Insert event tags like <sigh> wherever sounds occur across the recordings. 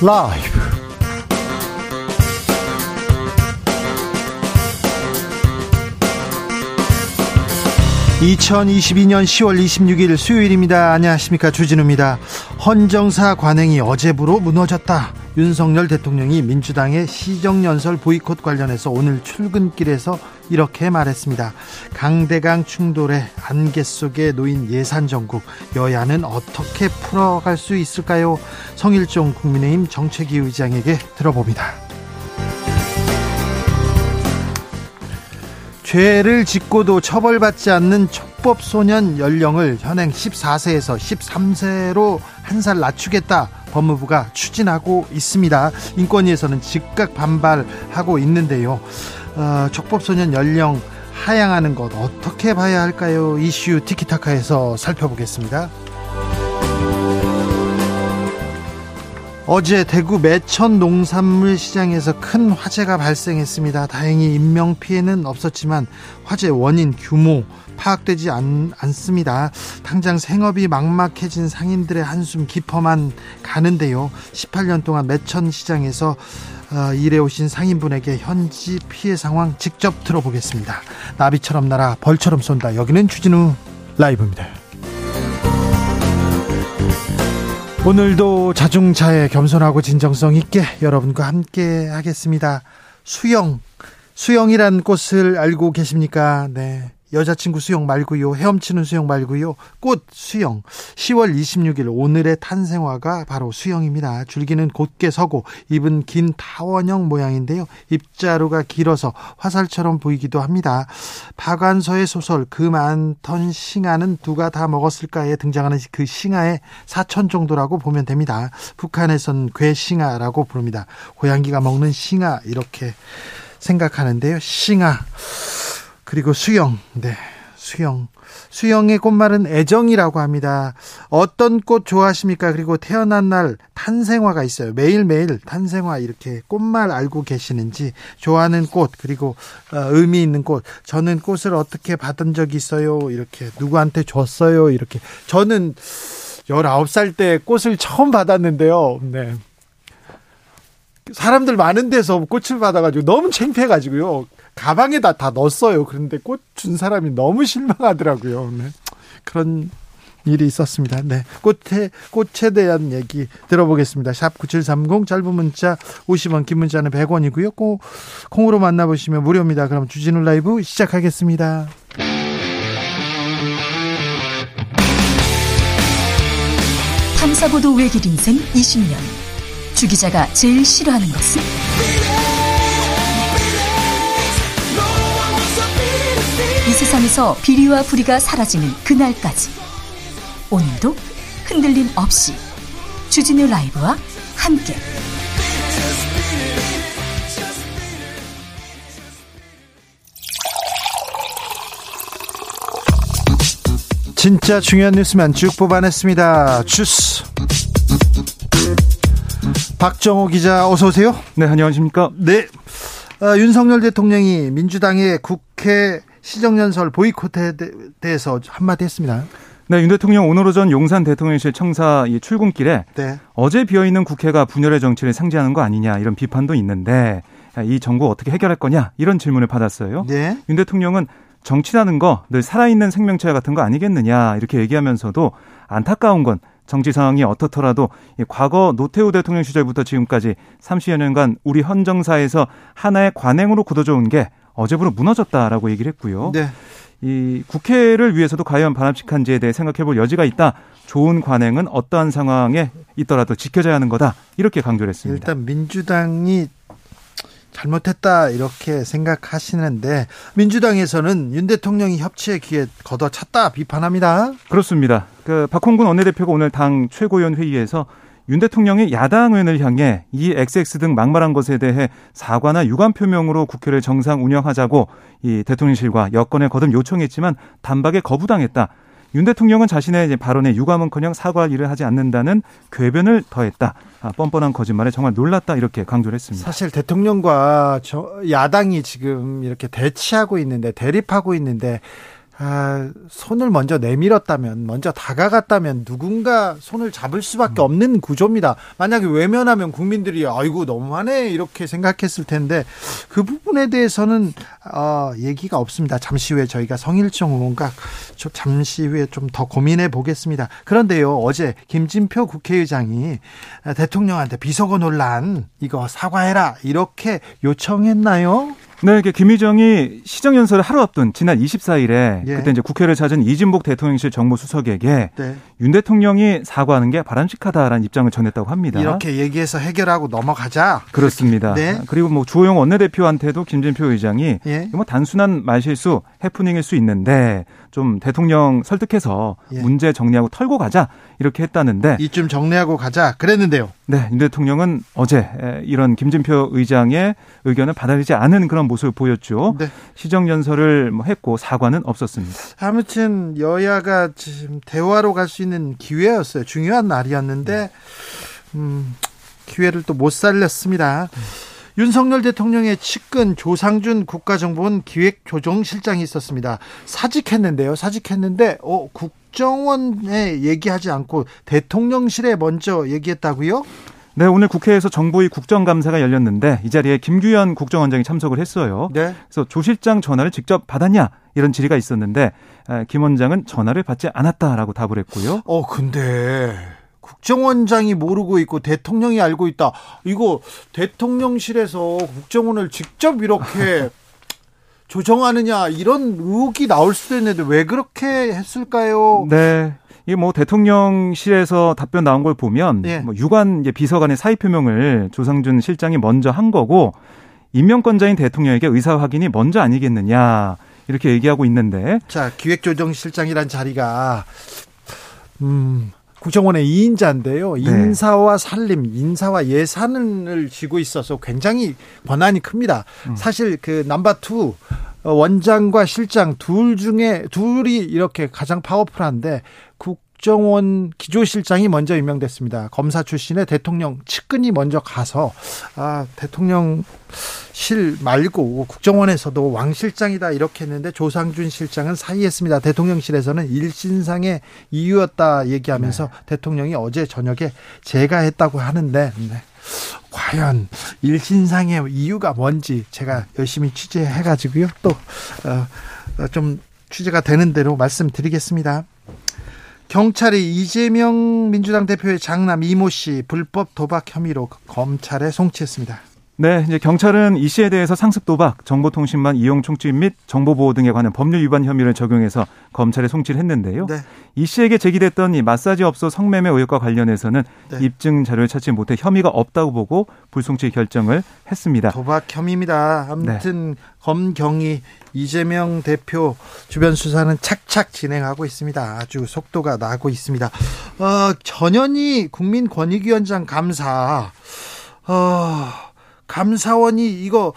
라이브. 2022년 10월 26일 수요일입니다. 안녕하십니까. 주진우입니다. 헌정사 관행이 어제부로 무너졌다. 윤석열 대통령이 민주당의 시정연설 보이콧 관련해서 오늘 출근길에서 이렇게 말했습니다. 강대강 충돌의 안개 속에 놓인 예산 정국 여야는 어떻게 풀어갈 수 있을까요? 성일종 국민의힘 정책위 의장에게 들어봅니다. 죄를 짓고도 처벌받지 않는 촉법 소년 연령을 현행 14세에서 13세로 한 살 낮추겠다. 법무부가 추진하고 있습니다. 인권위에서는 즉각 반발하고 있는데요. 어, 촉법소년 연령 하향하는 것 어떻게 봐야 할까요? 이슈 티키타카에서 살펴보겠습니다. 어제 대구 매천 농산물 시장에서 큰 화재가 발생했습니다. 다행히 인명 피해는 없었지만 화재 원인 규모 파악되지 않, 않습니다. 당장 생업이 막막해진 상인들의 한숨 깊어만 가는데요. 18년 동안 매천 시장에서 어, 일해 오신 상인분에게 현지 피해 상황 직접 들어보겠습니다. 나비처럼 날아 벌처럼 쏜다. 여기는 주진우 라이브입니다. 오늘도 자중차에 겸손하고 진정성 있게 여러분과 함께 하겠습니다. 수영, 수영이란 꽃을 알고 계십니까? 네. 여자친구 수영 말고요. 헤엄치는 수영 말고요. 꽃 수영. 10월 26일 오늘의 탄생화가 바로 수영입니다. 줄기는 곧게 서고 잎은 긴 타원형 모양인데요. 입자루가 길어서 화살처럼 보이기도 합니다. 박완서의 소설 그 많던 싱아는 누가 다 먹었을까에 등장하는 그 싱아의 사천 정도라고 보면 됩니다. 북한에선 괴싱아라고 부릅니다. 고양이가 먹는 싱아 이렇게 생각하는데요. 싱아. 그리고 수영. 네. 수영. 수영의 꽃말은 애정이라고 합니다. 어떤 꽃 좋아하십니까? 그리고 태어난 날 탄생화가 있어요. 매일매일 탄생화 이렇게 꽃말 알고 계시는지 좋아하는 꽃 그리고 어, 의미 있는 꽃. 저는 꽃을 어떻게 받은 적이 있어요? 이렇게 누구한테 줬어요? 이렇게 저는 19살 때 꽃을 처음 받았는데요. 네. 사람들 많은 데서 꽃을 받아가지고 너무 창피해가지고요. 가방에다 다 넣었어요. 그런데 꽃 준 사람이 너무 실망하더라고요. 네. 그런 일이 있었습니다. 네. 꽃에, 꽃에 대한 얘기 들어보겠습니다. 샵 9730 짧은 문자 50원, 긴 문자는 100원이고요. 꼭 콩으로 만나보시면 무료입니다. 그럼 주진우 라이브 시작하겠습니다. 탐사보도 외길 인생 20년. 주 기자가 제일 싫어하는 것은? 세상에서 비리와 부리가 사라지는 그날까지 오늘도 흔들림 없이 주진우 라이브와 함께 진짜 중요한 뉴스만 쭉 뽑아냈습니다. 주스. 박정호 기자 어서 오세요. 네, 안녕하십니까? 네. 어, 윤석열 대통령이 민주당의 국회 시정연설 보이콧에 대해서 한마디 했습니다. 네, 윤 대통령 오늘 오전 용산 대통령실 청사 이 출근길에 네. 어제 비어있는 국회가 분열의 정치를 상징하는 거 아니냐 이런 비판도 있는데 이 정부 어떻게 해결할 거냐 이런 질문을 받았어요. 네. 윤 대통령은 정치라는 거 늘 살아있는 생명체 같은 거 아니겠느냐 이렇게 얘기하면서도 안타까운 건 정치 상황이 어떻더라도 과거 노태우 대통령 시절부터 지금까지 30여 년간 우리 헌정사에서 하나의 관행으로 굳어져 온 게 어제부로 무너졌다라고 얘기를 했고요. 네. 이 국회를 위해서도 과연 반합식한지에 대해 생각해 볼 여지가 있다. 좋은 관행은 어떠한 상황에 있더라도 지켜져야 하는 거다. 이렇게 강조를 했습니다. 일단 민주당이 잘못했다 이렇게 생각하시는데 민주당에서는 윤 대통령이 협치의 기회 걷어찼다 비판합니다. 그렇습니다. 그 박홍근 원내대표가 오늘 당 최고위원 회의에서 윤 대통령이 야당 의원을 향해 이 XX 등 막말한 것에 대해 사과나 유감 표명으로 국회를 정상 운영하자고 이 대통령실과 여권에 거듭 요청했지만 단박에 거부당했다. 윤 대통령은 자신의 발언에 유감은커녕 사과할 일을 하지 않는다는 궤변을 더했다. 아, 뻔뻔한 거짓말에 정말 놀랐다 이렇게 강조를 했습니다. 사실 대통령과 야당이 지금 이렇게 대치하고 있는데 대립하고 있는데 아, 손을 먼저 내밀었다면, 먼저 다가갔다면 누군가 손을 잡을 수밖에 없는 구조입니다. 만약에 외면하면 국민들이 아이고 너무하네 이렇게 생각했을 텐데 그 부분에 대해서는 어, 얘기가 없습니다. 잠시 후에 저희가 성일정 의원과 잠시 후에 좀 더 고민해 보겠습니다. 그런데요, 어제 김진표 국회의장이 대통령한테 비서고 논란 이거 사과해라 이렇게 요청했나요? 네, 이게 김희정이 시정연설을 하루 앞둔 지난 24일에 예. 그때 이제 국회를 찾은 이진복 대통령실 정무수석에게 네. 윤 대통령이 사과하는 게 바람직하다라는 입장을 전했다고 합니다. 이렇게 얘기해서 해결하고 넘어가자. 그렇습니다. 네. 그리고 뭐 주호영 원내대표한테도 김진표 의장이 예. 뭐 단순한 말실수, 해프닝일 수 있는데 좀 대통령 설득해서 예. 문제 정리하고 털고 가자 이렇게 했다는데 이쯤 정리하고 가자 그랬는데요. 네, 윤 대통령은 어제 이런 김진표 의장의 의견을 받아들이지 않은 그런 모습을 보였죠. 네. 시정 연설을 뭐 했고 사과는 없었습니다. 아무튼 여야가 지금 대화로 갈 수 있는 기회였어요. 중요한 날이었는데 음, 기회를 또 못 살렸습니다. 음. 윤석열 대통령의 측근 조상준 국가정보원 기획조정실장이 있었습니다. 사직했는데요. 사직했는데 어, 국정원에 얘기하지 않고 대통령실에 먼저 얘기했다고요? 네, 오늘 국회에서 정보위 국정감사가 열렸는데 이 자리에 김규현 국정원장이 참석을 했어요. 네. 그래서 조 실장 전화를 직접 받았냐 이런 질의가 있었는데 김 원장은 전화를 받지 않았다라고 답을 했고요. 어, 근데 국정원장이 모르고 있고 대통령이 알고 있다. 이거 대통령실에서 국정원을 직접 이렇게 <laughs> 조정하느냐 이런 의혹이 나올 수도 있는데 왜 그렇게 했을까요? 네. 이게 뭐 대통령실에서 답변 나온 걸 보면 예. 뭐 유관 비서관의 사의 표명을 조상준 실장이 먼저 한 거고 임명권자인 대통령에게 의사 확인이 먼저 아니겠느냐 이렇게 얘기하고 있는데 자 기획조정실장이란 자리가 음 국정원의 2인자인데요. 네. 인사와 살림, 인사와 예산을 쥐고 있어서 굉장히 권한이 큽니다. 음. 사실 그 number two 원장과 실장 둘 중에 둘이 이렇게 가장 powerful한데 국 국정원 기조실장이 먼저 임명됐습니다. 검사 출신의 대통령 측근이 먼저 가서 아 대통령실 말고 국정원에서도 왕 실장이다 이렇게 했는데 조상준 실장은 사의했습니다. 대통령실에서는 일신상의 이유였다 얘기하면서 네. 대통령이 어제 저녁에 제가 했다고 하는데 네. 과연 일신상의 이유가 뭔지 제가 열심히 취재해가지고요 또좀 어, 취재가 되는 대로 말씀드리겠습니다. 경찰이 이재명 민주당 대표의 장남 이모 씨 불법 도박 혐의로 검찰에 송치했습니다. 네, 이제 경찰은 이 씨에 대해서 상습 도박, 정보통신망 이용 총집 및 정보보호 등에 관한 법률 위반 혐의를 적용해서 검찰에 송치를 했는데요. 네. 이 씨에게 제기됐던 이 마사지 업소 성매매 의혹과 관련해서는 네. 입증 자료를 찾지 못해 혐의가 없다고 보고 불송치 결정을 했습니다. 도박 혐의입니다. 아무튼 네. 검경이 이재명 대표 주변 수사는 착착 진행하고 있습니다. 아주 속도가 나고 있습니다. 어, 전현희 국민권익위원장 감사. 어, 감사원이 이거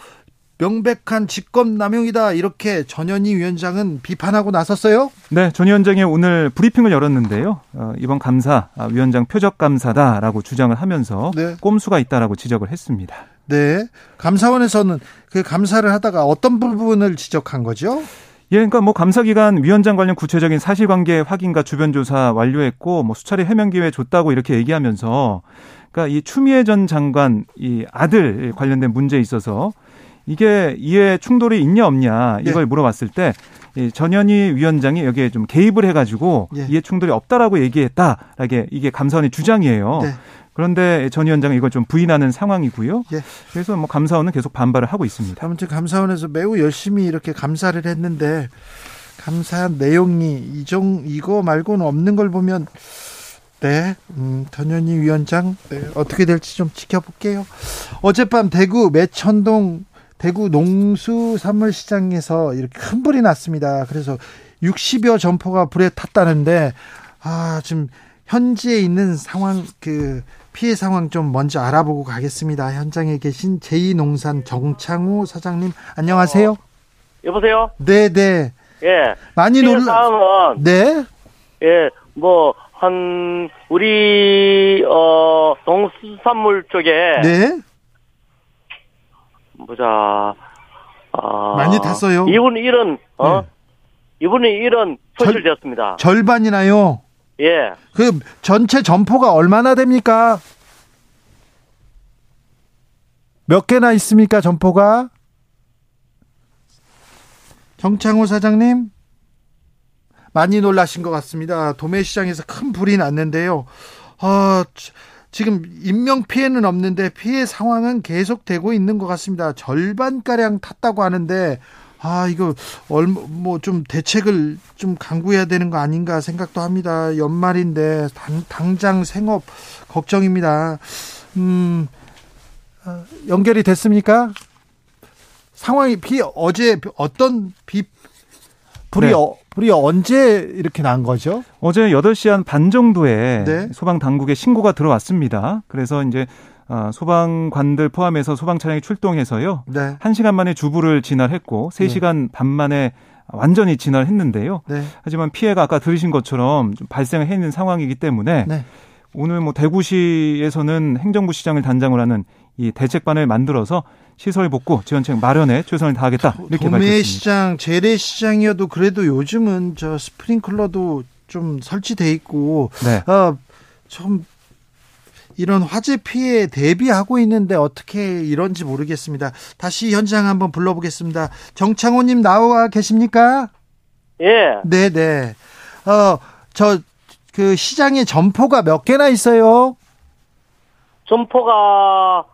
명백한 직권남용이다 이렇게 전현희 위원장은 비판하고 나섰어요. 네, 전 위원장이 오늘 브리핑을 열었는데요. 어, 이번 감사 아, 위원장 표적 감사다라고 주장을 하면서 네. 꼼수가 있다라고 지적을 했습니다. 네, 감사원에서는 그 감사를 하다가 어떤 부분을 지적한 거죠? 예, 그러니까 뭐 감사 기간 위원장 관련 구체적인 사실관계 확인과 주변 조사 완료했고 뭐 수차례 해명 기회 줬다고 이렇게 얘기하면서 그러니까 이 추미애 전 장관 이 아들 관련된 문제에 있어서 이게 이해 충돌이 있냐 없냐 이걸 네. 물어봤을 때이 전현희 위원장이 여기에 좀 개입을 해가지고 네. 이해 충돌이 없다라고 얘기했다라게 이게 감사원의 주장이에요. 네. 그런데 전 위원장은 이걸 좀 부인하는 상황이고요. 예. 그래서 뭐 감사원은 계속 반발을 하고 있습니다. 아무튼 감사원에서 매우 열심히 이렇게 감사를 했는데 감사한 내용이 이종 이거 말고는 없는 걸 보면 네, 음, 전현희 위원장 네, 어떻게 될지 좀 지켜볼게요. 어젯밤 대구 매천동 대구 농수 산물시장에서 이렇게 큰 불이 났습니다. 그래서 60여 점포가 불에 탔다는데 아 지금 현지에 있는 상황 그 피해 상황 좀 먼저 알아보고 가겠습니다. 현장에 계신 제2농산 정창우 사장님 안녕하세요. 어, 여보세요. 네, 네. 예. 많이 놀라. 네. 예, 뭐 한 우리 어 농수산물 쪽에 네. 보자. 어, 많이 탔어요. 이분 이런 어 네. 이번에 이런 소실 되었습니다. 절반이나요? 예. 그 전체 점포가 얼마나 됩니까? 몇 개나 있습니까, 점포가? 정창호 사장님? 많이 놀라신 것 같습니다. 도매시장에서 큰 불이 났는데요. 어, 지금 인명 피해는 없는데 피해 상황은 계속되고 있는 것 같습니다. 절반 가량 탔다고 하는데 아 이거 뭐좀 대책을 좀 강구해야 되는 거 아닌가 생각도 합니다. 연말인데 당, 당장 생업 걱정입니다. 음 어, 연결이 됐습니까? 상황이 비 어제 어떤 비 불이 네. 어, 불이 언제 이렇게 난 거죠? 어제 8시 한 반 정도에 네. 소방 당국에 신고가 들어왔습니다. 그래서 이제 어, 소방관들 포함해서 소방 차량이 출동해서요. 네. 1시간 만에 주부를 진화했고 3시간 네. 반 만에 완전히 진화했는데요. 네. 하지만 피해가 아까 들으신 것처럼 좀 발생해 있는 상황이기 때문에 네. 오늘 뭐 대구시에서는 행정부 시장을 단장을 하는 이 대책반을 만들어서 시설 복구 지원책 마련에 최선을 다하겠다 이렇게 도매 시장 재래시장이어도 그래도 요즘은 저 스프링클러도 좀 설치돼 있고 네. 어 좀 이런 화재 피해 대비하고 있는데 어떻게 이런지 모르겠습니다. 다시 현장 한번 불러보겠습니다. 정창호님 나와 계십니까? 예. 네, 네. 어, 저, 그 시장에 점포가 몇 개나 있어요? 점포가,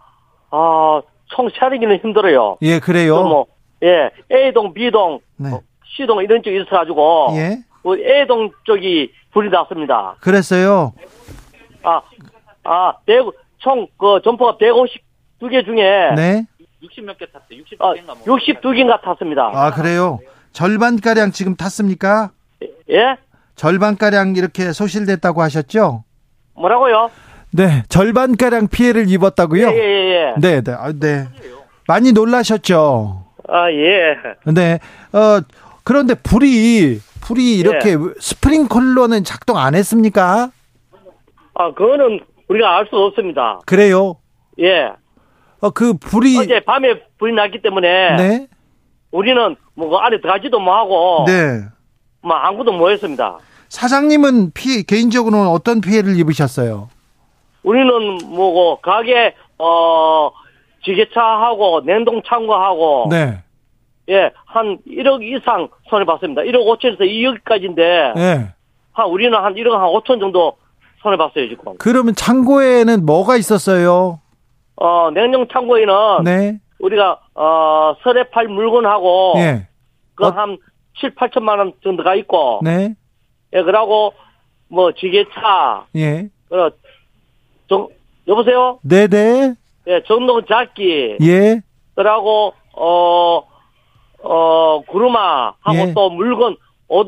아, 총 차리기는 힘들어요. 예, 그래요. 뭐, 예, A동, B동, 네. 어, C동 이런 쪽이 있어가지고, 예. 그 A동 쪽이 불이 났습니다. 그랬어요. 아, 아, 대구, 총, 그, 점포가 152개 중에. 네. 60몇 개 탔어요. 62개인가 뭐. 62개인가 탔습니다. 아, 그래요? 절반 가량 지금 탔습니까? 예? 절반 가량 이렇게 소실됐다고 하셨죠? 뭐라고요? 네, 절반가량 피해를 입었다고요? 예, 예, 예. 네, 네, 아, 네. 많이 놀라셨죠? 아, 예. 네, 어, 그런데 불이, 불이 이렇게 예. 스프링클러는 작동 안 했습니까? 아, 그거는 우리가 알 수 없습니다. 그래요? 예. 어, 그 불이. 어제 밤에 불이 났기 때문에. 네. 우리는 뭐그 안에 들어가지도 못하고. 네. 뭐 아무도 못 했습니다. 사장님은 피, 개인적으로는 어떤 피해를 입으셨어요? 우리는 뭐고 가게 어 지게차하고 냉동 창고하고 네. 예, 한 1억 이상 손해 봤습니다. 1억 5천에서 2억까지인데 네. 한 우리는 한 1억 한 5천 정도 손해 봤어요, 지금. 그러면 창고에는 뭐가 있었어요? 어, 냉동 창고에는 네. 우리가 어, 설에 팔 물건하고 예. 그한 어? 7, 8천만 원 정도가 있고 네. 예, 그러고 뭐 지게차 예. 그 정, 여보세요? 네네. 예, 전동 작기. 예. 그러고, 어, 어, 구루마 하고 예. 또 물건, 어,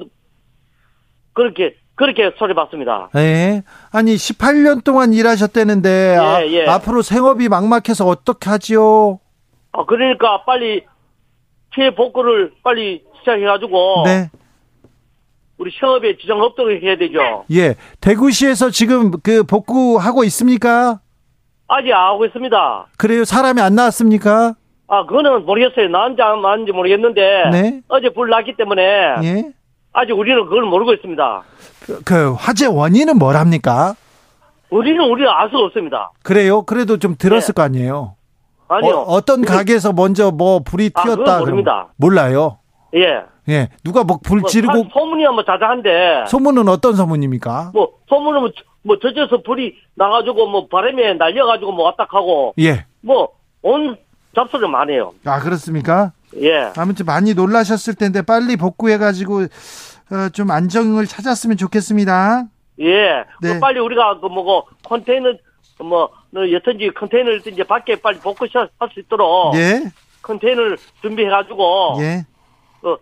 그렇게, 그렇게 소리봤습니다. 예. 아니, 18년 동안 일하셨다는데, 예, 아, 예. 앞으로 생업이 막막해서 어떻게 하지요? 아, 그러니까 빨리 피해 복구를 빨리 시작해가지고. 네. 우리 생업에 지장 없도록 해야 되죠. 예. 대구시에서 지금 그 복구하고 있습니까? 아직 안 하고 있습니다. 그래요? 사람이 안 나왔습니까? 아, 그거는 모르겠어요. 나은지 안 나은지 모르겠는데. 네. 어제 불 났기 때문에. 예. 아직 우리는 그걸 모르고 있습니다. 그, 그 화재 원인은 뭐랍니까? 우리는 우리는 알 수가 없습니다. 그래요? 그래도 좀 들었을 네. 거 아니에요? 아니요. 어, 떤 가게에서 먼저 뭐 불이 아, 튀었다. 아, 모릅니다. 몰라요. 예. 예. 누가 뭐불 뭐 지르고 뭐, 소문이야 뭐 자자한데. 소문은 어떤 소문입니까? 뭐 소문은 뭐, 뭐 저쪽에서 불이 나가지고 뭐 바람에 날려가지고 뭐 왔다 하고. 예. 뭐온 잡소리 많아요. 아 그렇습니까? 예. 아무튼 많이 놀라셨을 텐데 빨리 복구해가지고 어, 좀 안정을 찾았으면 좋겠습니다. 예. 네. 그 빨리 우리가 그 뭐고 컨테이너 뭐 여튼지 컨테이너를 이제 밖에 빨리 복구할 수 있도록. 예. 컨테이너를 준비해가지고. 예. 어,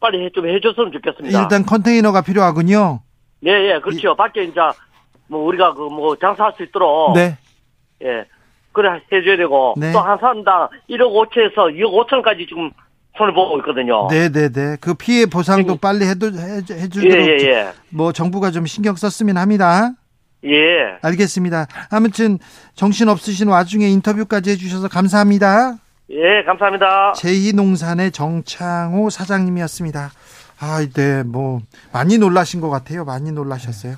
빨리 좀 해줬으면 좋겠습니다. 일단 컨테이너가 필요하군요. 예, 예, 그렇죠. 이, 밖에 이제 뭐 우리가 그 뭐 장사할 수 있도록. 네. 예. 그래 해줘야 되고 네. 또한 사람당 1억 5천에서 2억 5천까지 지금 손을 보고 있거든요. 네 네네. 네, 네. 그 피해 보상도 예. 빨리 해도 해주도록 예, 예, 예. 뭐 정부가 좀 신경 썼으면 합니다. 예. 알겠습니다. 아무튼 정신 없으신 와중에 인터뷰까지 해주셔서 감사합니다. 예, 감사합니다. 제2농산의 정창호 사장님이었습니다. 아, 네, 뭐 많이 놀라신 것 같아요. 많이 놀라셨어요.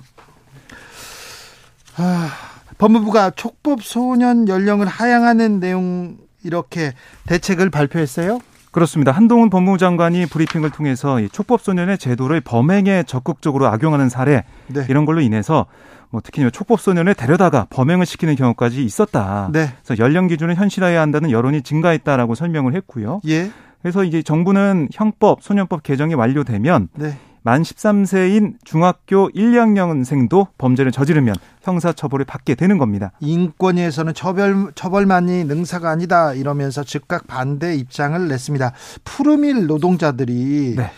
아, 법무부가 촉법 소년 연령을 하향하는 내용 이렇게 대책을 발표했어요. 그렇습니다. 한동훈 법무부 장관이 브리핑을 통해서 이 촉법 소년의 제도를 범행에 적극적으로 악용하는 사례 네. 이런 걸로 인해서 뭐 특히 촉법 소년을 데려다가 범행을 시키는 경우까지 있었다. 네. 그래서 연령 기준을 현실화해야 한다는 여론이 증가했다라고 설명을 했고요. 예. 그래서 이제 정부는 형법, 소년법 개정이 완료되면 네. 만 13세인 중학교 1, 2학년생도 범죄를 저지르면 형사 처벌을 받게 되는 겁니다. 인권위에서는 처벌, 처벌만이 능사가 아니다 이러면서 즉각 반대 입장을 냈습니다. 푸르밀 노동자들이 네.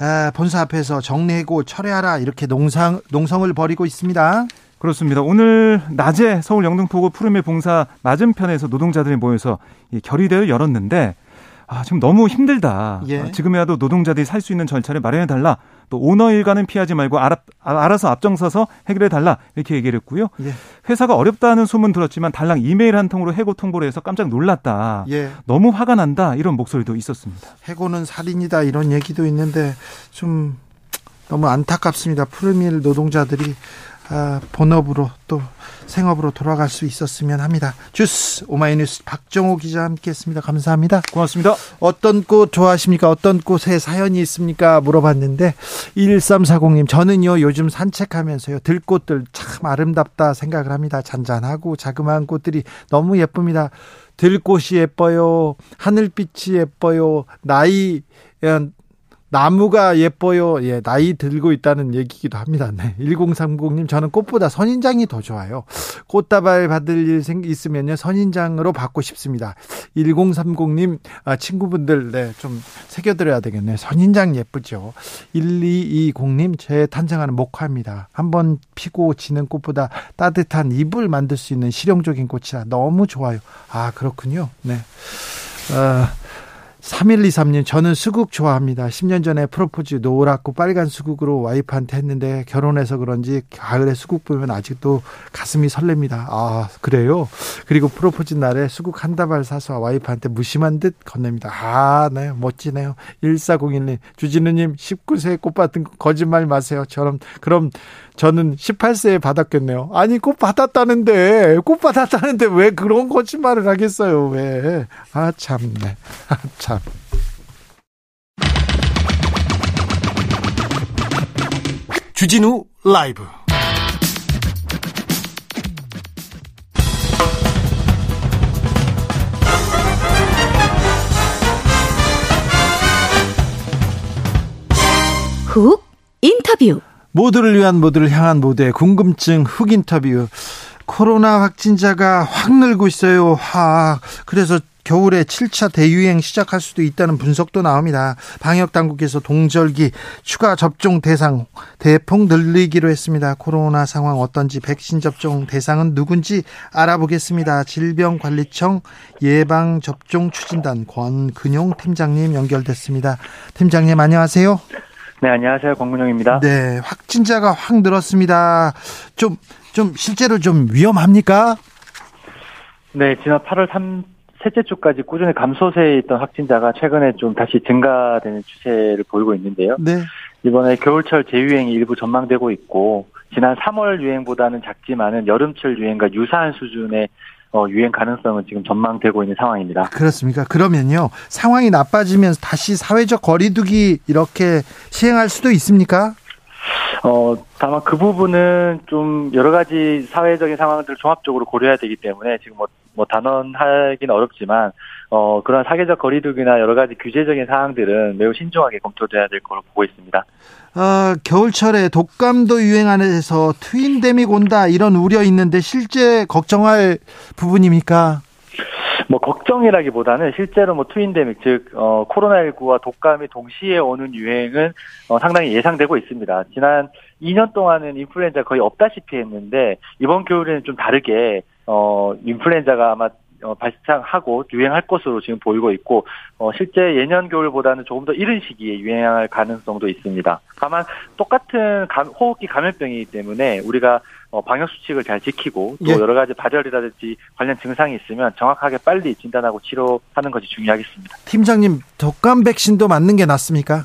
아, 본사 앞에서 정리해고 철회하라 이렇게 농상, 농성을 벌이고 있습니다. 그렇습니다. 오늘 낮에 서울 영등포구 푸르밀 봉사 맞은편에서 노동자들이 모여서 이 결의대를 열었는데 아, 지금 너무 힘들다. 예. 아, 지금이라도 노동자들이 살 수 있는 절차를 마련해 달라. 또 오너 일가는 피하지 말고 알아, 알아서 앞장서서 해결해 달라. 이렇게 얘기를 했고요. 예. 회사가 어렵다는 소문 들었지만 달랑 이메일 한 통으로 해고 통보를 해서 깜짝 놀랐다. 예. 너무 화가 난다. 이런 목소리도 있었습니다. 해고는 살인이다. 이런 얘기도 있는데 좀 너무 안타깝습니다. 푸르밀 노동자들이 아, 본업으로 또 생업으로 돌아갈 수 있었으면 합니다. 주스 오마이뉴스 박정호 기자 함께했습니다. 감사합니다. 고맙습니다. 어떤 꽃 좋아하십니까? 어떤 꽃에 사연이 있습니까? 물어봤는데 1340님 저는요 요즘 산책하면서요 들꽃들 참 아름답다 생각을 합니다. 잔잔하고 자그마한 꽃들이 너무 예쁩니다. 들꽃이 예뻐요. 하늘빛이 예뻐요. 나이 나무가 예뻐요. 예, 나이 들고 있다는 얘기기도 합니다. 네. 1030님, 저는 꽃보다 선인장이 더 좋아요. 꽃다발 받을 일 생, 있으면요, 선인장으로 받고 싶습니다. 1030님, 아, 친구분들, 네, 좀 새겨드려야 되겠네요. 선인장 예쁘죠. 1220님, 제 탄생하는 목화입니다. 한번 피고 지는 꽃보다 따뜻한 잎을 만들 수 있는 실용적인 꽃이라 너무 좋아요. 아, 그렇군요. 네. 아, 3123님, 저는 수국 좋아합니다. 10년 전에 프로포즈 노랗고 빨간 수국으로 와이프한테 했는데 결혼해서 그런지 가을에 수국 보면 아직도 가슴이 설렙니다. 아, 그래요? 그리고 프로포즈 날에 수국 한 다발 사서 와이프한테 무심한 듯 건넵니다. 아, 네, 멋지네요. 1401님, 주진우님, 19세 꽃 받은 거 거짓말 마세요. 저럼, 그럼 저는 18세에 받았겠네요. 아니, 꽃 받았다는데, 꽃 받았다는데 왜 그런 거짓말을 하겠어요, 왜. 아, 참네. 아, 참. 주진우 라이브. 훅 인터뷰. 모두를 위한 모두를 향한 모두의 궁금증 흑 인터뷰. 코로나 확진자가 확 늘고 있어요. 확. 그래서 겨울에 7차 대유행 시작할 수도 있다는 분석도 나옵니다. 방역 당국에서 동절기 추가 접종 대상 대폭 늘리기로 했습니다. 코로나 상황 어떤지 백신 접종 대상은 누군지 알아보겠습니다. 질병관리청 예방 접종 추진단 권근용 팀장님 연결됐습니다. 팀장님 안녕하세요. 네, 안녕하세요. 권근영입니다. 네, 확진자가 확 늘었습니다. 좀, 좀 실제로 좀 위험합니까? 네, 지난 8월 3, 셋째 주까지 꾸준히 감소세에 있던 확진자가 최근에 좀 다시 증가되는 추세를 보이고 있는데요. 네. 이번에 겨울철 재유행이 일부 전망되고 있고, 지난 3월 유행보다는 작지만은 여름철 유행과 유사한 수준의 어, 유행 가능성은 지금 전망되고 있는 상황입니다. 그렇습니까? 그러면요 상황이 나빠지면 다시 사회적 거리두기 이렇게 시행할 수도 있습니까? 어, 다만 그 부분은 좀 여러 가지 사회적인 상황들을 종합적으로 고려해야 되기 때문에 지금 뭐, 뭐 단언하기는 어렵지만, 어, 그런 사회적 거리두기나 여러 가지 규제적인 사항들은 매우 신중하게 검토돼야 될 거로 보고 있습니다. 어, 겨울철에 독감도 유행하면서 트윈데믹 온다 이런 우려 있는데 실제 걱정할 부분입니까? 뭐 걱정이라기보다는 실제로 뭐 트윈데믹 즉 어, 코로나19와 독감이 동시에 오는 유행은 어, 상당히 예상되고 있습니다. 지난 2년 동안은 인플루엔자 거의 없다시피 했는데 이번 겨울에는 좀 다르게 어, 인플루엔자가 아마 어, 발생하고 유행할 것으로 지금 보이고 있고 어, 실제 예년 겨울보다는 조금 더 이른 시기에 유행할 가능성도 있습니다. 다만 똑같은 감, 호흡기 감염병이기 때문에 우리가 어, 방역 수칙을 잘 지키고 또 예. 여러 가지 발열이라든지 관련 증상이 있으면 정확하게 빨리 진단하고 치료하는 것이 중요하겠습니다. 팀장님 독감 백신도 맞는 게 낫습니까?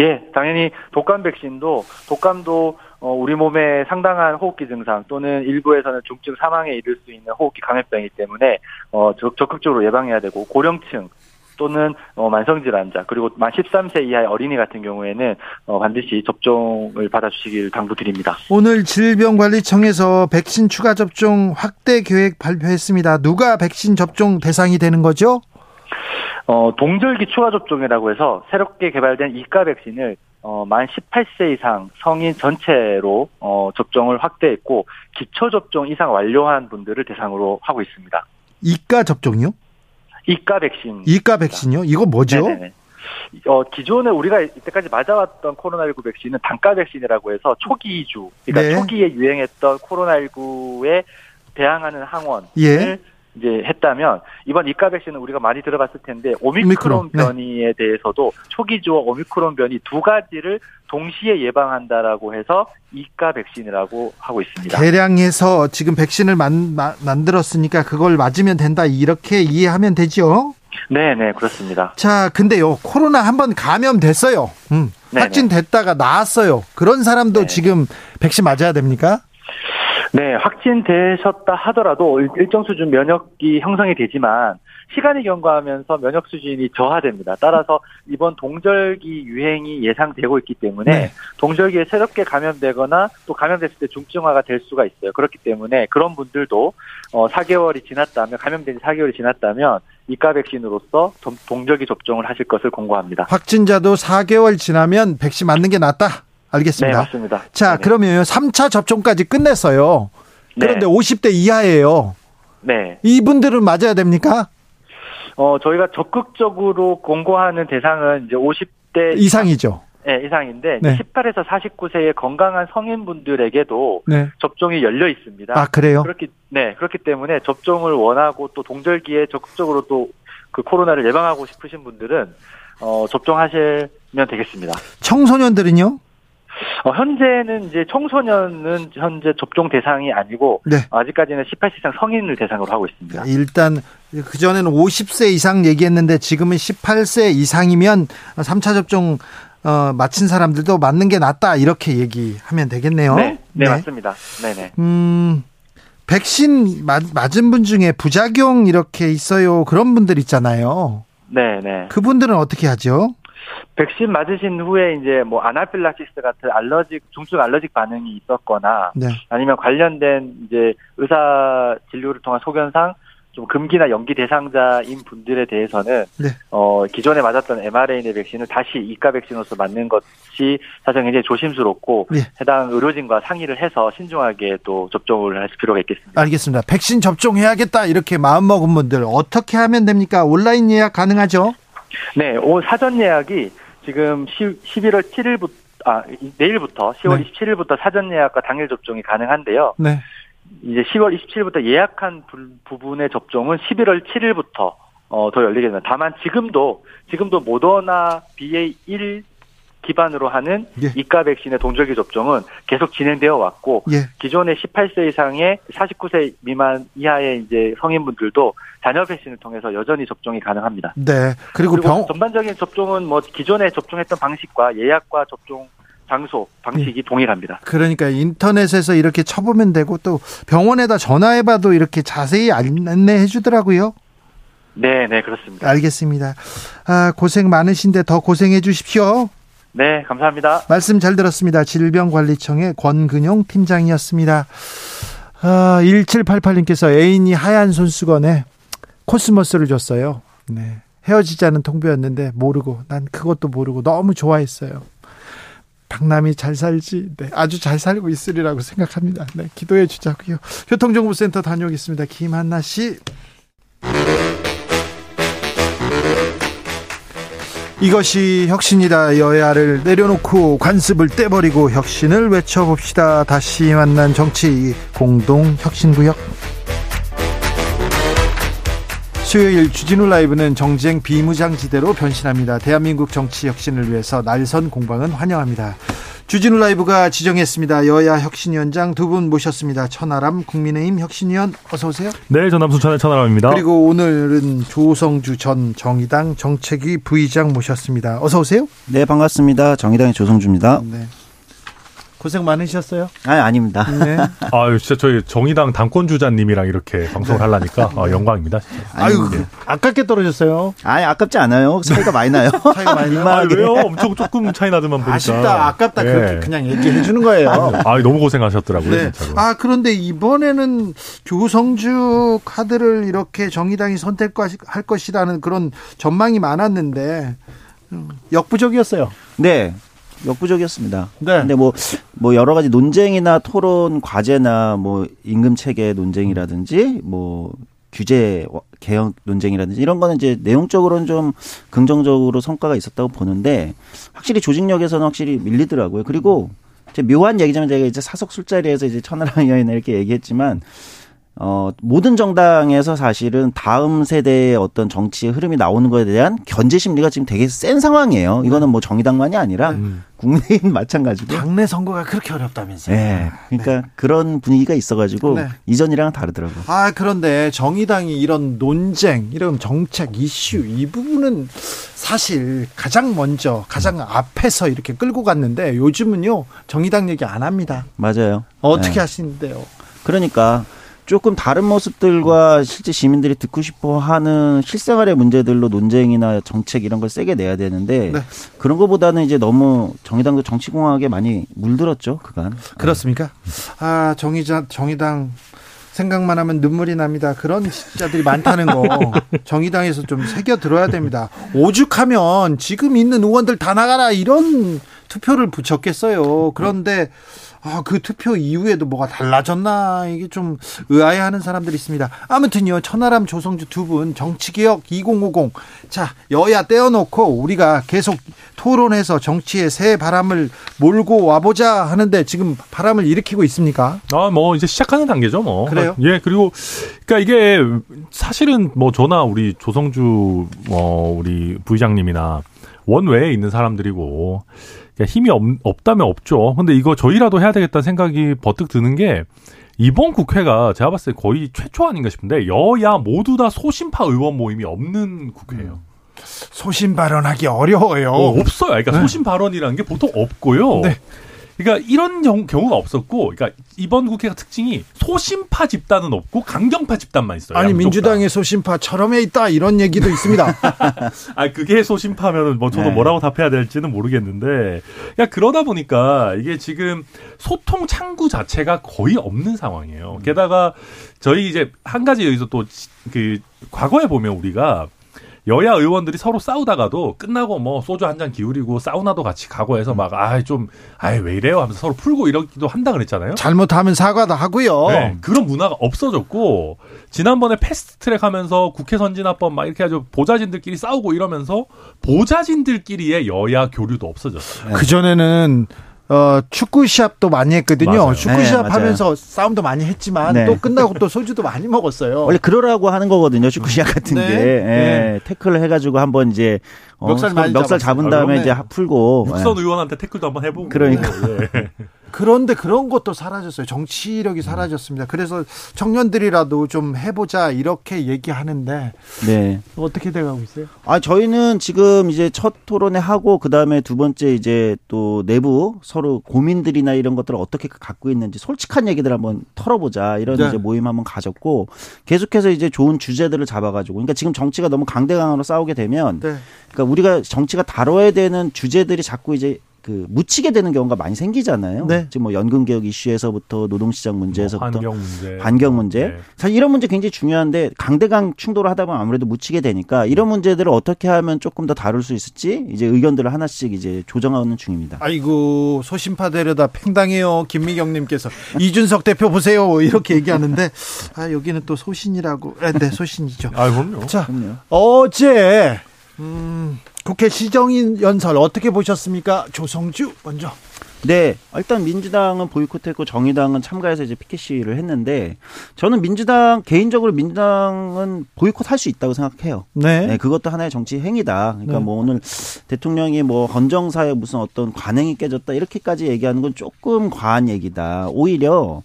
예, 당연히 독감 백신도 독감도 어, 우리 몸에 상당한 호흡기 증상 또는 일부에서는 중증 사망에 이를 수 있는 호흡기 감염병이기 때문에 어, 적 극적으로 예방해야 되고 고령층 또는 어, 만성질환자 그리고 만 13세 이하의 어린이 같은 경우에는 어, 반드시 접종을 받아주시길 당부드립니다. 오늘 질병관리청에서 백신 추가 접종 확대 계획 발표했습니다. 누가 백신 접종 대상이 되는 거죠? 어, 동절기 추가 접종이라고 해서 새롭게 개발된 이가 백신을 어, 만 18세 이상 성인 전체로 어, 접종을 확대했고 기초 접종 이상 완료한 분들을 대상으로 하고 있습니다. 이가 접종이요? 이가 백신. 이가 백신요? 이거 뭐죠? 네네. 어, 기존에 우리가 이때까지 맞아왔던 코로나19 백신은 단가 백신이라고 해서 초기 주, 그러니까 네. 초기에 유행했던 코로나19에 대항하는 항원을 예. 이제 했다면 이번 이가 백신은 우리가 많이 들어봤을 텐데 오미크론, 오미크론. 네. 변이에 네. 대해서도 초기주와 오미크론 변이 두 가지를 동시에 예방한다라고 해서 이가 백신이라고 하고 있습니다. 대량해서 지금 백신을 만, 마, 만들었으니까 그걸 맞으면 된다 이렇게 이해하면 되죠? 네, 네, 그렇습니다. 자, 근데요, 코로나 한번 감염됐어요. 음, 확진됐다가 나았어요. 그런 사람도 네. 지금 백신 맞아야 됩니까? 네, 확진되셨다 하더라도 일정 수준 면역이 형성이 되지만 시간이 경과하면서 면역 수준이 저하됩니다. 따라서 이번 동절기 유행이 예상되고 있기 때문에 네. 동절기에 새롭게 감염되거나 또 감염됐을 때 중증화가 될 수가 있어요. 그렇기 때문에 그런 분들도 어 4개월이 지났다면 감염된 지 4개월이 지났다면 이가 백신으로서 동절기 접종을 하실 것을 공고합니다. 확진자도 4개월 지나면 백신 맞는 게 낫다. 알겠습니다. 네, 맞습니다. 자, 네. 그러면 3차 접종까지 끝냈어요. 그런데 네. 50대 이하예요. 네. 이분들은 맞아야 됩니까? 어, 저희가 적극적으로 공고하는 대상은 이제 50대 이상이죠. 네, 이상인데 네. 18에서 49세의 건강한 성인분들에게도 네. 접종이 열려 있습니다. 아, 그래요? 그렇기 네, 그렇기 때문에 접종을 원하고 또 동절기에 적극적으로 또 그 코로나를 예방하고 싶으신 분들은 어, 접종하시면 되겠습니다. 청소년들은요? 어, 현재는 이제 청소년은 현재 접종 대상이 아니고 네. 아직까지는 18세 이상 성인을 대상으로 하고 있습니다. 일단 그 전에는 50세 이상 얘기했는데 지금은 18세 이상이면 3차 접종 어, 마친 사람들도 맞는 게 낫다 이렇게 얘기하면 되겠네요. 네, 네, 네. 맞습니다. 네네. 네. 음, 백신 맞, 맞은 분 중에 부작용 이렇게 있어요. 그런 분들 있잖아요. 네, 네. 그분들은 어떻게 하죠? 백신 맞으신 후에 이제 뭐 아나필락시스 같은 알러직 중증 알러직 반응이 있었거나 네. 아니면 관련된 이제 의사 진료를 통한 소견상 좀 금기나 연기 대상자인 분들에 대해서는 네. 어 기존에 맞았던 mRNA 백신을 다시 이가 백신으로서 맞는 것이 사실 굉장히 조심스럽고 네. 해당 의료진과 상의를 해서 신중하게 또 접종을 할 필요가 있겠습니다. 알겠습니다. 백신 접종해야겠다 이렇게 마음 먹은 분들 어떻게 하면 됩니까? 온라인 예약 가능하죠? 네, 오 사전 예약이 지금 10, 11월 7일부터 아 내일부터 10월 네. 27일부터 사전 예약과 당일 접종이 가능한데요. 네. 이제 10월 27일부터 예약한 부, 분의 접종은 11월 7일부터 어, 더 열리게 됩니다. 다만 지금도 지금도 모더나 BA1 기반으로 하는 예. 이가 백신의 동절기 접종은 계속 진행되어 왔고 예. 기존의 18세 이상의 49세 미만 이하의 이제 성인분들도 자녀 백신을 통해서 여전히 접종이 가능합니다. 네. 그리고, 그리고 병... 전반적인 접종은 뭐 기존에 접종했던 방식과 예약과 접종 장소 방식이 예. 동일합니다. 그러니까 인터넷에서 이렇게 쳐보면 되고 또 병원에다 전화해봐도 이렇게 자세히 안내해 주더라고요. 네, 네 그렇습니다. 알겠습니다. 아, 고생 많으신데 더 고생해 주십시오. 네, 감사합니다. 말씀 잘 들었습니다. 질병관리청의 권근용 팀장이었습니다. 아, 1788님께서 애인이 하얀 손수건에 코스모스를 줬어요. 네. 헤어지자는 통보였는데 모르고 난 그것도 모르고 너무 좋아했어요. 박남이 잘 살지, 네, 아주 잘 살고 있으리라고 생각합니다. 네, 기도해 주자고요. 교통정보센터 다녀오겠습니다. 김한나 씨. 이것이 혁신이다. 여야를 내려놓고 관습을 떼버리고 혁신을 외쳐봅시다. 다시 만난 정치 공동 혁신구역. 수요일 주진우 라이브는 정쟁 비무장지대로 변신합니다. 대한민국 정치 혁신을 위해서 날선 공방은 환영합니다. 주진우 라이브가 지정했습니다. 여야 혁신위원장 두 분 모셨습니다. 천하람 국민의힘 혁신위원 어서 오세요. 네, 전남 순 천의 천하람입니다. 그리고 오늘은 조성주 전 정의당 정책위 부의장 모셨습니다. 어서 오세요. 네, 반갑습니다. 정의당의 조성주입니다. 네. 고생 많으셨어요? 아, 아닙니다. 네. <laughs> 아, 진짜 저희 정의당 당권 주자님이랑 이렇게 방송을 네. 하려니까 아, 영광입니다. 진짜. 아유, 네. 아깝게 떨어졌어요. 아니, 아깝지 않아요. 차이가 많이 나요. <laughs> 차이가 많이 나요. 아, 왜요? 엄청 조금 차이 나더만 보니까. 아쉽다, 아깝다. 네. 그렇게 그냥 얘기해 주는 거예요. 아, 너무 고생하셨더라고요. 네. 진짜로. 아, 그런데 이번에는 조성주 카드를 이렇게 정의당이 선택할 것이라는 그런 전망이 많았는데 음, 역부족이었어요. 네. 역부족이었습니다. 네. 근데 뭐, 뭐 여러 가지 논쟁이나 토론 과제나 뭐 임금 체계 논쟁이라든지 뭐 규제 개혁 논쟁이라든지 이런 거는 이제 내용적으로는 좀 긍정적으로 성과가 있었다고 보는데 확실히 조직력에서는 확실히 밀리더라고요. 그리고 제 묘한 얘기지만 제가 이제 사석 술자리에서 이제 천하람 의원이 이렇게 얘기했지만 어, 모든 정당에서 사실은 다음 세대의 어떤 정치의 흐름이 나오는 것에 대한 견제 심리가 지금 되게 센 상황이에요. 이거는 뭐 정의당만이 아니라 음. 국민의힘 <laughs> 마찬가지고. 당내 선거가 그렇게 어렵다면서요. 네. 그러니까 네. 그런 분위기가 있어가지고 네. 이전이랑은 다르더라고요. 아, 그런데 정의당이 이런 논쟁, 이런 정책 이슈 이 부분은 사실 가장 먼저, 가장 음. 앞에서 이렇게 끌고 갔는데 요즘은요, 정의당 얘기 안 합니다. 맞아요. 어떻게 네. 하시는데요? 그러니까 조금 다른 모습들과 실제 시민들이 듣고 싶어 하는 실생활의 문제들로 논쟁이나 정책 이런 걸 세게 내야 되는데 네. 그런 것보다는 이제 너무 정의당도 정치공학에 많이 물들었죠 그간 그렇습니까? 아 정의자 정의당 생각만 하면 눈물이 납니다. 그런 자들이 많다는 거 <laughs> 정의당에서 좀 새겨 들어야 됩니다. 오죽하면 지금 있는 의원들 다 나가라 이런 투표를 붙였겠어요. 그런데 아, 그 투표 이후에도 뭐가 달라졌나 이게 좀 의아해하는 사람들이 있습니다. 아무튼요 천하람 조성주 두 분 정치개혁 2050 자 여야 떼어놓고 우리가 계속 토론해서 정치의 새 바람을 몰고 와보자 하는데 지금 바람을 일으키고 있습니까? 아 뭐 이제 시작하는 단계죠 뭐. 그래요? 예 그리고 그러니까 이게 사실은 뭐 저나 우리 조성주 뭐 우리 부의장님이나 원외에 있는 사람들이고 힘이 없, 없다면 없죠. 근데 이거 저희라도 해야 되겠다는 생각이 버뜩 드는 게 이번 국회가 제가 봤을 때 거의 최초 아닌가 싶은데 여야 모두 다 소신파 의원 모임이 없는 국회예요. 소신 발언하기 어려워요. 어, 없어요. 그러니까 네. 소신 발언이라는 게 보통 없고요. 네. 그러니까 이런 경우 가 없었고, 그러니까 이번 국회가 특징이 소심파 집단은 없고 강경파 집단만 있어요. 아니 민주당의 소심파 처럼에 있다 이런 얘기도 있습니다. <laughs> 아 그게 소심파면은 뭐 저도 네. 뭐라고 답해야 될지는 모르겠는데, 그러니까 그러다 보니까 이게 지금 소통 창구 자체가 거의 없는 상황이에요. 음. 게다가 저희 이제 한 가지 여기서 또 그 과거에 보면 우리가 여야 의원들이 서로 싸우다가도 끝나고 뭐 소주 한 잔 기울이고 사우나도 같이 가고 해서 막아좀 아이 왜 이래요 하면서 서로 풀고 이러기도 한다 그랬잖아요. 잘못하면 사과도 하고요. 네, 그런 문화가 없어졌고 지난번에 패스트트랙 하면서 국회 선진화법 막 이렇게 아주 보좌진들끼리 싸우고 이러면서 보좌진들끼리의 여야 교류도 없어졌어요. 그 전에는 어, 축구 시합도 많이 했거든요. 맞아요. 축구 네, 시합 하면서 싸움도 많이 했지만 네. 또 끝나고 또 소주도 많이 먹었어요. 원래 그러라고 하는 거거든요. 축구 시합 같은 네. 게. 예, 네. 태클을 해가지고 한번 이제 어, 멱살, 멱살 잡은 다음에 아, 이제 풀고. 육선 의원한테 태클도 한번 해보고. 그러니까. <laughs> 예. 그런데 그런 것도 사라졌어요. 정치력이 사라졌습니다. 그래서 청년들이라도 좀 해보자 이렇게 얘기하는데 네. 어떻게 돼가고 있어요? 아 저희는 지금 이제 첫 토론회 하고 그 다음에 두 번째 이제 또 내부 서로 고민들이나 이런 것들을 어떻게 갖고 있는지 솔직한 얘기들 한번 털어보자 이런 네. 이제 모임 한번 가졌고 계속해서 이제 좋은 주제들을 잡아가지고 그러니까 지금 정치가 너무 강대강으로 싸우게 되면 네. 그러니까 우리가 정치가 다뤄야 되는 주제들이 자꾸 이제 그 묻히게 되는 경우가 많이 생기잖아요. 네. 지금 뭐 연금 개혁 이슈에서부터 노동시장 문제에서부터 뭐 환경 문제, 환경 문제. 네. 사실 이런 문제 굉장히 중요한데 강대강 충돌을 하다 보면 아무래도 묻히게 되니까 이런 문제들을 어떻게 하면 조금 더 다룰 수 있을지 이제 의견들을 하나씩 이제 조정하는 중입니다. 아이고 소심파 되려다 팽당해요 김미경님께서 <laughs> 이준석 대표 보세요 이렇게 얘기하는데 아 여기는 또 소신이라고. 아, 네 소신이죠. 아 그럼요. 자 그럼요. 어제 음. 국회 시정인 연설 어떻게 보셨습니까? 조성주 먼저. 네, 일단 민주당은 보이콧했고 정의당은 참가해서 이제 피켓 시위를 했는데 저는 민주당 개인적으로 민주당은 보이콧할 수 있다고 생각해요. 네. 네 그것도 하나의 정치 행위다. 그러니까 네. 뭐 오늘 대통령이 뭐 헌정사에 무슨 어떤 관행이 깨졌다 이렇게까지 얘기하는 건 조금 과한 얘기다. 오히려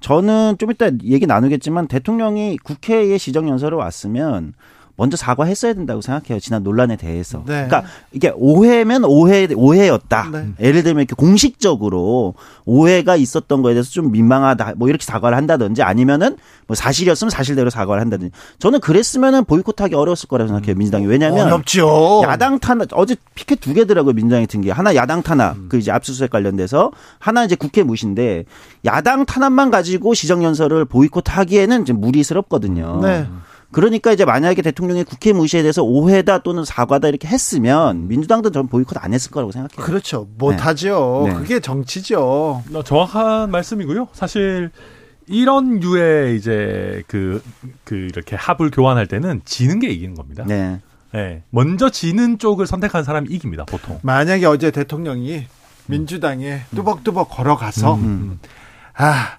저는 좀 이따 얘기 나누겠지만 대통령이 국회에 시정연설을 왔으면 먼저 사과했어야 된다고 생각해요. 지난 논란에 대해서. 네. 그러니까 이게 오해면 오해 오해였다. 네. 예를 들면 이렇게 공식적으로 오해가 있었던 거에 대해서 좀 민망하다. 뭐 이렇게 사과를 한다든지 아니면은 뭐 사실이었으면 사실대로 사과를 한다든지. 저는 그랬으면은 보이콧하기 어려웠을 거라고 생각해요. 민주당이. 왜냐하면 어렵죠. 야당 탄압 어제 피켓 두 개더라고요. 민주당이 든 게. 하나 야당 탄압 음. 그 이제 압수수색 관련돼서 하나 이제 국회 무신데 야당 탄압만 가지고 시정 연설을 보이콧하기에는 좀 무리스럽거든요. 네. 그러니까 이제 만약에 대통령이 국회 무시에 대해서 오해다 또는 사과다 이렇게 했으면 민주당도 전 보이콧 안 했을 거라고 생각해요. 그렇죠. 못하죠. 네. 네. 그게 정치죠. 어, 정확한 말씀이고요. 사실 이런 유의 이제 그, 그 이렇게 합을 교환할 때는 지는 게 이기는 겁니다. 네. 네. 먼저 지는 쪽을 선택한 사람이 이깁니다, 보통. 만약에 어제 대통령이 민주당에 뚜벅뚜벅 걸어가서, 음. 음. 아,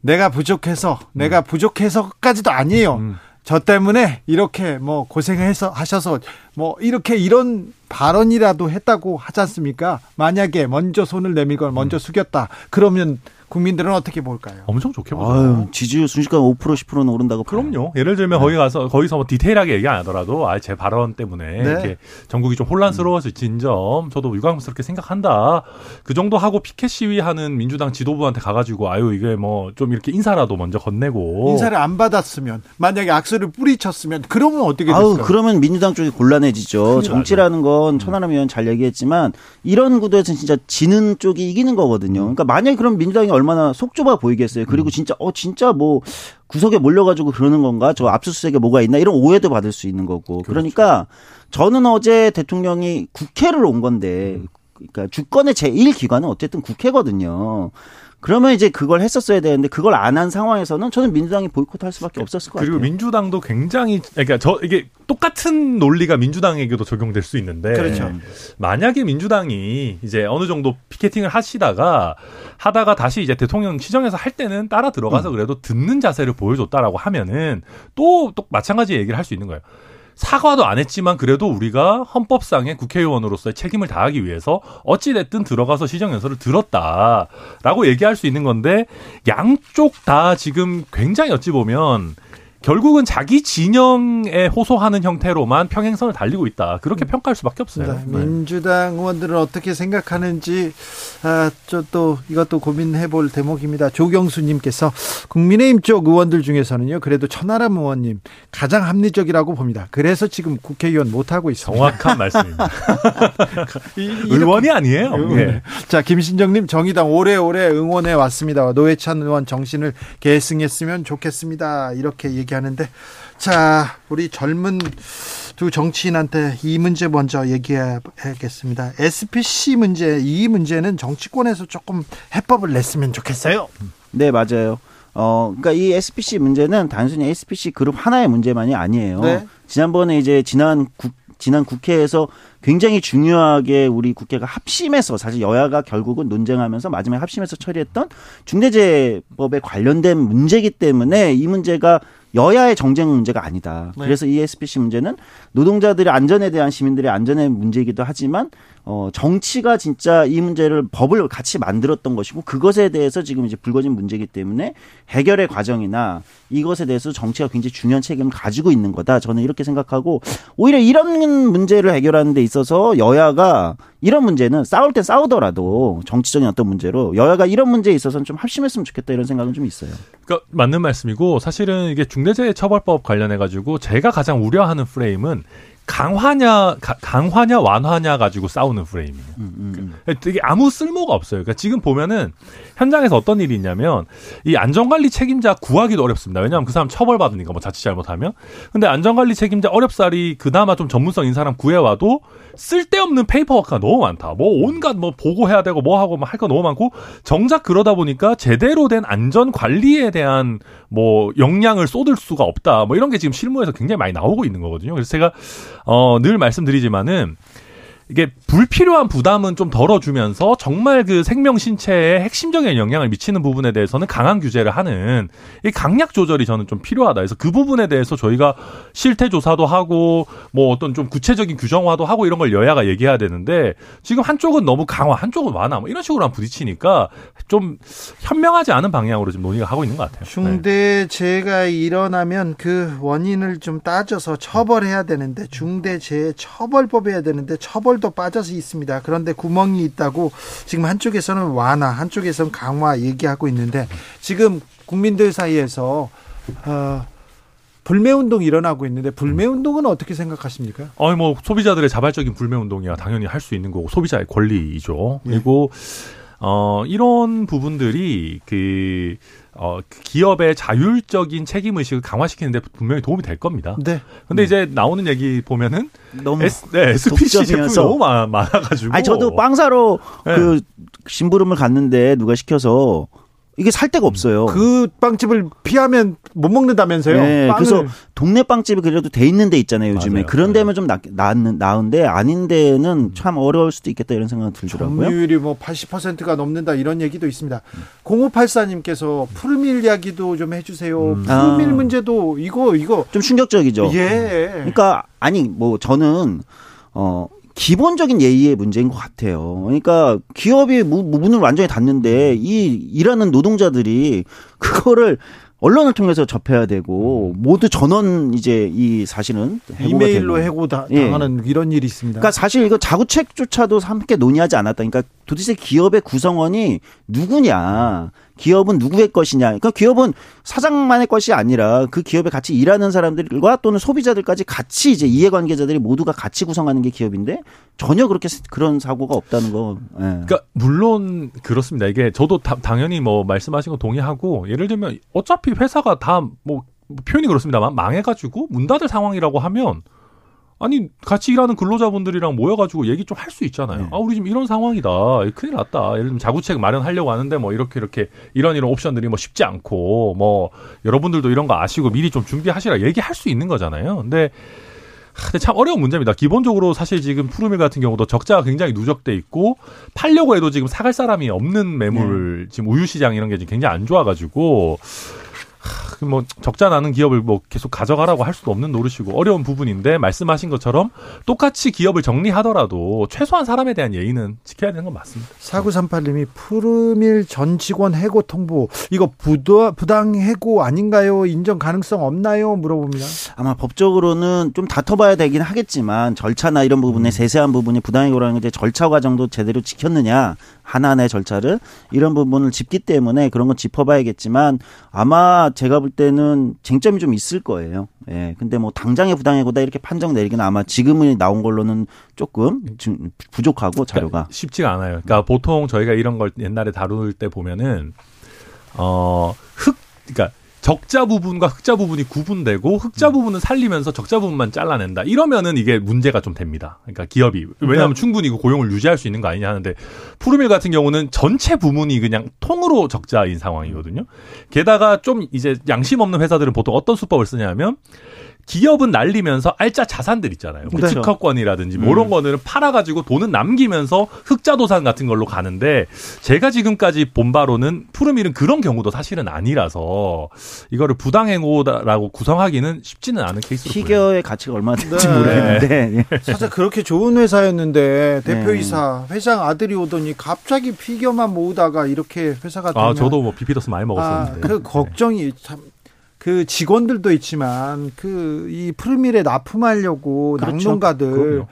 내가 부족해서, 음. 내가 부족해서까지도 아니에요. 음. 저 때문에 이렇게 뭐 고생해서 하셔서 뭐 이렇게 이런 발언이라도 했다고 하지 않습니까? 만약에 먼저 손을 내밀건 먼저 음. 숙였다. 그러면 국민들은 어떻게 볼까요? 엄청 좋게 보죠. 지지율 순식간 5% 10%는 오른다고. 그럼요. 예를 들면 네. 거기 가서 거기서 뭐 디테일하게 얘기 안 하더라도 아 제 발언 때문에 네. 이렇게 전국이 좀 혼란스러워진 점 저도 유감스럽게 생각한다. 그 정도 하고 피켓 시위하는 민주당 지도부한테 가가지고 아유 이게 뭐 좀 이렇게 인사라도 먼저 건네고 인사를 안 받았으면 만약에 악수를 뿌리쳤으면 그러면 어떻게 됐을까요? 아우 그러면 민주당 쪽이 곤란해지죠. 정치라는 건 음. 천하람 의원 잘 얘기했지만 이런 구도에서 진짜 지는 쪽이 이기는 거거든요. 그러니까 만약에 그럼 민주당이 얼마나 속 좁아 보이겠어요. 그리고 음. 진짜 어 진짜 뭐 구석에 몰려가지고 그러는 건가? 저 압수수색에 뭐가 있나? 이런 오해도 받을 수 있는 거고. 그렇죠. 그러니까 저는 어제 대통령이 국회를 온 건데, 그러니까 주권의 제1 기관은 어쨌든 국회거든요. 그러면 이제 그걸 했었어야 되는데 그걸 안 한 상황에서는 저는 민주당이 보이콧할 수밖에 없었을 것 그리고 같아요. 그리고 민주당도 굉장히 그러니까 저 이게 똑같은 논리가 민주당에게도 적용될 수 있는데 그렇죠. 만약에 민주당이 이제 어느 정도 피켓팅을 하시다가 하다가 다시 이제 대통령 시정에서 할 때는 따라 들어가서 음. 그래도 듣는 자세를 보여줬다라고 하면은 또 또 마찬가지 얘기를 할 수 있는 거예요. 사과도 안 했지만 그래도 우리가 헌법상의 국회의원으로서의 책임을 다하기 위해서 어찌됐든 들어가서 시정연설을 들었다라고 얘기할 수 있는 건데 양쪽 다 지금 굉장히 어찌 보면 결국은 자기 진영에 호소하는 형태로만 평행선을 달리고 있다. 그렇게 음. 평가할 수밖에 없어요. 네, 네. 민주당 의원들은 어떻게 생각하는지 아, 또 이것도 고민해 볼 대목입니다. 조경수님께서 국민의힘 쪽 의원들 중에서는요. 그래도 천하람 의원님 가장 합리적이라고 봅니다. 그래서 지금 국회의원 못 하고 있습니다. 정확한 <laughs> 말씀입니다. 의원이 아니에요. 네. 자 김신정님 정의당 오래오래 응원해 왔습니다. 노회찬 의원 정신을 계승했으면 좋겠습니다. 이렇게 얘기. 얘기하는데 자 우리 젊은 두 정치인한테 이 문제 먼저 얘기해야겠습니다. SPC 문제 이 문제는 정치권에서 조금 해법을 냈으면 좋겠어요. 네 맞아요. 어, 그러니까 이 SPC 문제는 단순히 SPC 그룹 하나의 문제만이 아니에요. 네. 지난번에 이제 지난 국 지난 국회에서 굉장히 중요하게 우리 국회가 합심해서 사실 여야가 결국은 논쟁하면서 마지막에 합심해서 처리했던 중대재해법에 관련된 문제이기 때문에 이 문제가 여야의 정쟁 문제가 아니다. 네. 그래서 이 SPC 문제는 노동자들의 안전에 대한 시민들의 안전의 문제이기도 하지만 어 정치가 진짜 이 문제를 법을 같이 만들었던 것이고 그것에 대해서 지금 이제 불거진 문제이기 때문에 해결의 과정이나 이것에 대해서 정치가 굉장히 중요한 책임을 가지고 있는 거다. 저는 이렇게 생각하고 오히려 이런 문제를 해결하는 데 있어서 여야가 이런 문제는 싸울 때 싸우더라도 정치적인 어떤 문제로 여야가 이런 문제에 있어서는 좀 합심했으면 좋겠다 이런 생각은 좀 있어요. 그러니까 맞는 말씀이고 사실은 이게 중대재해처벌법 관련해 가지고 제가 가장 우려하는 프레임은 강화냐 가, 강화냐 완화냐 가지고 싸우는 프레임이에요. 음, 음, 음. 그러니까 되게 아무 쓸모가 없어요. 그러니까 지금 보면은 현장에서 어떤 일이 있냐면 이 안전관리 책임자 구하기도 어렵습니다. 왜냐하면 그 사람 처벌받으니까 뭐 자칫 잘못하면. 근데 안전관리 책임자 어렵사리 그나마 좀 전문성 있는 사람 구해와도 쓸데없는 페이퍼워크가 너무 많다. 뭐 온갖 뭐 보고해야 되고 뭐 하고 뭐 할 거 너무 많고 정작 그러다 보니까 제대로 된 안전 관리에 대한 뭐 역량을 쏟을 수가 없다. 뭐 이런 게 지금 실무에서 굉장히 많이 나오고 있는 거거든요. 그래서 제가 어 늘 말씀드리지만은 이게 불필요한 부담은 좀 덜어주면서 정말 그 생명 신체에 핵심적인 영향을 미치는 부분에 대해서는 강한 규제를 하는 이 강약 조절이 저는 좀 필요하다. 그래서 그 부분에 대해서 저희가 실태 조사도 하고 뭐 어떤 좀 구체적인 규정화도 하고 이런 걸 여야가 얘기해야 되는데 지금 한쪽은 너무 강화, 한쪽은 완화 뭐 이런 식으로만 부딪히니까 좀 현명하지 않은 방향으로 지금 논의가 하고 있는 것 같아요. 중대재해가 네. 일어나면 그 원인을 좀 따져서 처벌해야 되는데 중대재해 처벌법 해야 되는데 처벌 도 빠져서 있습니다. 그런데 구멍이 있다고 지금 한쪽에서는 완화, 한쪽에서는 강화 얘기하고 있는데 지금 국민들 사이에서 어, 불매 운동 일어나고 있는데 불매 운동은 어떻게 생각하십니까? 아니 뭐 소비자들의 자발적인 불매 운동이야 당연히 할 수 있는 거고 소비자의 권리이죠. 예. 그리고 어 이런 부분들이 그 어, 기업의 자율적인 책임 의식을 강화시키는데 분명히 도움이 될 겁니다. 네. 근데 음. 이제 나오는 얘기 보면은 너무 S, 네, SPC 제품이 너무 많아, 많아 가지고. 아니 저도 빵사로 네. 그 심부름을 갔는데 누가 시켜서 이게 살 데가 없어요. 그 빵집을 피하면 못 먹는다면서요? 네, 그래서 동네 빵집이 그래도 돼 있는 데 있잖아요, 요즘에. 맞아요. 그런 데면 좀 나, 나, 나은데 아닌 데는 참 어려울 수도 있겠다 이런 생각이 들더라고요. 점유율이 뭐 80%가 넘는다 이런 얘기도 있습니다. 0584님께서 푸르밀 이야기도 좀 해주세요. 음. 푸르밀 아. 문제도 이거 이거 좀 충격적이죠. 예. 그러니까 아니 뭐 저는 어 기본적인 예의의 문제인 것 같아요. 그러니까 기업이 문을 완전히 닫는데 이 일하는 노동자들이 그거를 언론을 통해서 접해야 되고 모두 전원 이제 이 사실은 이메일로 해고 당하는 예. 이런 일이 있습니다. 그러니까 사실 이거 자구책조차도 함께 논의하지 않았다. 그러니까 도대체 기업의 구성원이 누구냐? 기업은 누구의 것이냐. 그러니까 기업은 사장만의 것이 아니라 그 기업에 같이 일하는 사람들과 또는 소비자들까지 같이 이제 이해관계자들이 모두가 같이 구성하는 게 기업인데 전혀 그렇게 그런 사고가 없다는 거. 예. 그러니까 물론 그렇습니다. 이게 저도 다, 당연히 뭐 말씀하신 거 동의하고 예를 들면 어차피 회사가 다 뭐 표현이 그렇습니다만 망해가지고 문 닫을 상황이라고 하면 아니 같이 일하는 근로자분들이랑 모여가지고 얘기 좀 할 수 있잖아요. 네. 아 우리 지금 이런 상황이다. 큰일 났다. 예를 들면 자구책 마련하려고 하는데 뭐 이렇게 이렇게 이런 이런 옵션들이 뭐 쉽지 않고 뭐 여러분들도 이런 거 아시고 미리 좀 준비하시라 얘기할 수 있는 거잖아요. 근데 근데 참 어려운 문제입니다. 기본적으로 사실 지금 푸르밀 같은 경우도 적자가 굉장히 누적돼 있고 팔려고 해도 지금 사갈 사람이 없는 매물 네. 지금 우유 시장 이런 게 지금 굉장히 안 좋아가지고 뭐 적자 나는 기업을 뭐 계속 가져가라고 할 수도 없는 노릇이고 어려운 부분인데 말씀하신 것처럼 똑같이 기업을 정리하더라도 최소한 사람에 대한 예의는 지켜야 되는 건 맞습니다. 4938님이 푸르밀 전 직원 해고 통보 이거 부도, 부당 해고 아닌가요? 인정 가능성 없나요? 물어봅니다. 아마 법적으로는 좀 다퉈봐야 되긴 하겠지만 절차나 이런 부분에 음. 세세한 부분이 부당 해고라는 게 절차 과정도 제대로 지켰느냐 하나하나의 절차를 이런 부분을 짚기 때문에 그런 건 짚어봐야겠지만 아마 제가 볼 때는 쟁점이 좀 있을 거예요. 예. 근데 뭐 당장의 부당해고다 이렇게 판정 내리기는 아마 지금은 나온 걸로는 조금 부족하고 자료가 그러니까 쉽지가 않아요. 그러니까 보통 저희가 이런 걸 옛날에 다룰 때 보면은 어 흑 그러니까 적자 부분과 흑자 부분이 구분되고 흑자 음. 부분은 살리면서 적자 부분만 잘라낸다. 이러면은 이게 문제가 좀 됩니다. 그러니까 기업이 왜냐하면 네. 충분히 그 고용을 유지할 수 있는 거 아니냐 하는데 푸르밀 같은 경우는 전체 부문이 그냥 통으로 적자인 상황이거든요. 게다가 좀 이제 양심 없는 회사들은 보통 어떤 수법을 쓰냐면 기업은 날리면서 알짜 자산들 있잖아요. 뭐 그렇죠. 특허권이라든지 뭐 이런 음. 거는 팔아가지고 돈은 남기면서 흑자도산 같은 걸로 가는데 제가 지금까지 본 바로는 푸르밀은 그런 경우도 사실은 아니라서 이거를 부당행위라고 구성하기는 쉽지는 않은 케이스로 피겨의 가치가 얼마나 될지 네. 모르겠는데 네. 예. 사실 그렇게 좋은 회사였는데 대표이사 네. 회장 아들이 오더니 갑자기 피겨만 모으다가 이렇게 회사가 되면 아 저도 뭐 비피더스 많이 먹었었는데 아, 그 걱정이 참 그 직원들도 있지만 그이 푸르밀에 납품하려고 그렇죠. 낙농가들 그럼요.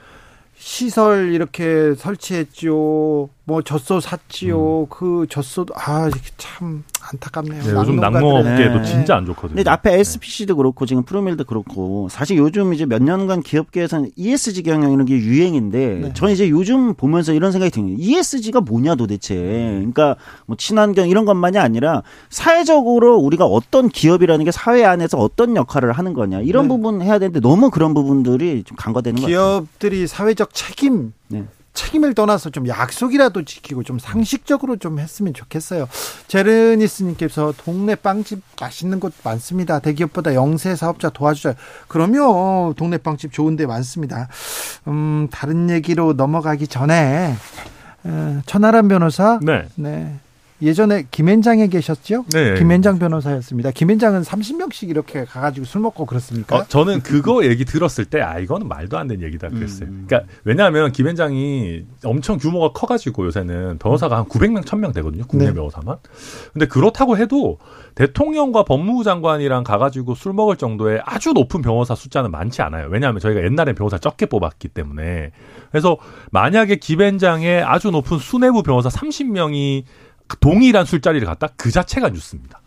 시설 이렇게 설치했죠. 뭐 젖소 샀지요. 음. 그 젖소도 아 참 안타깝네요. 네, 요즘 낙농업계도 네. 진짜 안 좋거든요. 근데 앞에 SPC도 그렇고 지금 프로밀도 그렇고 사실 요즘 이제 몇 년간 기업계에서는 ESG 경영 이런 게 유행인데 네. 저는 이제 요즘 보면서 이런 생각이 드는 ESG가 뭐냐 도대체. 그러니까 뭐 친환경 이런 것만이 아니라 사회적으로 우리가 어떤 기업이라는 게 사회 안에서 어떤 역할을 하는 거냐 이런 네. 부분 해야 되는데 너무 그런 부분들이 좀 간과되는 것 같아요. 기업들이 사회적 책임 네. 책임을 떠나서 좀 약속이라도 지키고 좀 상식적으로 좀 했으면 좋겠어요. 제르니스님께서 동네 빵집 맛있는 곳 많습니다. 대기업보다 영세 사업자 도와주자. 그러면 동네 빵집 좋은데 많습니다. 음, 다른 얘기로 넘어가기 전에 어, 천하람 변호사, 네. 네. 예전에 김앤장에 계셨죠? 네. 김앤장 변호사였습니다. 김앤장은 30명씩 이렇게 가가지고 술 먹고 그렇습니까? 어, 저는 그거 얘기 들었을 때, 아, 이거는 말도 안 되는 얘기다 그랬어요. 음. 그러니까, 왜냐하면 김앤장이 엄청 규모가 커가지고 요새는 변호사가 한 900명, 1000명 되거든요. 국내 네. 변호사만. 근데 그렇다고 해도 대통령과 법무부 장관이랑 가가지고 술 먹을 정도의 아주 높은 변호사 숫자는 많지 않아요. 왜냐하면 저희가 옛날에 변호사 적게 뽑았기 때문에. 그래서 만약에 김앤장의 아주 높은 수뇌부 변호사 30명이 동일한 술자리를 갔다 그 자체가 뉴스입니다.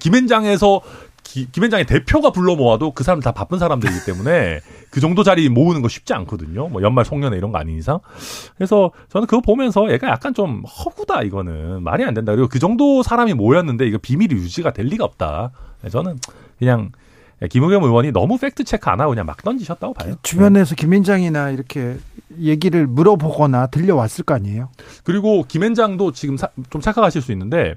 김앤장에서 김앤장의 대표가 불러 모아도 그 사람 다 바쁜 사람들이기 때문에 그 정도 자리 모으는 거 쉽지 않거든요. 뭐 연말 송년회 이런 거 아닌 이상. 그래서 저는 그거 보면서 얘가 약간 좀 허구다 이거는 말이 안 된다. 그리고 그 정도 사람이 모였는데 이거 비밀이 유지가 될 리가 없다. 저는 그냥 김의겸 의원이 너무 팩트 체크 안 하고 그냥 막 던지셨다고 봐요. 주변에서 김앤장이나 이렇게 얘기를 물어보거나 들려왔을 거 아니에요? 그리고 김앤장도 지금 사, 좀 착각하실 수 있는데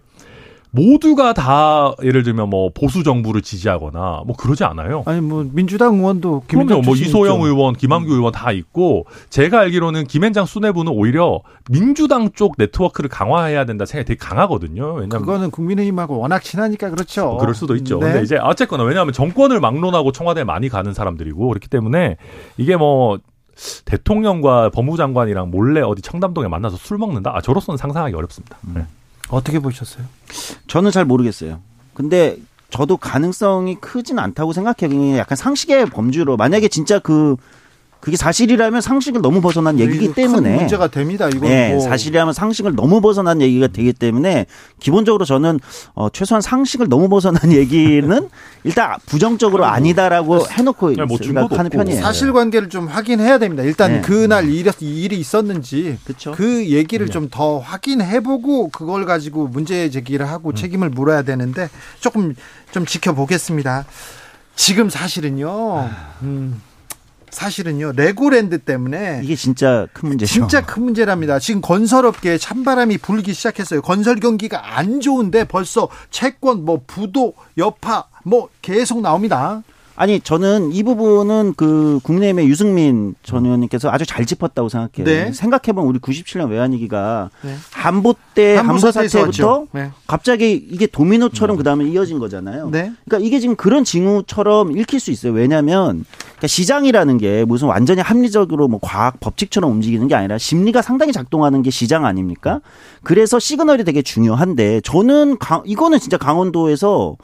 모두가 다 예를 들면 뭐 보수 정부를 지지하거나 뭐 그러지 않아요. 아니 뭐 민주당 의원도 그럼요. 뭐 이소영 있죠. 의원, 김한규 음. 의원 다 있고 제가 알기로는 김앤장 수뇌부는 오히려 민주당 쪽 네트워크를 강화해야 된다 생각이 되게 강하거든요. 왜냐면 그거는 국민의힘하고 워낙 친하니까 그렇죠. 뭐 그럴 수도 있죠. 네. 근데 이제 어쨌거나 왜냐하면 정권을 막론하고 청와대에 많이 가는 사람들이고 그렇기 때문에 이게 뭐 대통령과 법무부 장관이랑 몰래 어디 청담동에 만나서 술 먹는다? 아, 저로서는 상상하기 어렵습니다. 음. 네. 어떻게 보셨어요? 저는 잘 모르겠어요. 근데 저도 가능성이 크진 않다고 생각해요. 약간 상식의 범주로 만약에 진짜 그 그게 사실이라면 상식을 너무 벗어난 얘기이기 때문에 문제가 됩니다. 이거 네, 뭐. 사실이라면 상식을 너무 벗어난 얘기가 되기 때문에 기본적으로 저는 어, 최소한 상식을 너무 벗어난 <laughs> 얘기는 일단 부정적으로 아니다라고 해놓고 네, 뭐 생각하는 편이에요. 사실관계를 좀 확인해야 됩니다. 일단 네. 그날 일이, 일이 있었는지 그쵸? 그 얘기를 네. 좀더 확인해보고 그걸 가지고 문제 제기를 하고 음. 책임을 물어야 되는데 조금 좀 지켜보겠습니다. 지금 사실은요. 아. 음. 사실은요 레고랜드 때문에 이게 진짜 큰 문제죠. 진짜 큰 문제랍니다. 지금 건설업계에 찬바람이 불기 시작했어요. 건설 경기가 안 좋은데 벌써 채권, 뭐 부도, 여파, 뭐 계속 나옵니다. 아니 저는 이 부분은 그 국내외 유승민 전 의원님께서 아주 잘 짚었다고 생각해요. 네. 생각해보면 우리 97년 외환위기가 네. 한보 때 한보 사태부터 네. 갑자기 이게 도미노처럼 그 다음에 이어진 거잖아요. 네. 그러니까 이게 지금 그런 징후처럼 읽힐 수 있어요. 왜냐하면 그러니까 시장이라는 게 무슨 완전히 합리적으로 뭐 과학 법칙처럼 움직이는 게 아니라 심리가 상당히 작동하는 게 시장 아닙니까? 그래서 시그널이 되게 중요한데 저는 강, 이거는 진짜 강원도에서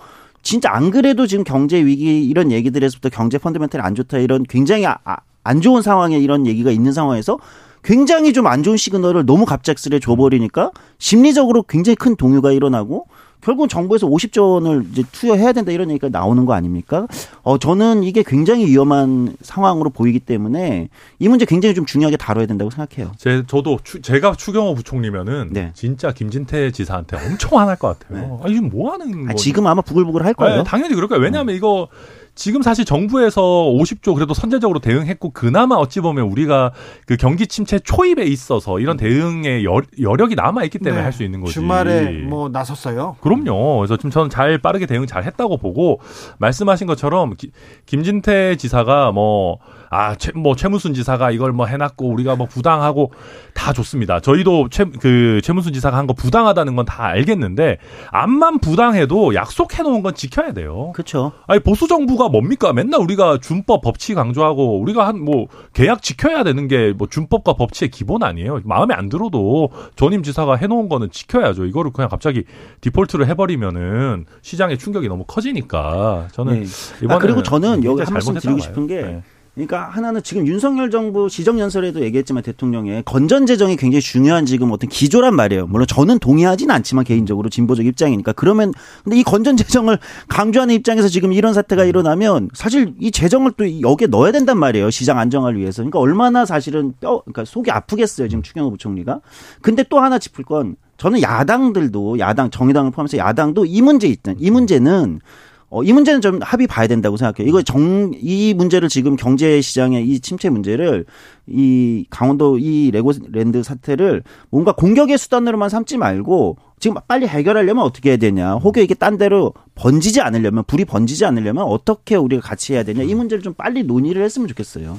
진짜 안 그래도 지금 경제 위기 이런 얘기들에서부터 경제 펀드멘탈이 안 좋다 이런 굉장히 아, 아, 안 좋은 상황에 이런 얘기가 있는 상황에서 굉장히 좀 안 좋은 시그널을 너무 갑작스레 줘버리니까 심리적으로 굉장히 큰 동요가 일어나고 결국은 정부에서 50조 원을 이제 투여해야 된다 이런 얘기가 나오는 거 아닙니까? 어, 저는 이게 굉장히 위험한 상황으로 보이기 때문에 이 문제 굉장히 좀 중요하게 다뤄야 된다고 생각해요. 제, 저도 추, 제가 추경호 부총리면은 네. 진짜 김진태 지사한테 엄청 화날 것 같아요. 네. 아, 이건 뭐 하는 아, 지금 아마 부글부글 할 거예요. 네, 당연히 그럴 거예요. 왜냐하면 네. 이거 지금 사실 정부에서 50조 그래도 선제적으로 대응했고 그나마 어찌 보면 우리가 그 경기 침체 초입에 있어서 이런 대응의 여, 력이 남아 있기 때문에 네. 할수 있는 거지. 주말에 뭐 나섰어요. 그럼요. 그래서 지금 저는 잘 빠르게 대응 잘 했다고 보고 말씀하신 것처럼 기, 김진태 지사가 뭐 아, 최, 뭐 최무순 지사가 이걸 뭐 해놨고 우리가 뭐 부당하고 다 좋습니다. 저희도 최, 그 최무순 지사가 한 거 부당하다는 건 다 알겠는데 암만 부당해도 약속해 놓은 건 지켜야 돼요. 그렇죠. 아니 보수 정부가 뭡니까? 맨날 우리가 준법 법치 강조하고 우리가 한 뭐 계약 지켜야 되는 게 뭐 준법과 법치의 기본 아니에요. 마음에 안 들어도 전임 지사가 해놓은 거는 지켜야죠. 이거를 그냥 갑자기 디폴트를 해버리면은 시장의 충격이 너무 커지니까 저는 네. 이번에 아, 그리고 저는 여기 한 말씀 드리고 싶은 게. 네. 그러니까 하나는 지금 윤석열 정부 시정연설에도 얘기했지만 대통령의 건전 재정이 굉장히 중요한 지금 어떤 기조란 말이에요. 물론 저는 동의하지는 않지만 개인적으로 진보적 입장이니까 그러면 근데 이 건전 재정을 강조하는 입장에서 지금 이런 사태가 일어나면 사실 이 재정을 또 여기에 넣어야 된단 말이에요. 시장 안정화를 위해서. 그러니까 얼마나 사실은 뼈 그러니까 속이 아프겠어요. 지금 추경호 부총리가. 근데 또 하나 짚을 건 저는 야당들도 야당 정의당을 포함해서 야당도 이 문제 있던 이 문제는 어, 이 문제는 좀 합의 봐야 된다고 생각해요. 이거 정, 이 문제를 지금 경제 시장의 이 침체 문제를 이 강원도 이 레고랜드 사태를 뭔가 공격의 수단으로만 삼지 말고 지금 빨리 해결하려면 어떻게 해야 되냐. 혹여 이게 딴 데로 번지지 않으려면 불이 번지지 않으려면 어떻게 우리가 같이 해야 되냐. 이 문제를 좀 빨리 논의를 했으면 좋겠어요.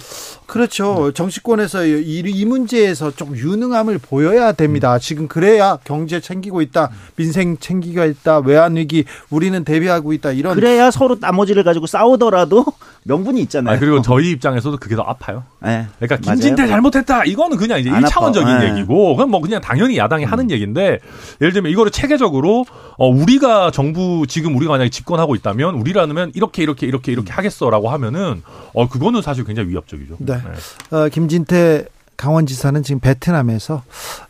그렇죠. 정치권에서 이, 이 문제에서 좀 유능함을 보여야 됩니다. 지금 그래야 경제 챙기고 있다. 민생 챙기고 있다. 외환 위기 우리는 대비하고 있다. 이런 그래야 서로 나머지를 가지고 싸우더라도 <laughs> 명분이 있잖아요. 아, 그리고 저희 입장에서도 그게 더 아파요. 네. 그러니까 김진태 잘못했다. 이거는 그냥 이제 1차원적인 네. 얘기고 그건 뭐 그냥 당연히 야당이 음. 하는 얘기인데 예를 들면 이거를 체계적으로 어 우리가 정부 지금 우리가 만약에 집권하고 있다면 우리라면 이렇게 이렇게 이렇게 이렇게 하겠어라고 하면은 어 그거는 사실 굉장히 위협적이죠. 네. 네. 어, 김진태 강원지사는 지금 베트남에서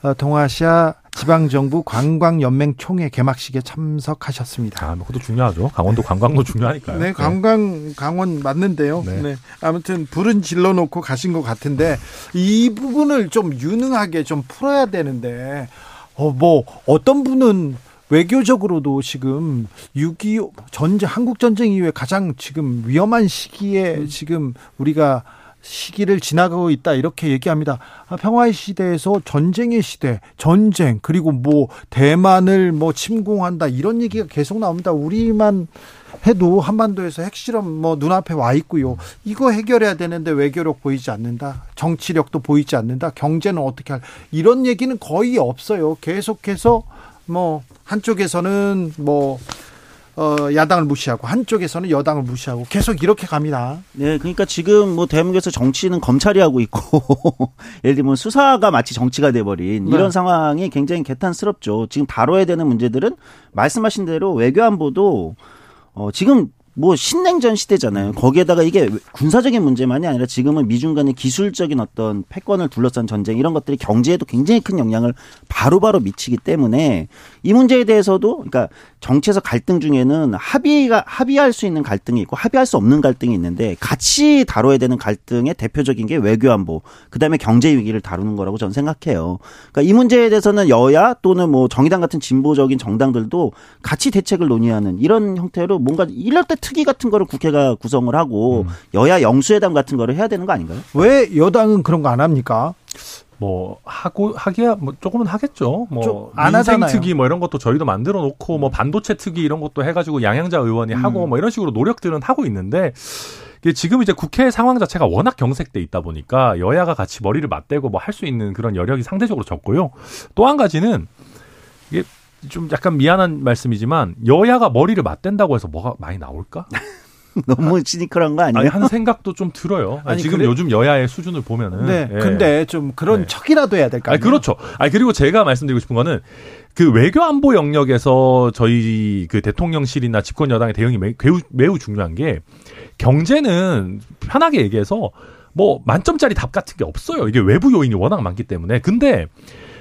어, 동아시아 지방정부 관광연맹 총회 개막식에 참석하셨습니다. 아, 뭐 그것도 중요하죠. 강원도 관광도 중요하니까요. 네, 관광 강원 맞는데요. 네. 네. 아무튼 불은 질러놓고 가신 것 같은데 이 부분을 좀 유능하게 좀 풀어야 되는데 어, 뭐 어떤 분은 외교적으로도 지금 6.25 전쟁 한국 전쟁 이후에 가장 지금 위험한 시기에 음. 지금 우리가 시기를 지나가고 있다 이렇게 얘기합니다. 아, 평화의 시대에서 전쟁의 시대, 전쟁 그리고 뭐 대만을 뭐 침공한다 이런 얘기가 계속 나옵니다. 우리만 해도 한반도에서 핵실험 뭐 눈앞에 와 있고요. 이거 해결해야 되는데 외교력 보이지 않는다. 정치력도 보이지 않는다. 경제는 어떻게 할 이런 얘기는 거의 없어요. 계속해서 뭐 한쪽에서는 뭐 어, 야당을 무시하고 한쪽에서는 여당을 무시하고 계속 이렇게 갑니다. 네, 그러니까 지금 뭐 대한민국에서 정치는 검찰이 하고 있고 <laughs> 예를 들면 수사가 마치 정치가 돼버린 네. 이런 상황이 굉장히 개탄스럽죠. 지금 다뤄야 되는 문제들은 말씀하신 대로 외교안보도 어, 지금 뭐 신냉전 시대잖아요. 거기에다가 이게 군사적인 문제만이 아니라 지금은 미중 간의 기술적인 어떤 패권을 둘러싼 전쟁 이런 것들이 경제에도 굉장히 큰 영향을 바로바로 바로 미치기 때문에 이 문제에 대해서도 그러니까 정치에서 갈등 중에는 합의가 합의할 수 있는 갈등이 있고 합의할 수 없는 갈등이 있는데 같이 다뤄야 되는 갈등의 대표적인 게 외교 안보, 그다음에 경제 위기를 다루는 거라고 저는 생각해요. 그러니까 이 문제에 대해서는 여야 또는 뭐 정의당 같은 진보적인 정당들도 같이 대책을 논의하는 이런 형태로 뭔가 이럴 때 특위 같은 거를 국회가 구성을 하고 음. 여야 영수회담 같은 거를 해야 되는 거 아닌가요? 왜 여당은 그런 거 안 합니까? 뭐 하고 하기야 뭐 조금은 하겠죠. 뭐안 하잖아요. 특위 뭐 이런 것도 저희도 만들어 놓고 뭐 반도체 특위 이런 것도 해가지고 양양자 의원이 음. 하고 뭐 이런 식으로 노력들은 하고 있는데 지금 이제 국회 상황 자체가 워낙 경색돼 있다 보니까 여야가 같이 머리를 맞대고 뭐 할 수 있는 그런 여력이 상대적으로 적고요. 또 한 가지는 이게 좀 약간 미안한 말씀이지만 여야가 머리를 맞댄다고 해서 뭐가 많이 나올까? <laughs> 너무 시니컬한 거 아니에요? 아니, 한 생각도 좀 들어요. 아니, 지금 그래? 요즘 여야의 수준을 보면은. 네. 예. 근데 좀 그런 네. 척이라도 해야 될까? 아니, 그렇죠. 아니, 그리고 제가 말씀드리고 싶은 거는 그 외교 안보 영역에서 저희 그 대통령실이나 집권 여당의 대응이 매우, 매우 중요한 게 경제는 편하게 얘기해서 뭐 만점짜리 답 같은 게 없어요. 이게 외부 요인이 워낙 많기 때문에. 근데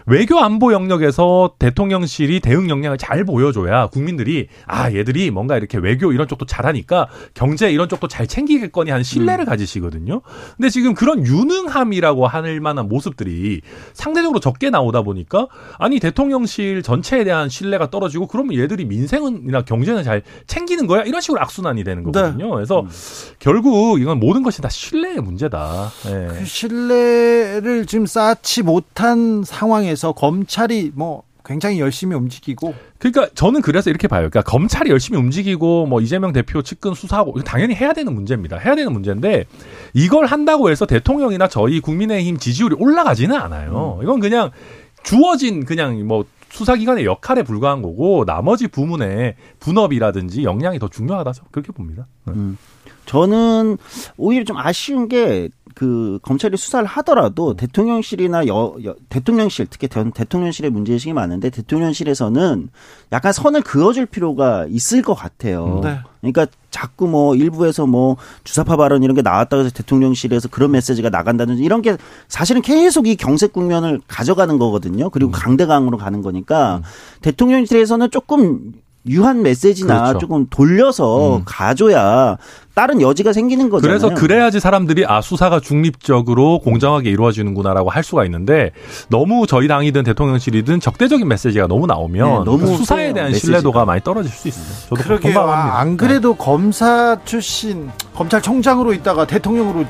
외교 안보 영역에서 대통령실이 대응 역량을 잘 보여줘야 국민들이 아 얘들이 뭔가 이렇게 외교 이런 쪽도 잘하니까 경제 이런 쪽도 잘 챙기겠거니 하는 신뢰를 음. 가지시거든요. 근데 지금 그런 유능함이라고 할 만한 모습들이 상대적으로 적게 나오다 보니까 아니 대통령실 전체에 대한 신뢰가 떨어지고 그러면 얘들이 민생이나 경제는 잘 챙기는 거야 이런 식으로 악순환이 되는 네. 거거든요. 네. 그래서 음. 결국 이건 모든 것이 다 신뢰의 문제다. 네. 그 신뢰를 지금 쌓지 못한 상황에 상황에서 검찰이 뭐 굉장히 열심히 움직이고 그러니까 저는 그래서 이렇게 봐요. 그러니까 검찰이 열심히 움직이고 뭐 이재명 대표 측근 수사하고 당연히 해야 되는 문제입니다. 해야 되는 문제인데 이걸 한다고 해서 대통령이나 저희 국민의힘 지지율이 올라가지는 않아요. 음. 이건 그냥 주어진 그냥 뭐 수사기관의 역할에 불과한 거고 나머지 부문의 분업이라든지 역량이 더 중요하다 그렇게 봅니다. 네. 음. 저는 오히려 좀 아쉬운 게 그 검찰이 수사를 하더라도 대통령실이나 여, 여 대통령실 특히 대, 대통령실의 문제의식이 많은데 대통령실에서는 약간 선을 그어줄 필요가 있을 것 같아요. 네. 그러니까 자꾸 뭐 일부에서 뭐 주사파 발언 이런 게 나왔다고 해서 대통령실에서 그런 메시지가 나간다든지 이런 게 사실은 계속 이 경색 국면을 가져가는 거거든요. 그리고 음. 강대강으로 가는 거니까 음. 대통령실에서는 조금 유한 메시지나 그렇죠. 조금 돌려서 음. 가줘야 다른 여지가 생기는 거잖아요. 그래서 그래야지 사람들이 아 수사가 중립적으로 공정하게 이루어지는구나라고 할 수가 있는데 너무 저희 당이든 대통령실이든 적대적인 메시지가 너무 나오면 네, 너무 그 수사에 대한 메시지가. 신뢰도가 많이 떨어질 수 있어요. 저도 그러게요. 아, 안 그래도 네. 검사 출신 검찰총장으로 있다가 대통령으로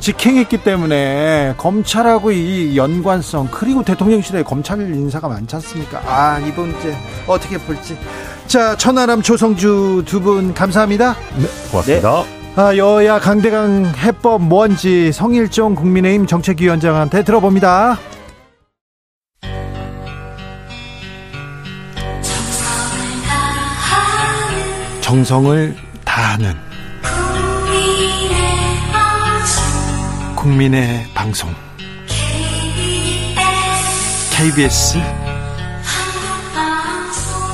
직행했기 때문에 검찰하고 이 연관성 그리고 대통령실에 검찰 인사가 많지 않습니까? 아 이번 이제 어떻게 볼지 자 천하람 조성주 두 분 감사합니다. 네 고맙습니다. 네. 아, 여야 강대강 해법 뭔지 성일종 국민의힘 정책위원장한테 들어봅니다. 정성을 다하는 국민의 방송. KBS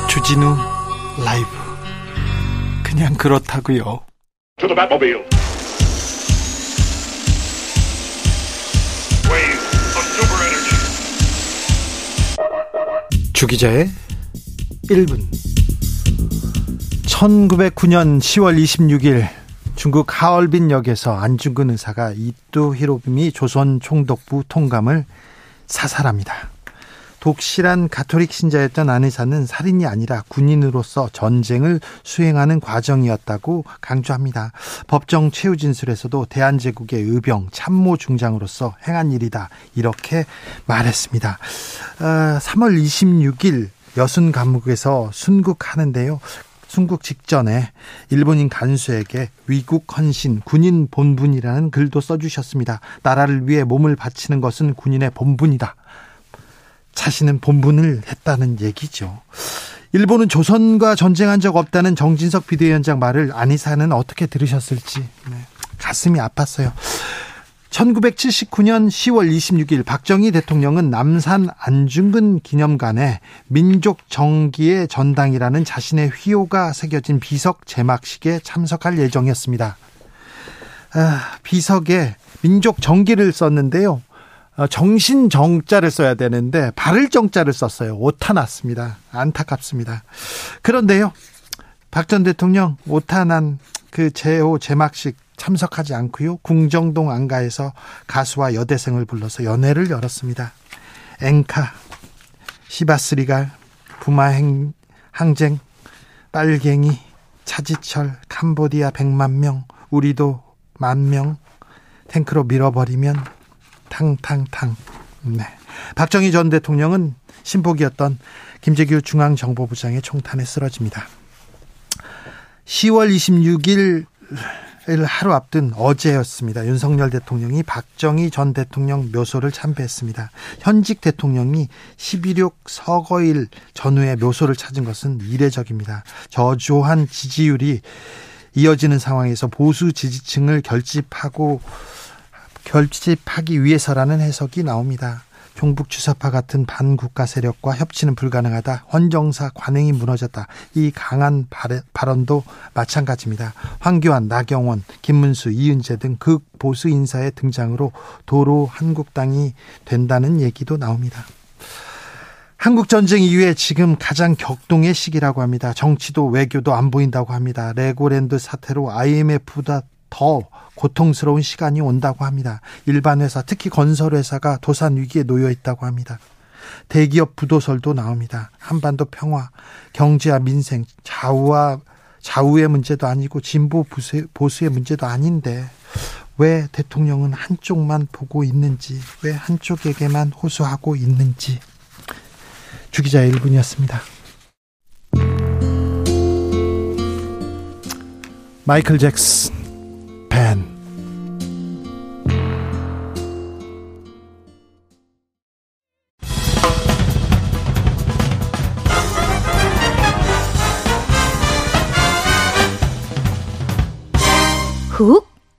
주진우 라이브. 그냥 그렇다고요. 주기자의 1분. 1909년 10월 26일 중국 하얼빈 역에서 안중근 의사가 이뚜 히로부미 조선 총독부 통감을 사살합니다. 독실한 가톨릭 신자였던 안 의사는 살인이 아니라 군인으로서 전쟁을 수행하는 과정이었다고 강조합니다. 법정 최후 진술에서도 대한제국의 의병 참모 중장으로서 행한 일이다 이렇게 말했습니다. 3월 아, 26일 여순 감옥에서 순국하는데요. 순국 직전에 일본인 간수에게 위국 헌신 군인 본분이라는 글도 써주셨습니다. 나라를 위해 몸을 바치는 것은 군인의 본분이다. 자신은 본분을 했다는 얘기죠. 일본은 조선과 전쟁한 적 없다는 정진석 비대위원장 말을 안희사는 어떻게 들으셨을지 네. 가슴이 아팠어요. 1979년 10월 26일 박정희 대통령은 남산 안중근 기념관에 민족 정기의 전당이라는 자신의 휘호가 새겨진 비석 제막식에 참석할 예정이었습니다. 아, 비석에 민족 정기를 썼는데요. 어, 정신 정자를 써야 되는데 발을 정자를 썼어요. 오타 났습니다. 안타깝습니다. 그런데요. 박 전 대통령 오타 난 그 제호 제막식 참석하지 않고요. 궁정동 안가에서 가수와 여대생을 불러서 연회를 열었습니다. 앵카, 시바스리갈, 부마행, 항쟁, 빨갱이, 차지철, 캄보디아 100만 명, 우리도 만 명, 탱크로 밀어버리면 탕탕탕. 네. 박정희 전 대통령은 신복이었던 김재규 중앙정보부장의 총탄에 쓰러집니다. 10월 26일 을 하루 앞둔 어제였습니다. 윤석열 대통령이 박정희 전 대통령 묘소를 참배했습니다. 현직 대통령이 11.6 서거일 전후에 묘소를 찾은 것은 이례적입니다. 저조한 지지율이 이어지는 상황에서 보수 지지층을 결집하고 결집하기 위해서라는 해석이 나옵니다. 종북 주사파 같은 반국가 세력과 협치는 불가능하다. 헌정사 관행이 무너졌다. 이 강한 발언도 마찬가지입니다. 황교안, 나경원, 김문수, 이은재 등 극보수 인사의 등장으로 도로 한국당이 된다는 얘기도 나옵니다. 한국 전쟁 이후에 지금 가장 격동의 시기라고 합니다. 정치도 외교도 안 보인다고 합니다. 레고랜드 사태로 IMF보다 더 고통스러운 시간이 온다고 합니다. 일반 회사, 특히 건설 회사가 도산 위기에 놓여 있다고 합니다. 대기업 부도설도 나옵니다. 한반도 평화, 경제와 민생, 좌우와 좌우의 문제도 아니고 진보 보수의 문제도 아닌데 왜 대통령은 한쪽만 보고 있는지, 왜 한쪽에게만 호소하고 있는지 주기자 1분이었습니다. 마이클 잭슨 밴훅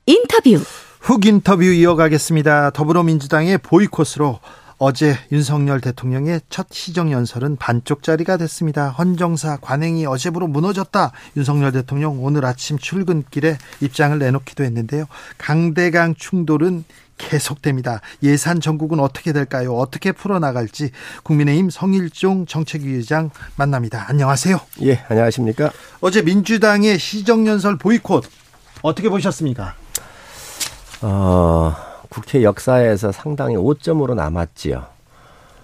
인터뷰 훅 인터뷰 이어가겠습니다. 더불어민주당의 보이콧으로 어제 윤석열 대통령의 첫 시정연설은 반쪽짜리가 됐습니다. 헌정사 관행이 어제부로 무너졌다. 윤석열 대통령 오늘 아침 출근길에 입장을 내놓기도 했는데요. 강대강 충돌은 계속됩니다. 예산 전국은 어떻게 될까요? 어떻게 풀어나갈지 국민의힘 성일종 정책위의장 만납니다. 안녕하세요. 예, 안녕하십니까? 어제 민주당의 시정연설 보이콧 어떻게 보셨습니까? 어... 국회 역사에서 상당히 오점으로 남았지요.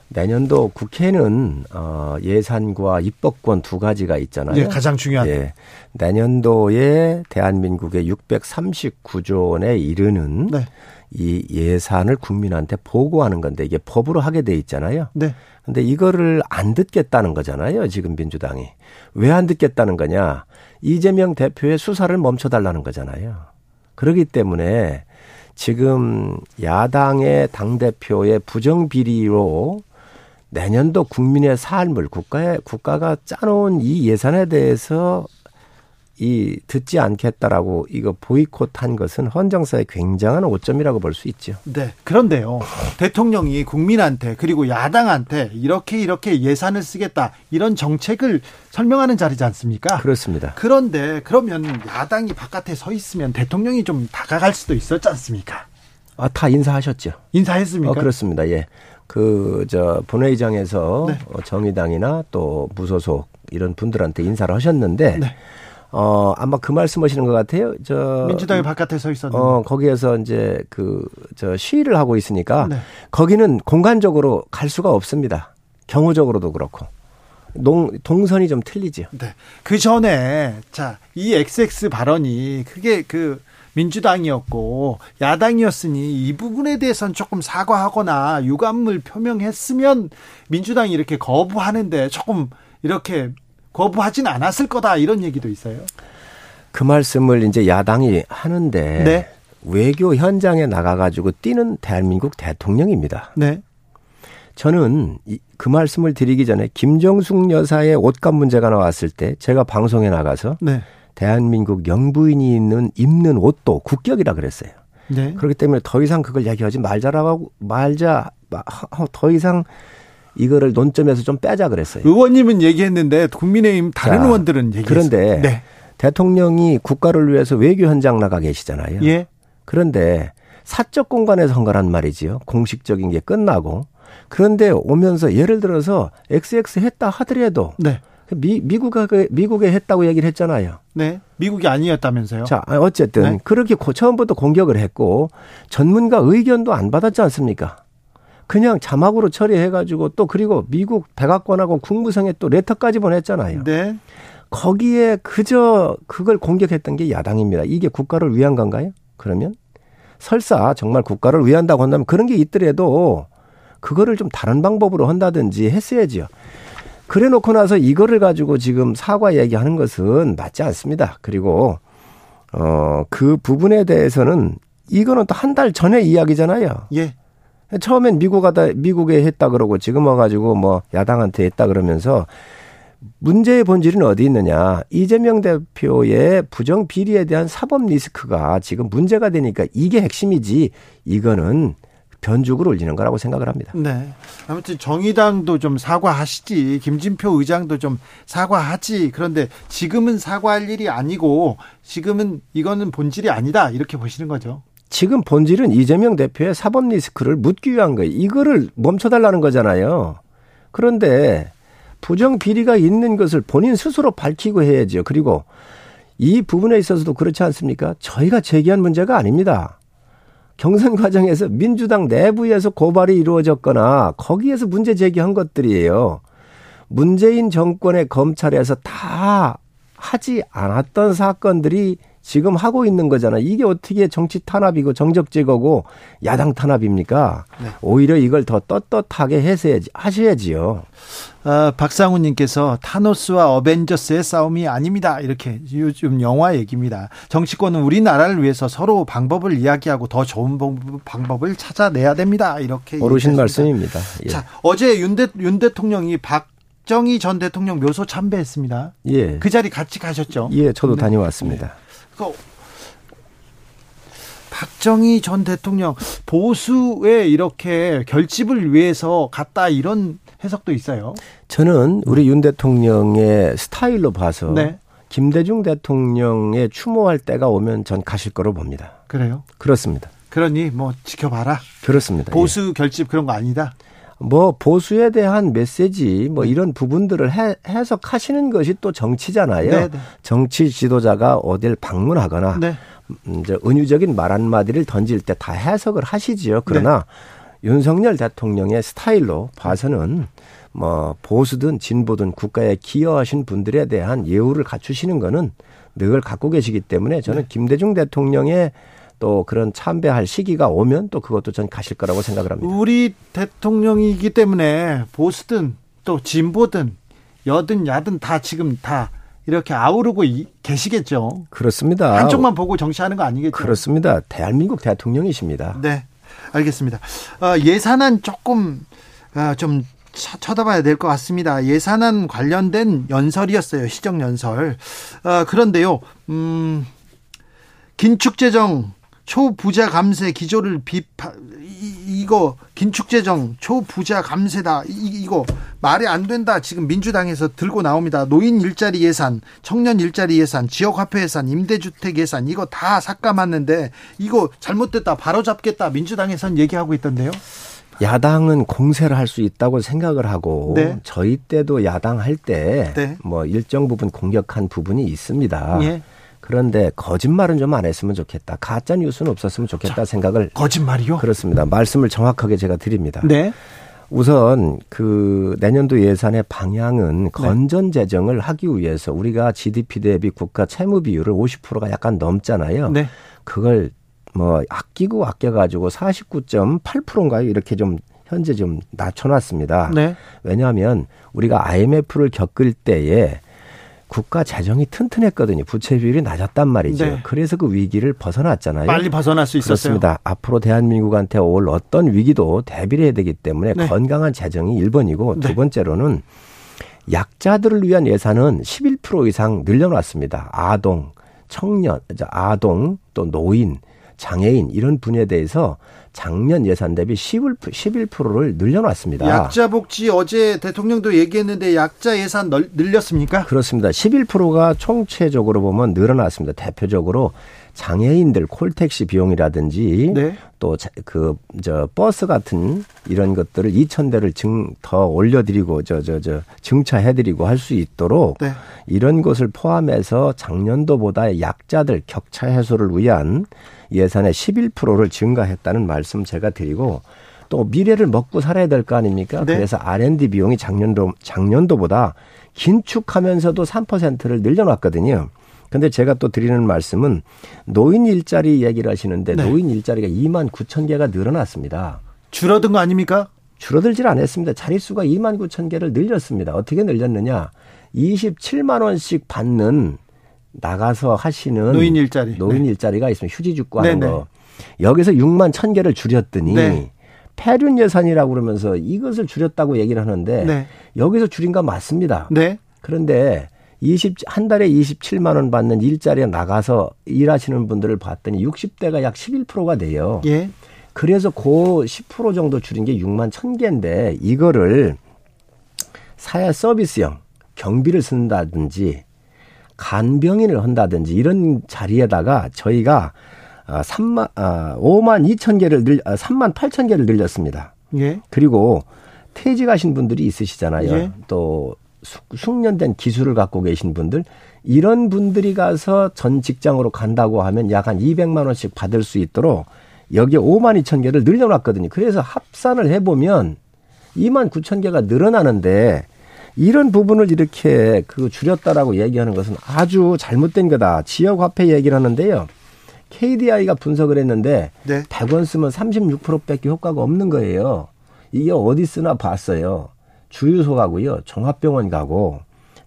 내년도 국회는 어 예산과 입법권 두 가지가 있잖아요. 네, 가장 중요한. 예. 내년도에 대한민국의 639조 원에 이르는 네. 이 예산을 국민한테 보고하는 건데 이게 법으로 하게 돼 있잖아요. 네. 근데 이거를 안 듣겠다는 거잖아요. 지금 민주당이. 왜 안 듣겠다는 거냐? 이재명 대표의 수사를 멈춰 달라는 거잖아요. 그러기 때문에 지금 야당의 당대표의 부정비리로 내년도 국민의 삶을 국가에, 국가가 짜놓은 이 예산에 대해서 이 듣지 않겠다라고 이거 보이콧한 것은 헌정사의 굉장한 오점이라고 볼 수 있죠. 네. 그런데요. 대통령이 국민한테 그리고 야당한테 이렇게 이렇게 예산을 쓰겠다 이런 정책을 설명하는 자리지 않습니까? 그렇습니다. 그런데 그러면 야당이 바깥에 서 있으면 대통령이 좀 다가갈 수도 있었지 않습니까? 아, 다 인사하셨죠. 인사했습니까? 어, 그렇습니다. 예. 그, 저, 본회의장에서 네. 어, 정의당이나 또 무소속 이런 분들한테 인사를 하셨는데 네. 어, 아마 그 말씀 하시는 것 같아요. 저. 민주당이 바깥에 서 있었는데. 어, 거기에서 이제 그, 저 시위를 하고 있으니까 네. 거기는 공간적으로 갈 수가 없습니다. 경호적으로도 그렇고. 동, 동선이 좀 틀리죠. 네. 그 전에, 자, 이 XX 발언이 그게 그 민주당이었고 야당이었으니 이 부분에 대해서는 조금 사과하거나 유감을 표명했으면 민주당이 이렇게 거부하는데 조금 이렇게 거부하진 않았을 거다 이런 얘기도 있어요. 그 말씀을 이제 야당이 하는데 네. 외교 현장에 나가가지고 뛰는 대한민국 대통령입니다. 네. 저는 그 말씀을 드리기 전에 김정숙 여사의 옷값 문제가 나왔을 때 제가 방송에 나가서 네. 대한민국 영부인이 있는 입는 옷도 국격이라 그랬어요. 네. 그렇기 때문에 더 이상 그걸 얘기하지 말자라고 말자 더 이상 이거를 논점에서 좀 빼자 그랬어요. 의원님은 얘기했는데 국민의힘 다른 자, 의원들은 얘기했어요. 그런데 네. 대통령이 국가를 위해서 외교 현장 나가 계시잖아요. 예. 그런데 사적 공간에서 한 거란 말이지요. 공식적인 게 끝나고. 그런데 오면서 예를 들어서 XX 했다 하더라도 네. 미, 미국에, 미국에 했다고 얘기를 했잖아요. 네. 미국이 아니었다면서요? 자, 어쨌든 네. 그렇게 처음부터 공격을 했고 전문가 의견도 안 받았지 않습니까? 그냥 자막으로 처리해가지고 또 그리고 미국 백악관하고 국무성에 또 레터까지 보냈잖아요. 네. 거기에 그저 그걸 공격했던 게 야당입니다. 이게 국가를 위한 건가요? 그러면 설사 정말 국가를 위한다고 한다면 그런 게 있더라도 그거를 좀 다른 방법으로 한다든지 했어야지요. 그래 놓고 나서 이거를 가지고 지금 사과 얘기하는 것은 맞지 않습니다. 그리고 어, 그 부분에 대해서는 이거는 또 한 달 전의 이야기잖아요. 예. 처음엔 미국 하다 미국에 했다 그러고 지금 와가지고 뭐 야당한테 했다 그러면서 문제의 본질은 어디 있느냐. 이재명 대표의 부정 비리에 대한 사법 리스크가 지금 문제가 되니까 이게 핵심이지 이거는 변죽을 올리는 거라고 생각을 합니다. 네. 아무튼 정의당도 좀 사과하시지. 김진표 의장도 좀 사과하지. 그런데 지금은 사과할 일이 아니고 지금은 이거는 본질이 아니다. 이렇게 보시는 거죠. 지금 본질은 이재명 대표의 사법 리스크를 묻기 위한 거예요. 이거를 멈춰달라는 거잖아요. 그런데 부정 비리가 있는 것을 본인 스스로 밝히고 해야죠. 그리고 이 부분에 있어서도 그렇지 않습니까? 저희가 제기한 문제가 아닙니다. 경선 과정에서 민주당 내부에서 고발이 이루어졌거나 거기에서 문제 제기한 것들이에요. 문재인 정권의 검찰에서 다 하지 않았던 사건들이 지금 하고 있는 거잖아요. 이게 어떻게 정치 탄압이고 정적 제거고 야당 탄압입니까? 네. 오히려 이걸 더 떳떳하게 해서야지 하셔야지요. 어, 박상훈님께서 타노스와 어벤져스의 싸움이 아닙니다. 이렇게 요즘 영화 얘기입니다. 정치권은 우리나라를 위해서 서로 방법을 이야기하고 더 좋은 방법을 찾아내야 됩니다. 이렇게 어르신 말씀입니다. 예. 자 어제 윤, 대, 윤 대통령이 박 정희 전 대통령 묘소 참배했습니다. 예. 그 자리 같이 가셨죠? 예, 저도 네. 다녀왔습니다. 네. 박정희 전 대통령 보수에 이렇게 결집을 위해서 갔다 이런 해석도 있어요. 저는 우리 윤 대통령의 스타일로 봐서 네. 김대중 대통령의 추모할 때가 오면 전 가실 거로 봅니다. 그래요? 그렇습니다. 그러니 뭐 지켜봐라. 그렇습니다. 보수 예. 결집 그런 거 아니다. 뭐 보수에 대한 메시지 뭐 네. 이런 부분들을 해, 해석하시는 것이 또 정치잖아요. 네, 네. 정치 지도자가 어딜 방문하거나 네. 음, 이제 은유적인 말 한마디를 던질 때 다 해석을 하시지요. 그러나 네. 윤석열 대통령의 스타일로 봐서는 뭐 보수든 진보든 국가에 기여하신 분들에 대한 예우를 갖추시는 거는 늘 갖고 계시기 때문에 저는 네. 김대중 대통령의 또 그런 참배할 시기가 오면 또 그것도 전 가실 거라고 생각을 합니다. 우리 대통령이기 때문에 보수든 또 진보든 여든 야든 다 지금 다 이렇게 아우르고 계시겠죠. 그렇습니다. 한쪽만 보고 정치하는 거 아니겠죠. 그렇습니다. 대한민국 대통령이십니다. 네, 알겠습니다. 어, 예산안 조금 어, 좀 쳐다봐야 될 것 같습니다. 예산안 관련된 연설이었어요. 시정 연설. 어, 그런데요, 음, 긴축재정 초부자 감세 기조를 비파 이, 거 긴축재정 초부자 감세다 이, 거 말이 안 된다 지금 민주당에서 들고 나옵니다 노인 일자리 예산 청년 일자리 예산 지역 화폐 예산 임대주택 예산 이거 다 삭감하는데 이거 잘못됐다 바로 잡겠다 민주당에선 얘기하고 있던데요 야당은 공세를 할 수 있다고 생각을 하고 네. 저희 때도 야당 할 때뭐 네. 뭐 일정 부분 공격한 부분이 있습니다. 예. 그런데 거짓말은 좀 안 했으면 좋겠다. 가짜 뉴스는 없었으면 좋겠다 자, 생각을 거짓말이요? 그렇습니다. 말씀을 정확하게 제가 드립니다. 네. 우선 그 내년도 예산의 방향은 네. 건전 재정을 하기 위해서 우리가 GDP 대비 국가 채무 비율을 50%가 약간 넘잖아요. 네. 그걸 뭐 아끼고 아껴 가지고 49.8%인가요? 이렇게 좀 현재 좀 낮춰 놨습니다. 네. 왜냐하면 우리가 IMF를 겪을 때에 국가 재정이 튼튼했거든요. 부채 비율이 낮았단 말이죠. 네. 그래서 그 위기를 벗어났잖아요. 빨리 벗어날 수 있었어요. 그렇습니다. 앞으로 대한민국한테 올 어떤 위기도 대비를 해야 되기 때문에 네. 건강한 재정이 1번이고 두 번째로는 약자들을 위한 예산은 11% 이상 늘려놨습니다. 아동, 청년, 아동 또 노인 장애인 이런 분야에 대해서 작년 예산 대비 11%를 늘려놨습니다. 약자 복지 어제 대통령도 얘기했는데 약자 예산 늘렸습니까? 그렇습니다. 11%가 총체적으로 보면 늘어났습니다. 대표적으로 장애인들 콜택시 비용이라든지 네. 또그 저 버스 같은 이런 것들을 2천 대를 증 더 올려드리고 저 저 저 증차해드리고 할 수 있도록 네. 이런 것을 포함해서 작년도보다 약자들 격차 해소를 위한 예산의 11%를 증가했다는 말씀 제가 드리고 또 미래를 먹고 살아야 될 거 아닙니까? 네. 그래서 R&D 비용이 작년도 작년도보다 긴축하면서도 3%를 늘려놨거든요. 근데 제가 또 드리는 말씀은 노인 일자리 얘기를 하시는데 네. 노인 일자리가 2만 9천 개가 늘어났습니다. 줄어든 거 아닙니까? 줄어들질 않았습니다. 자릿수가 2만 9천 개를 늘렸습니다. 어떻게 늘렸느냐? 27만 원씩 받는 나가서 하시는 노인 일자리 노인 네. 일자리가 있으면 휴지 죽고 하는 네네. 거 여기서 6만 천 개를 줄였더니 네. 폐륜 예산이라고 그러면서 이것을 줄였다고 얘기를 하는데 네. 여기서 줄인 거 맞습니다. 네. 그런데 20, 한 달에 27만 원 받는 일자리에 나가서 일하시는 분들을 봤더니 60대가 약 11%가 돼요. 예. 그래서 그10% 정도 줄인 게 6만 천 개인데 이거를 사회 서비스형 경비를 쓴다든지 간병인을 한다든지 이런 자리에다가 저희가 3만, 아, 5만 아, 2천 개를 늘, 3만 아, 8천 개를 늘렸습니다. 예. 그리고 퇴직하신 분들이 있으시잖아요. 예. 또 숙련된 기술을 갖고 계신 분들 이런 분들이 가서 전 직장으로 간다고 하면 약 한 200만 원씩 받을 수 있도록 여기에 5만 2천 개를 늘려놨거든요. 그래서 합산을 해보면 2만 9천 개가 늘어나는데 이런 부분을 이렇게 그 줄였다라고 얘기하는 것은 아주 잘못된 거다. 지역 화폐 얘기를 하는데요. KDI가 분석을 했는데 네. 100원 쓰면 36%밖에 효과가 없는 거예요. 이게 어디 쓰나 봤어요. 주유소 가고요. 종합병원 가고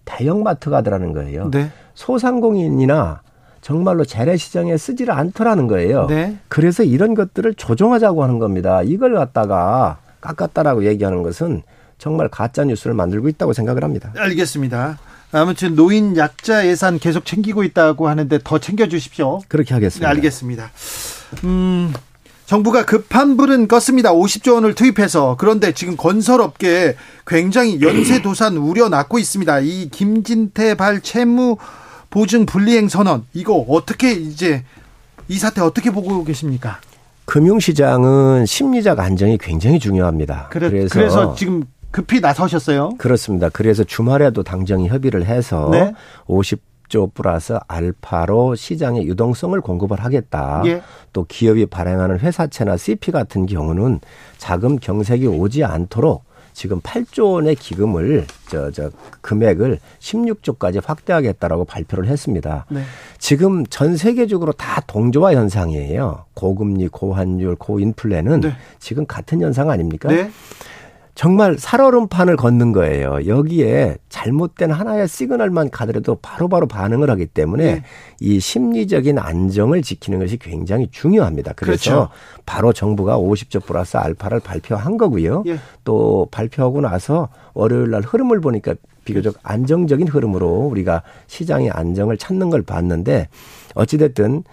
대형마트 가더라는 거예요. 네. 소상공인이나 정말로 재래시장에 쓰지를 않더라는 거예요. 네. 그래서 이런 것들을 조정하자고 하는 겁니다. 이걸 갖다가 깎았다라고 얘기하는 것은 정말 가짜 뉴스를 만들고 있다고 생각을 합니다. 알겠습니다. 아무튼 노인 약자 예산 계속 챙기고 있다고 하는데 더 챙겨 주십시오. 그렇게 하겠습니다. 네, 알겠습니다. 음, 정부가 급한 불은 껐습니다. 50조 원을 투입해서. 그런데 지금 건설업계에 굉장히 연쇄도산 우려 낳고 있습니다. 이 김진태 발 채무 보증 불이행 선언 이거 어떻게 이제 이 사태 어떻게 보고 계십니까? 금융시장은 심리적 안정이 굉장히 중요합니다. 그래, 그래서, 그래서 지금 급히 나서셨어요? 그렇습니다. 그래서 주말에도 당정이 협의를 해서 네? 50 조 플러스 알파로 시장의 유동성을 공급을 하겠다. 예. 또 기업이 발행하는 회사채나 CP 같은 경우는 자금 경색이 오지 않도록 지금 8조 원의 기금을 저 저 금액을 16조까지 확대하겠다라고 발표를 했습니다. 네. 지금 전 세계적으로 다 동조화 현상이에요. 고금리, 고환율, 고인플레는 네. 지금 같은 현상 아닙니까? 네. 정말 살얼음판을 걷는 거예요. 여기에 잘못된 하나의 시그널만 가더라도 바로 바로 반응을 하기 때문에 네. 이 심리적인 안정을 지키는 것이 굉장히 중요합니다. 그래서 그렇죠. 바로 정부가 50조 플러스 알파를 발표한 거고요. 예. 또 발표하고 나서 월요일 날 흐름을 보니까 비교적 안정적인 흐름으로 우리가 시장의 안정을 찾는 걸 봤는데 어찌됐든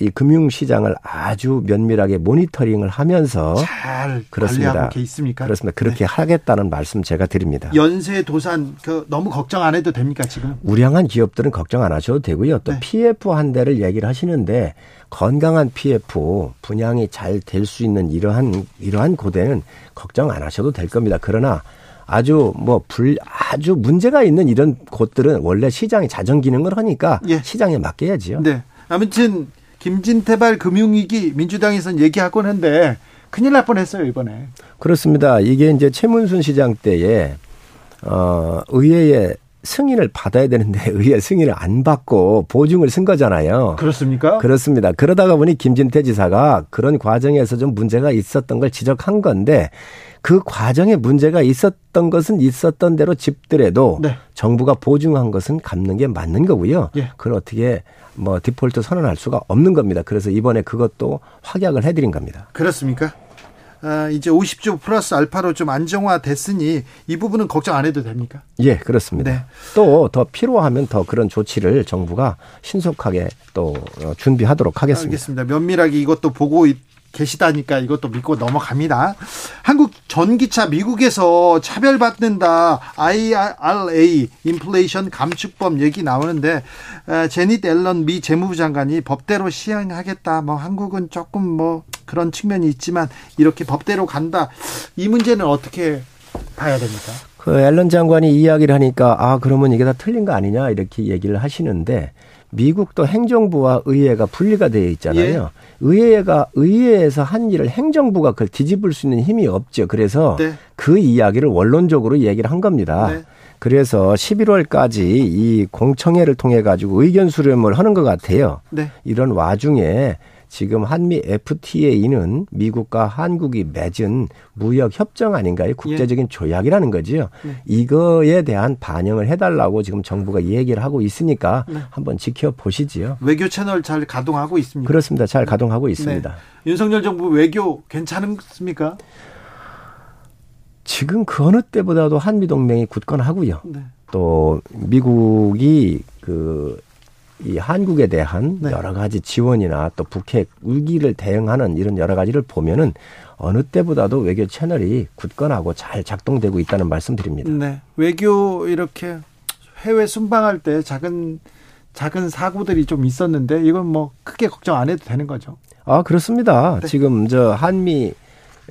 이 금융 시장을 아주 면밀하게 모니터링을 하면서 잘 그렇습니다. 관리하고 있습니까? 그렇습니다. 그렇게 네. 하겠다는 말씀 제가 드립니다. 연쇄 도산 그 너무 걱정 안 해도 됩니까 지금? 우량한 기업들은 걱정 안 하셔도 되고요. 또 네. PF 한 대를 얘기를 하시는데 건강한 PF 분양이 잘 될 수 있는 이러한 이러한 고대는 걱정 안 하셔도 될 겁니다. 그러나 아주 뭐 불 아주 문제가 있는 이런 곳들은 원래 시장이 자정 기능을 하니까 예. 시장에 맡겨야지요. 네. 아무튼 김진태발 금융위기 민주당에서는 얘기하곤 한데 큰일 날 뻔했어요 이번에. 그렇습니다. 이게 이제 최문순 시장 때에 어 의회의 승인을 받아야 되는데 <laughs> 의회 승인을 안 받고 보증을 쓴 거잖아요. 그렇습니까? 그렇습니다. 그러다가 보니 김진태 지사가 그런 과정에서 좀 문제가 있었던 걸 지적한 건데 그 과정에 문제가 있었던 것은 있었던 대로 짚더라도 네. 정부가 보증한 것은 갚는 게 맞는 거고요. 예. 그걸 어떻게 뭐 디폴트 선언할 수가 없는 겁니다. 그래서 이번에 그것도 확약을 해드린 겁니다. 그렇습니까? 아, 이제 50조 플러스 알파로 좀 안정화 됐으니 이 부분은 걱정 안 해도 됩니까? 예, 그렇습니다. 네. 또더 필요하면 더 그런 조치를 정부가 신속하게 또 어, 준비하도록 하겠습니다. 알겠습니다. 면밀하게 이것도 보고 계시다니까 이것도 믿고 넘어갑니다. 한국 전기차 미국에서 차별받는다 IRA 인플레이션 감축법 얘기 나오는데 제닛 앨런 미 재무부 장관이 법대로 시행하겠다. 뭐 한국은 조금 뭐 그런 측면이 있지만 이렇게 법대로 간다. 이 문제는 어떻게 봐야 됩니까? 그 앨런 장관이 이야기를 하니까 아 그러면 이게 다 틀린 거 아니냐 이렇게 얘기를 하시는데 미국도 행정부와 의회가 분리가 되어 있잖아요. 예. 의회가 의회에서 한 일을 행정부가 그걸 뒤집을 수 있는 힘이 없죠. 그래서 네. 그 이야기를 원론적으로 얘기를 한 겁니다. 네. 그래서 11월까지 이 공청회를 통해 가지고 의견 수렴을 하는 것 같아요. 네. 이런 와중에 지금 한미 FTA는 미국과 한국이 맺은 무역 협정 아닌가요? 국제적인 예. 조약이라는 거지요. 네. 이거에 대한 반영을 해달라고 지금 정부가 얘기를 하고 있으니까 네. 한번 지켜보시지요. 외교 채널 잘 가동하고 있습니다. 그렇습니다. 잘 가동하고 있습니다. 네. 윤석열 정부 외교 괜찮습니까? 지금 그 어느 때보다도 한미 동맹이 굳건하고요. 네. 또 미국이 그 이 한국에 대한 네. 여러 가지 지원이나 또 북핵 위기를 대응하는 이런 여러 가지를 보면은 어느 때보다도 외교 채널이 굳건하고 잘 작동되고 있다는 말씀드립니다. 네. 외교 이렇게 해외 순방할 때 작은 작은 사고들이 좀 있었는데 이건 뭐 크게 걱정 안 해도 되는 거죠. 아, 그렇습니다. 네. 지금 저 한미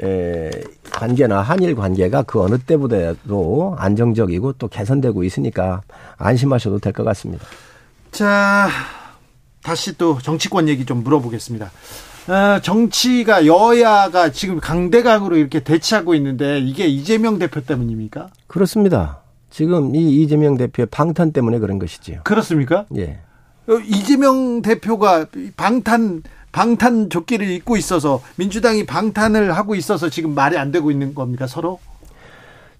에, 관계나 한일 관계가 그 어느 때보다도 안정적이고 또 개선되고 있으니까 안심하셔도 될 것 같습니다. 자, 다시 또 정치권 얘기 좀 물어보겠습니다. 어, 정치가 여야가 지금 강대강으로 이렇게 대치하고 있는데 이게 이재명 대표 때문입니까? 그렇습니다. 지금 이 이재명 대표의 방탄 때문에 그런 것이지요. 그렇습니까? 예. 어, 이재명 대표가 방탄 방탄 조끼를 입고 있어서 민주당이 방탄을 하고 있어서 지금 말이 안 되고 있는 겁니까 서로?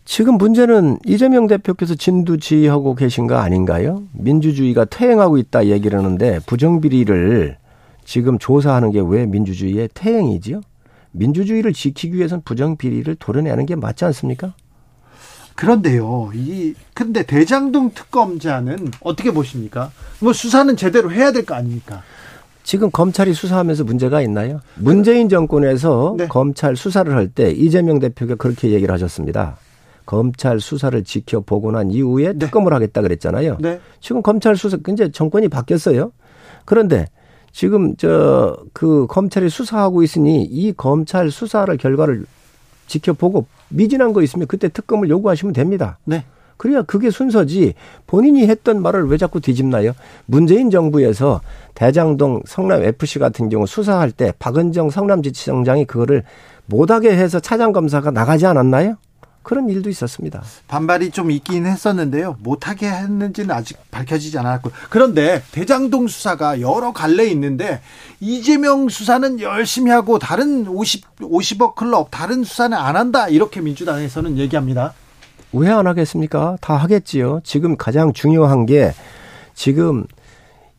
지금 문제는 이재명 대표께서 진두지휘하고 계신 거 아닌가요? 민주주의가 퇴행하고 있다 얘기를 하는데 부정비리를 지금 조사하는 게 왜 민주주의의 퇴행이지요? 민주주의를 지키기 위해서는 부정비리를 도려내는 게 맞지 않습니까? 그런데요, 이 근데 대장동 특검자는 어떻게 보십니까? 뭐 수사는 제대로 해야 될 거 아닙니까? 지금 검찰이 수사하면서 문제가 있나요? 문재인 정권에서 네. 검찰 수사를 할 때 이재명 대표가 그렇게 얘기를 하셨습니다. 검찰 수사를 지켜보고 난 이후에 네. 특검을 하겠다 그랬잖아요. 네. 지금 검찰 수사 이제 정권이 바뀌었어요. 그런데 지금 저 그 검찰이 수사하고 있으니 이 검찰 수사를 결과를 지켜보고 미진한 거 있으면 그때 특검을 요구하시면 됩니다. 네. 그래야 그게 순서지 본인이 했던 말을 왜 자꾸 뒤집나요? 문재인 정부에서 대장동 성남 FC 같은 경우 수사할 때 박은정 성남지청장이 그거를 못하게 해서 차장 검사가 나가지 않았나요? 그런 일도 있었습니다. 반발이 좀 있긴 했었는데요. 못하게 했는지는 아직 밝혀지지 않았고. 그런데 대장동 수사가 여러 갈래 있는데 이재명 수사는 열심히 하고 다른 50, 50억 클럽 다른 수사는 안 한다. 이렇게 민주당에서는 얘기합니다. 왜 안 하겠습니까? 다 하겠지요. 지금 가장 중요한 게 지금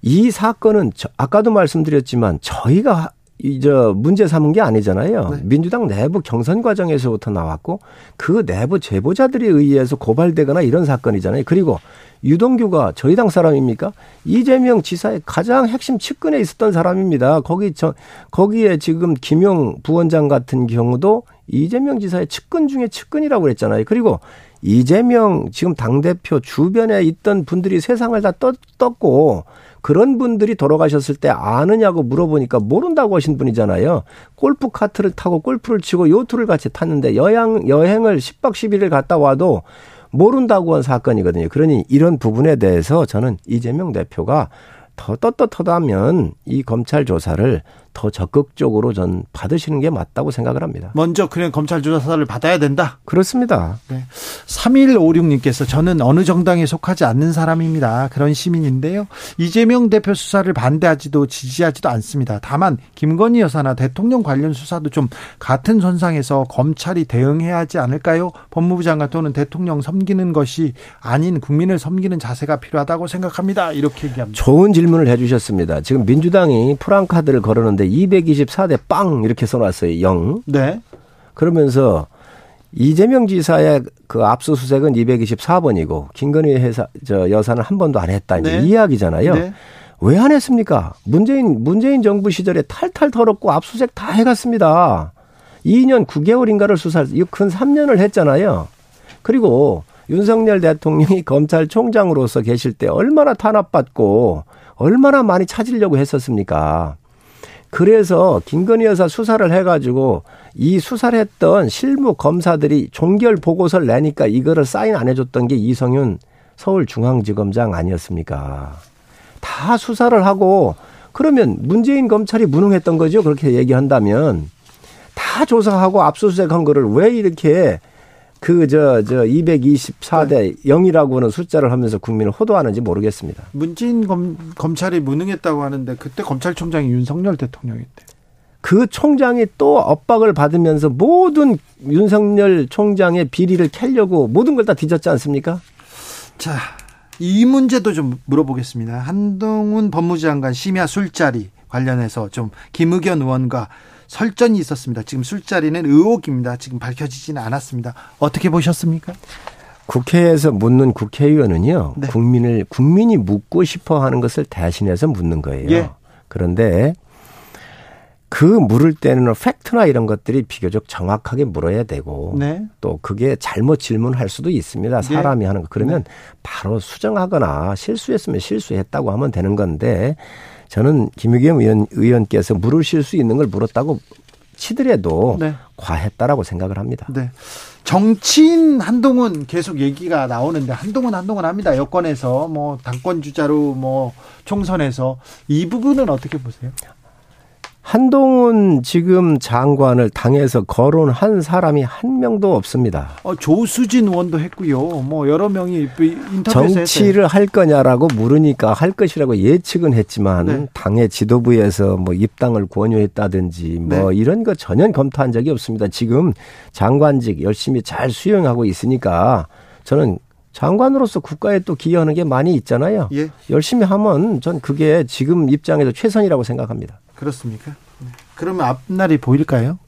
이 사건은 아까도 말씀드렸지만 저희가 이저 문제 삼은 게 아니잖아요. 네. 민주당 내부 경선 과정에서부터 나왔고 그 내부 제보자들에 의해서 고발되거나 이런 사건이잖아요. 그리고 유동규가 저희 당 사람입니까? 이재명 지사의 가장 핵심 측근에 있었던 사람입니다. 거기 저 거기에 지금 김용 부원장 같은 경우도 이재명 지사의 측근 중에 측근이라고 그랬잖아요. 그리고 이재명 지금 당 대표 주변에 있던 분들이 세상을 다 떴, 떴고 그런 분들이 돌아가셨을 때 아느냐고 물어보니까 모른다고 하신 분이잖아요. 골프 카트를 타고 골프를 치고 요트를 같이 탔는데 여행, 여행을 10박 11일 갔다 와도 모른다고 한 사건이거든요. 그러니 이런 부분에 대해서 저는 이재명 대표가 더 떳떳하다면 이 검찰 조사를 더 적극적으로 전 받으시는 게 맞다고 생각을 합니다. 먼저 그냥 검찰 조사를 받아야 된다. 그렇습니다. 네. 3156님께서 저는 어느 정당에 속하지 않는 사람입니다. 그런 시민인데요. 이재명 대표 수사를 반대하지도 지지하지도 않습니다. 다만 김건희 여사나 대통령 관련 수사도 좀 같은 선상에서 검찰이 대응해야 하지 않을까요? 법무부 장관 또는 대통령 섬기는 것이 아닌 국민을 섬기는 자세가 필요하다고 생각합니다. 이렇게 얘기합니다. 좋은 질문을 해 주셨습니다. 지금 민주당이 프랑카드를 걸었는데 있는데 224대 빵 이렇게 써놨어요. 0. 네. 그러면서 이재명 지사의 그 압수수색은 224번이고 김건희 회사 저 여사는 한 번도 안 했다 이제 네. 이 이야기잖아요. 네. 왜안 했습니까? 문재인 문재인 정부 시절에 탈탈 털었고 압수수색 다 해갔습니다. 2년 9개월인가를 수사를 큰 3년을 했잖아요. 그리고 윤석열 대통령이 <laughs> 검찰총장으로서 계실 때 얼마나 탄압받고 얼마나 많이 찾으려고 했었습니까? 그래서 김건희 여사 수사를 해가지고 이 수사를 했던 실무 검사들이 종결 보고서를 내니까 이거를 사인 안 해줬던 게 이성윤 서울중앙지검장 아니었습니까? 다 수사를 하고 그러면 문재인 검찰이 무능했던 거죠. 그렇게 얘기한다면 다 조사하고 압수수색한 거를 왜 이렇게 그, 저, 저, 224대 0이라고 하는 숫자를 하면서 국민을 호도하는지 모르겠습니다. 문재인 검, 검찰이 무능했다고 하는데 그때 검찰총장이 윤석열 대통령이었대. 그 총장이 또 엇박을 받으면서 모든 윤석열 총장의 비리를 캐려고 모든 걸 다 뒤졌지 않습니까? 자, 이 문제도 좀 물어보겠습니다. 한동훈 법무부 장관 심야 술자리 관련해서 좀 김의견 의원과 설전이 있었습니다. 지금 술자리는 의혹입니다. 지금 밝혀지지는 않았습니다. 어떻게 보셨습니까? 국회에서 묻는 국회의원은요, 네. 국민을, 국민이 묻고 싶어 하는 것을 대신해서 묻는 거예요. 예. 그런데 그 물을 때는 팩트나 이런 것들이 비교적 정확하게 물어야 되고 네. 또 그게 잘못 질문할 수도 있습니다. 네. 사람이 네. 하는 거. 그러면 네. 바로 수정하거나 실수했으면 실수했다고 하면 되는 건데 저는 김의겸 의원, 의원께서 물으실 수 있는 걸 물었다고 치더라도 네. 과했다라고 생각을 합니다. 네. 정치인 한동훈 계속 얘기가 나오는데 한동훈 한동훈 합니다. 여권에서 뭐 당권 주자로 뭐 총선에서 이 부분은 어떻게 보세요? 한동훈 지금 장관을 당에서 거론한 사람이 한 명도 없습니다. 어, 조수진 의원도 했고요. 뭐 여러 명이 정치를 할 거냐라고 물으니까 할 것이라고 예측은 했지만 네. 당의 지도부에서 뭐 입당을 권유했다든지 뭐 네. 이런 거 전혀 검토한 적이 없습니다. 지금 장관직 열심히 잘 수행하고 있으니까 저는 장관으로서 국가에 또 기여하는 게 많이 있잖아요. 예. 열심히 하면 전 그게 지금 입장에서 최선이라고 생각합니다. 그렇습니까? 네. 그러면 앞날이 보일까요?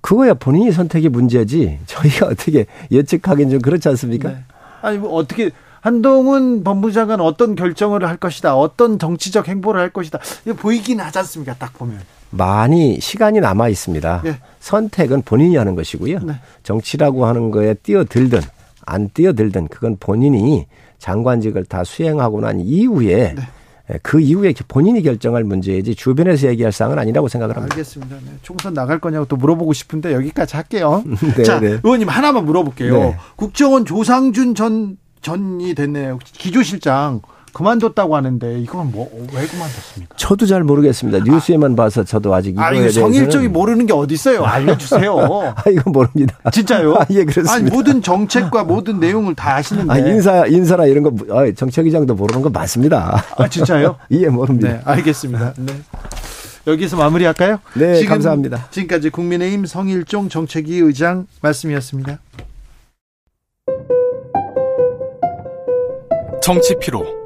그거야 본인이 선택이 문제지 <laughs> 저희가 어떻게 예측하기는 좀 그렇지 않습니까? 네. 아니 뭐 어떻게 한동훈 법무장관 어떤 결정을 할 것이다. 어떤 정치적 행보를 할 것이다. 보이긴 하지 않습니까? 딱 보면. 많이 시간이 남아 있습니다. 네. 선택은 본인이 하는 것이고요. 네. 정치라고 하는 거에 뛰어들든 안 뛰어들든 그건 본인이 장관직을 다 수행하고 난 이후에 네. 예, 그 이후에 본인이 결정할 문제이지 주변에서 얘기할 사항은 아니라고 생각을 합니다. 알겠습니다. 네. 총선 나갈 거냐고 또 물어보고 싶은데 여기까지 할게요. <laughs> 네, 자, 네. 의원님 하나만 물어볼게요. 네. 국정원 조상준 전 전이 됐네요. 기조실장 그만뒀다고 하는데 이건 뭐 왜 그만뒀습니까? 저도 잘 모르겠습니다. 뉴스에만 아, 봐서 저도 아직 이거에 아니, 성일정이 모르는 게 어디 있어요? 알려주세요. <laughs> 아 이건 모릅니다. 진짜요? <laughs> 아, 예 그렇습니다. 아니, 모든 정책과 모든 내용을 다 아시는데. 아, 인사 인사나 이런 거 아, 정책의장도 모르는 거 맞습니다. 아 진짜요? <laughs> 예 모릅니다. 네, 알겠습니다. 네. 여기서 마무리할까요? 네, 지금, 감사합니다. 지금까지 국민의힘 성일종 정책위 의장 말씀이었습니다. 정치 피로.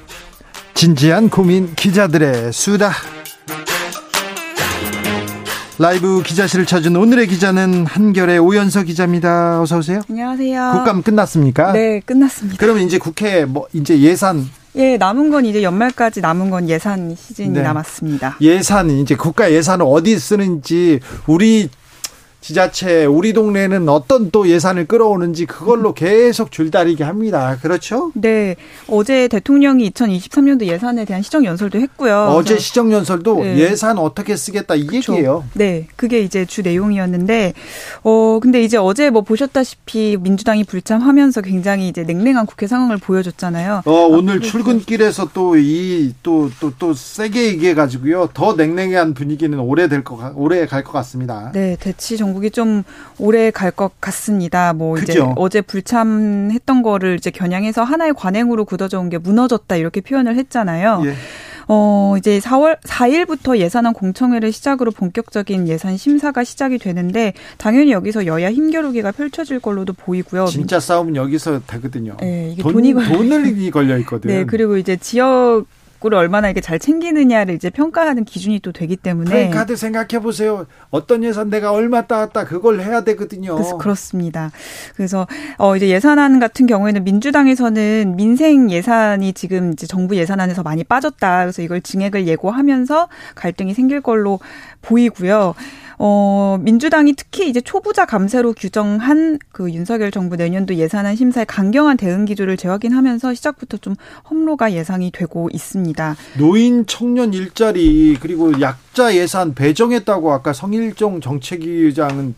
진지한 고민 기자들의 수다. 라이브 기자실을 찾은 오늘의 기자는 한결의 오연서 기자입니다. 어서 오세요. 안녕하세요. 국감 끝났습니까? 네, 끝났습니다. 그러면 이제 국회 뭐 이제 예산 예, 남은 건 이제 연말까지 남은 건 예산 시즌이 네. 남았습니다. 예산 이제 국가 예산을 어디 쓰는지 우리 지자체 우리 동네는 어떤 또 예산을 끌어오는지 그걸로 계속 줄다리기 합니다. 그렇죠? 네. 어제 대통령이 2023년도 예산에 대한 시정 연설도 했고요. 어제 시정 연설도 네. 예산 어떻게 쓰겠다 이 그렇죠. 얘기예요. 네. 그게 이제 주 내용이었는데 어 근데 이제 어제 뭐 보셨다시피 민주당이 불참하면서 굉장히 이제 냉랭한 국회 상황을 보여줬잖아요. 어 오늘 출근길에서 또이또 또 또 또 세게 얘기해 가지고요. 더 냉랭한 분위기는 오래 될거 오래 갈 것 같습니다. 네. 대치 정 전국이 좀 오래 갈 것 같습니다. 뭐 그죠? 이제 어제 불참했던 거를 이제 겨냥해서 하나의 관행으로 굳어져 온 게 무너졌다 이렇게 표현을 했잖아요. 예. 어, 이제 4월 4일부터 예산안 공청회를 시작으로 본격적인 예산 심사가 시작이 되는데 당연히 여기서 여야 힘겨루기가 펼쳐질 걸로도 보이고요. 진짜 싸움은 여기서 되거든요. 네, 이게 돈, 돈이 돈을 걸려 있거든요. 네, 그리고 이제 지역 을 얼마나 이게 잘 챙기느냐를 이제 평가하는 기준이 또 되기 때문에 카드 생각해 보세요. 어떤 예산 내가 얼마 따왔다 그걸 해야 되거든요. 그래서 그렇습니다. 그래서 어 이제 예산안 같은 경우에는 민주당에서는 민생 예산이 지금 이제 정부 예산안에서 많이 빠졌다. 그래서 이걸 증액을 예고하면서 갈등이 생길 걸로 보이고요. 어, 민주당이 특히 이제 초부자 감세로 규정한 그 윤석열 정부 내년도 예산안 심사의 강경한 대응 기조를 재확인하면서 시작부터 좀 험로가 예상이 되고 있습니다. 노인 청년 일자리 그리고 약자 예산 배정했다고 아까 성일종 정책위의장은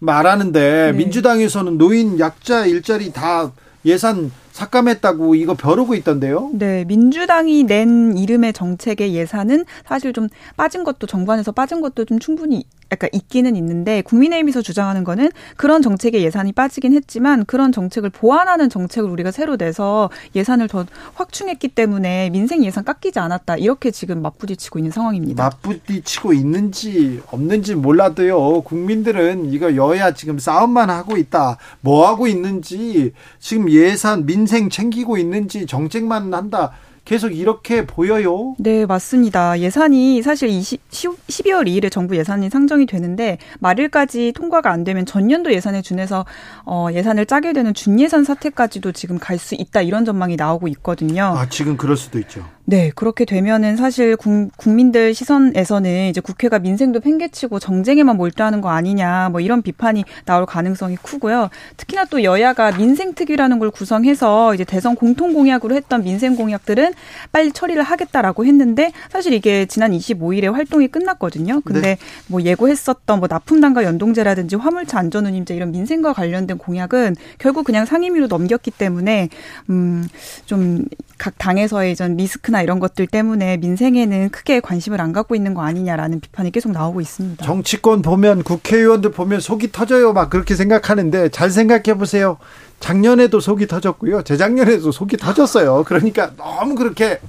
말하는데 네. 민주당에서는 노인 약자 일자리 다 예산 삭감했다고 이거 벼르고 있던데요. 네, 민주당이 낸 이름의 정책의 예산은 사실 좀 빠진 것도 정부 안에서 빠진 것도 좀 충분히 약간 있기는 있는데 국민의힘에서 주장하는 거는 그런 정책의 예산이 빠지긴 했지만 그런 정책을 보완하는 정책을 우리가 새로 내서 예산을 더 확충했기 때문에 민생 예산 깎이지 않았다 이렇게 지금 맞부딪히고 있는 상황입니다. 맞부딪히고 있는지 없는지 몰라도요 국민들은 이거 여야 지금 싸움만 하고 있다 뭐 하고 있는지 지금 예산 민생 챙기고 있는지 정책만 한다 계속 이렇게 보여요? 네, 맞습니다. 예산이 사실 20, 12월 2일에 정부 예산이 상정이 되는데 말일까지 통과가 안 되면 전년도 예산에 준해서 어, 예산을 짜게 되는 준예산 사태까지도 지금 갈 수 있다 이런 전망이 나오고 있거든요. 아, 지금 그럴 수도 있죠. 네, 그렇게 되면은 사실 국민들 시선에서는 이제 국회가 민생도 팽개치고 정쟁에만 몰두하는 거 아니냐, 뭐 이런 비판이 나올 가능성이 크고요. 특히나 또 여야가 민생특위라는 걸 구성해서 이제 대선 공통 공약으로 했던 민생 공약들은 빨리 처리를 하겠다라고 했는데 사실 이게 지난 25일에 활동이 끝났거든요. 근데 네. 뭐 예고했었던 뭐 납품단과 연동제라든지 화물차 안전운임제 이런 민생과 관련된 공약은 결국 그냥 상임위로 넘겼기 때문에 음좀 각 당에서의 전 리스크나 정책이나 이런 것들 때문에 민생에는 크게 관심을 안 갖고 있는 거 아니냐라는 비판이 계속 나오고 있습니다. 정치권 보면 국회의원들 보면 속이 터져요. 막 그렇게 생각하는데 잘 생각해 보세요. 작년에도 속이 터졌고요. 재작년에도 속이 터졌어요. 그러니까 너무 그렇게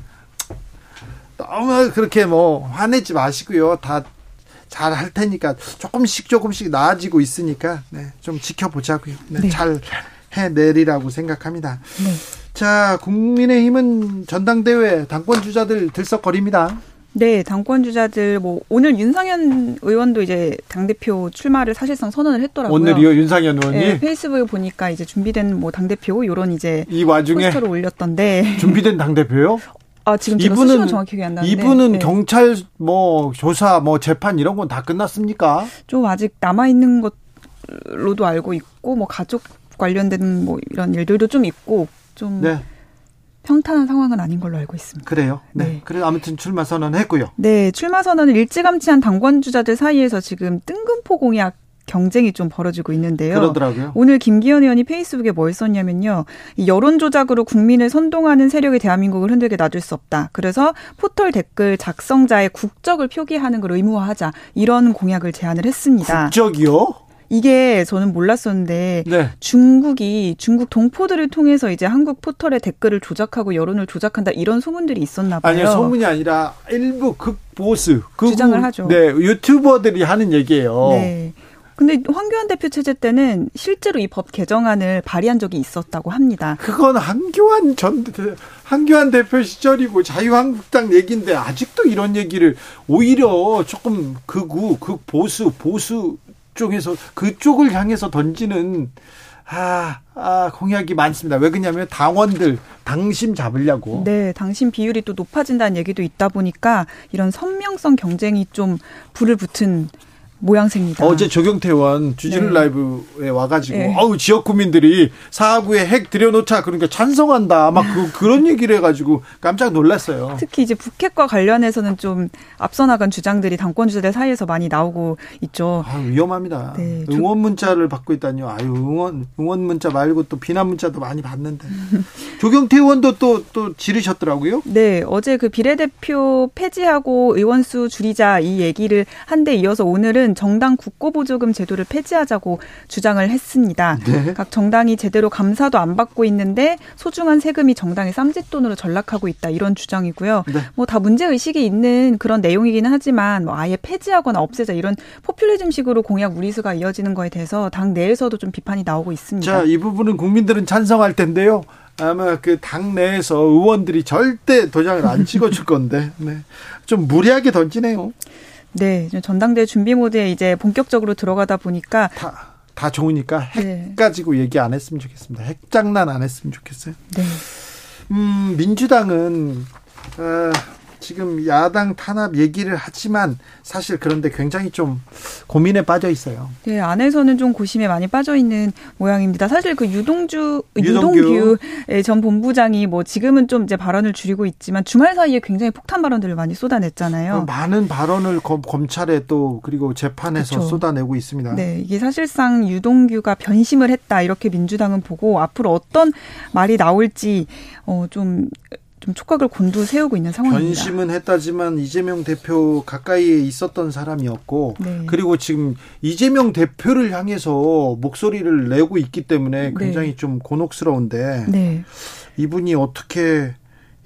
너무 그렇게 뭐 화내지 마시고요. 다 잘 할 테니까 조금씩 조금씩 나아지고 있으니까 네, 좀 지켜보자고요. 네, 네. 잘 해내리라고 생각합니다. 네. 자, 국민의힘은 전당대회 당권 주자들 들썩거립니다. 네, 당권 주자들 뭐 오늘 윤상현 의원도 이제 당 대표 출마를 사실상 선언을 했더라고요. 오늘이요, 윤상현 의원이? 네, 페이스북에 보니까 이제 준비된 뭐 당 대표 요런 이제 이 와중에 포스터를 올렸던데 준비된 당 대표요? 아, 지금 이분은 정확히 기억이 안 나는데. 이분은 네. 경찰 뭐 조사 뭐 재판 이런 건 다 끝났습니까? 좀 아직 남아 있는 것로도 알고 있고 뭐 가족 관련된 뭐 이런 일들도 좀 있고 좀 네. 평탄한 상황은 아닌 걸로 알고 있습니다. 그래요? 네. 네. 그래 아무튼 출마 선언했고요. 네, 출마 선언을 일찌감치한 당권 주자들 사이에서 지금 뜬금포 공약 경쟁이 좀 벌어지고 있는데요. 그러더라고요. 오늘 김기현 의원이 페이스북에 뭘 썼냐면요. 이 여론 조작으로 국민을 선동하는 세력이 대한민국을 흔들게 놔둘 수 없다. 그래서 포털 댓글 작성자의 국적을 표기하는 걸 의무화하자. 이런 공약을 제안을 했습니다. 국적이요? 이게 저는 몰랐었는데 네. 중국이 중국 동포들을 통해서 이제 한국 포털의 댓글을 조작하고 여론을 조작한다 이런 소문들이 있었나 봐요. 아니요, 소문이 아니라 일부 극보수, 극 주장을 하죠. 네, 유튜버들이 하는 얘기예요. 네. 근데 황교안 대표 체제 때는 실제로 이 법 개정안을 발의한 적이 있었다고 합니다. 그건 한교안 전 한교안 대표 시절이고 자유한국당 얘기인데 아직도 이런 얘기를 오히려 조금 극우, 극보수, 보수 쪽에서 그쪽을 향해서 던지는 아, 아, 공약이 많습니다. 왜 그러냐면 당원들 당심 잡으려고. 네, 당심 비율이 또 높아진다는 얘기도 있다 보니까 이런 선명성 경쟁이 좀 불을 붙은 모양새입니다. 어제 조경태 의원 주진우 네. 라이브에 와가지고 네. 어우 지역 구민들이 사하구에 핵 들여놓자 그러니까 찬성한다 막 그, 그런 얘기를 해가지고 깜짝 놀랐어요. 특히 이제 북핵과 관련해서는 좀 앞서 나간 주장들이 당권 주자들 사이에서 많이 나오고 있죠. 아 위험합니다. 네. 응원 문자를 받고 있다니요. 아유 응원 응원 문자 말고 또 비난 문자도 많이 받는데 <laughs> 조경태 의원도 또또 또 지르셨더라고요. 네 어제 그 비례대표 폐지하고 의원 수 줄이자 이 얘기를 한 데 이어서 오늘은 오늘은 정당 국고보조금 제도를 폐지하자고 주장을 했습니다. 네. 각 정당이 제대로 감사도 안 받고 있는데 소중한 세금이 정당의 쌈짓돈으로 전락하고 있다 이런 주장이고요. 네. 뭐다 문제 의식이 있는 그런 내용이기는 하지만 뭐 아예 폐지하거나 없애자 이런 포퓰리즘식으로 공약 무리수가 이어지는 거에 대해서 당 내에서도 좀 비판이 나오고 있습니다. 자, 이 부분은 국민들은 찬성할 텐데요. 아마 그 당 내에서 의원들이 절대 도장을 안 찍어줄 건데, 네. 좀 무리하게 던지네요. 네, 전당대 준비 모드에 이제 본격적으로 들어가다 보니까 다, 다 좋으니까 핵 네. 가지고 얘기 안 했으면 좋겠습니다. 핵 장난 안 했으면 좋겠어요. 네. 음, 민주당은 어, 지금 야당 탄압 얘기를 하지만 사실 그런데 굉장히 좀 고민에 빠져 있어요. 네, 안에서는 좀 고심에 많이 빠져 있는 모양입니다. 사실 그 유동주 유동규, 전 본부장이 뭐 지금은 좀 이제 발언을 줄이고 있지만 주말 사이에 굉장히 폭탄 발언들을 많이 쏟아냈잖아요. 그 많은 발언을 검찰에 또 그리고 재판에서 그렇죠. 쏟아내고 있습니다. 네, 이게 사실상 유동규가 변심을 했다 이렇게 민주당은 보고 앞으로 어떤 말이 나올지 어 좀 좀 촉각을 곤두세우고 있는 상황입니다. 변심은 했다지만 이재명 대표 가까이에 있었던 사람이었고 네. 그리고 지금 이재명 대표를 향해서 목소리를 내고 있기 때문에 네. 굉장히 네. 좀 곤혹스러운데 네. 이분이 어떻게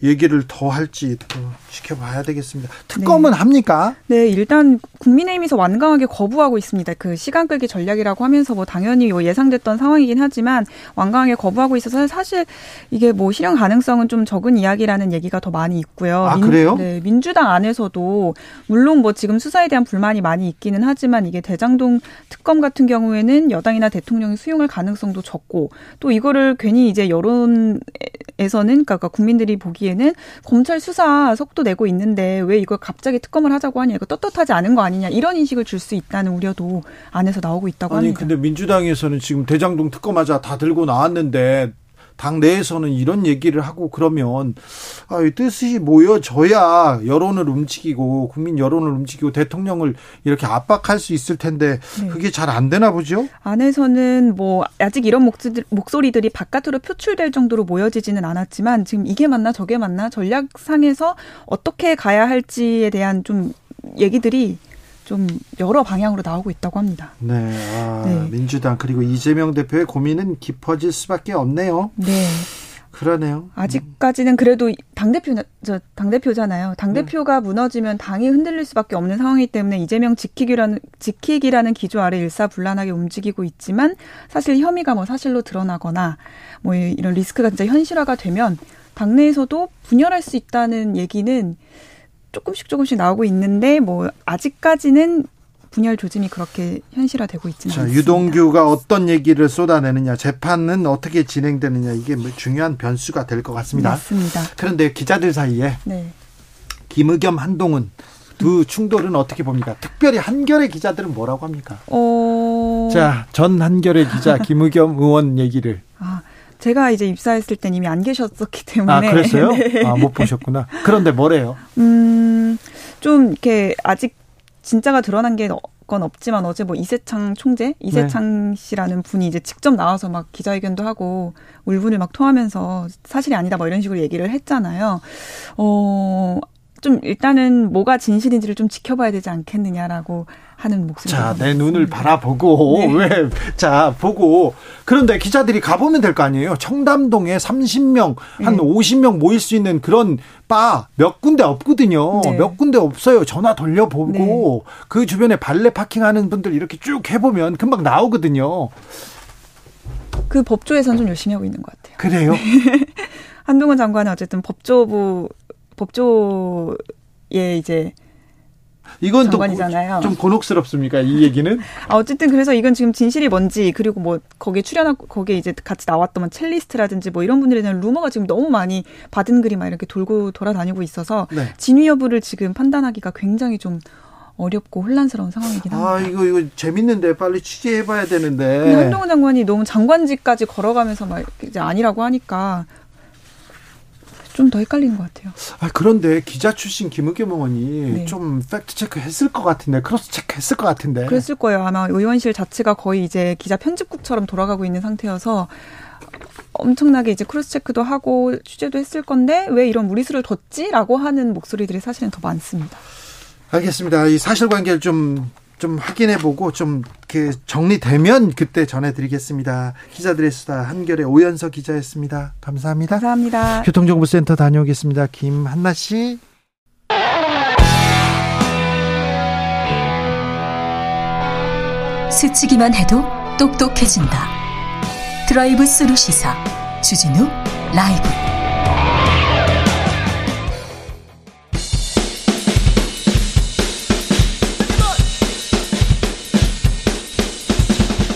얘기를 더 할지 더 지켜봐야 되겠습니다. 특검은 네. 합니까? 네, 일단 국민의힘에서 완강하게 거부하고 있습니다. 그 시간 끌기 전략이라고 하면서 뭐 당연히 예상됐던 상황이긴 하지만 완강하게 거부하고 있어서 사실 이게 뭐 실현 가능성은 좀 적은 이야기라는 얘기가 더 많이 있고요. 아, 민, 그래요? 네, 민주당 안에서도 물론 뭐 지금 수사에 대한 불만이 많이 있기는 하지만 이게 대장동 특검 같은 경우에는 여당이나 대통령이 수용할 가능성도 적고 또 이거를 괜히 이제 여론에서는 그러니까 국민들이 보기에 는 검찰 수사 속도 내고 있는데 왜 이걸 갑자기 특검을 하자고 하냐 이거 떳떳하지 않은 거 아니냐 이런 인식을 줄 수 있다는 우려도 안에서 나오고 있다고 아니, 합니다. 근데 민주당에서는 지금 대장동 특검하자 다 들고 나왔는데 당 내에서는 이런 얘기를 하고 그러면 아, 뜻이 모여져야 여론을 움직이고 국민 여론을 움직이고 대통령을 이렇게 압박할 수 있을 텐데 네. 그게 잘 안 되나 보죠? 안에서는 뭐 아직 이런 목소리들이 바깥으로 표출될 정도로 모여지지는 않았지만 지금 이게 맞나 저게 맞나 전략상에서 어떻게 가야 할지에 대한 좀 얘기들이 좀 여러 방향으로 나오고 있다고 합니다. 네, 아, 네. 민주당 그리고 이재명 대표의 고민은 깊어질 수밖에 없네요. 네. 그러네요. 아직까지는 그래도 당 대표 저 당 대표잖아요. 당 대표가 네. 무너지면 당이 흔들릴 수밖에 없는 상황이기 때문에 이재명 지키기라는 지키기라는 기조 아래 일사불란하게 움직이고 있지만 사실 혐의가 뭐 사실로 드러나거나 뭐 이런 리스크가 진짜 현실화가 되면 당내에서도 분열할 수 있다는 얘기는 조금씩 조금씩 나오고 있는데 뭐 아직까지는 분열 조짐이 그렇게 현실화되고 있지는 자, 않습니다. 유동규가 어떤 얘기를 쏟아내느냐, 재판은 어떻게 진행되느냐 이게 뭐 중요한 변수가 될 것 같습니다. 맞습니다. 그런데 기자들 사이에 네. 김의겸 한동훈 두 충돌은 어떻게 봅니까? 특별히 한결의 기자들은 뭐라고 합니까? 어... 자, 전 한결의 기자 김의겸 의원 얘기를. 아, 제가 이제 입사했을 땐 이미 안 계셨었기 때문에. 아, 그랬어요? <laughs> 네. 아, 못 보셨구나. 그런데 뭐래요? 음, 좀 이렇게 아직 진짜가 드러난 게 건 없지만 어제 뭐 이세창 총재, 이세창 네. 씨라는 분이 이제 직접 나와서 막 기자회견도 하고 울분을 막 토하면서 사실이 아니다 뭐 이런 식으로 얘기를 했잖아요. 어, 좀 일단은 뭐가 진실인지를 좀 지켜봐야 되지 않겠느냐라고 하는 목소리. 자, 내 눈을 바라보고 네. <laughs> 왜? 자, 보고 그런데 기자들이 가 보면 될 거 아니에요. 청담동에 30명, 한 네. 50명 모일 수 있는 그런 바 몇 군데 없거든요. 네. 몇 군데 없어요. 전화 돌려보고 네. 그 주변에 발레 파킹하는 분들 이렇게 쭉 해보면 금방 나오거든요. 그 법조에서는 좀 열심히 하고 있는 것 같아요. 그래요? <laughs> 한동훈 장관은 어쨌든 법조부 법조에 이제 이건 장관이잖아요. 좀 곤혹스럽습니까? 이 얘기는? <laughs> 아, 어쨌든 그래서 이건 지금 진실이 뭔지 그리고 뭐 거기에 출연하고 거기에 이제 같이 나왔던 뭐 첼리스트라든지 뭐 이런 분들에 대한 루머가 지금 너무 많이 받은 글이 막 이렇게 돌고 돌아다니고 있어서 네. 진위 여부를 지금 판단하기가 굉장히 좀 어렵고 혼란스러운 상황이긴 아, 합니다. 아 이거 이거 재밌는데 빨리 취재해봐야 되는데. 한동훈 장관이 너무 장관직까지 걸어가면서 막 이제 아니라고 하니까 좀 더 헷갈리는 것 같아요. 아, 그런데 기자 출신 김의겸 의원이 네. 좀 팩트 체크 했을 것 같은데, cross check 했을 것 같은데. 그랬을 거예요. 아마 의원실 자체가 거의 이제 기자 편집국처럼 돌아가고 있는 상태여서 엄청나게 이제 크로스 체크도 하고 취재도 했을 건데 왜 이런 무리수를 뒀지라고 하는 목소리들이 사실은 더 많습니다. 알겠습니다. 이 사실관계를 좀 좀 확인해보고 좀그 정리되면 그때 전해드리겠습니다. 기자들의 수다 한결의 오연서 기자였습니다. 감사합니다. 감사합니다. 교통정보센터 다녀오겠습니다. 김한나 씨. 스치기만 해도 똑똑해진다. 드라이브 스루 시사 주진우 라이브.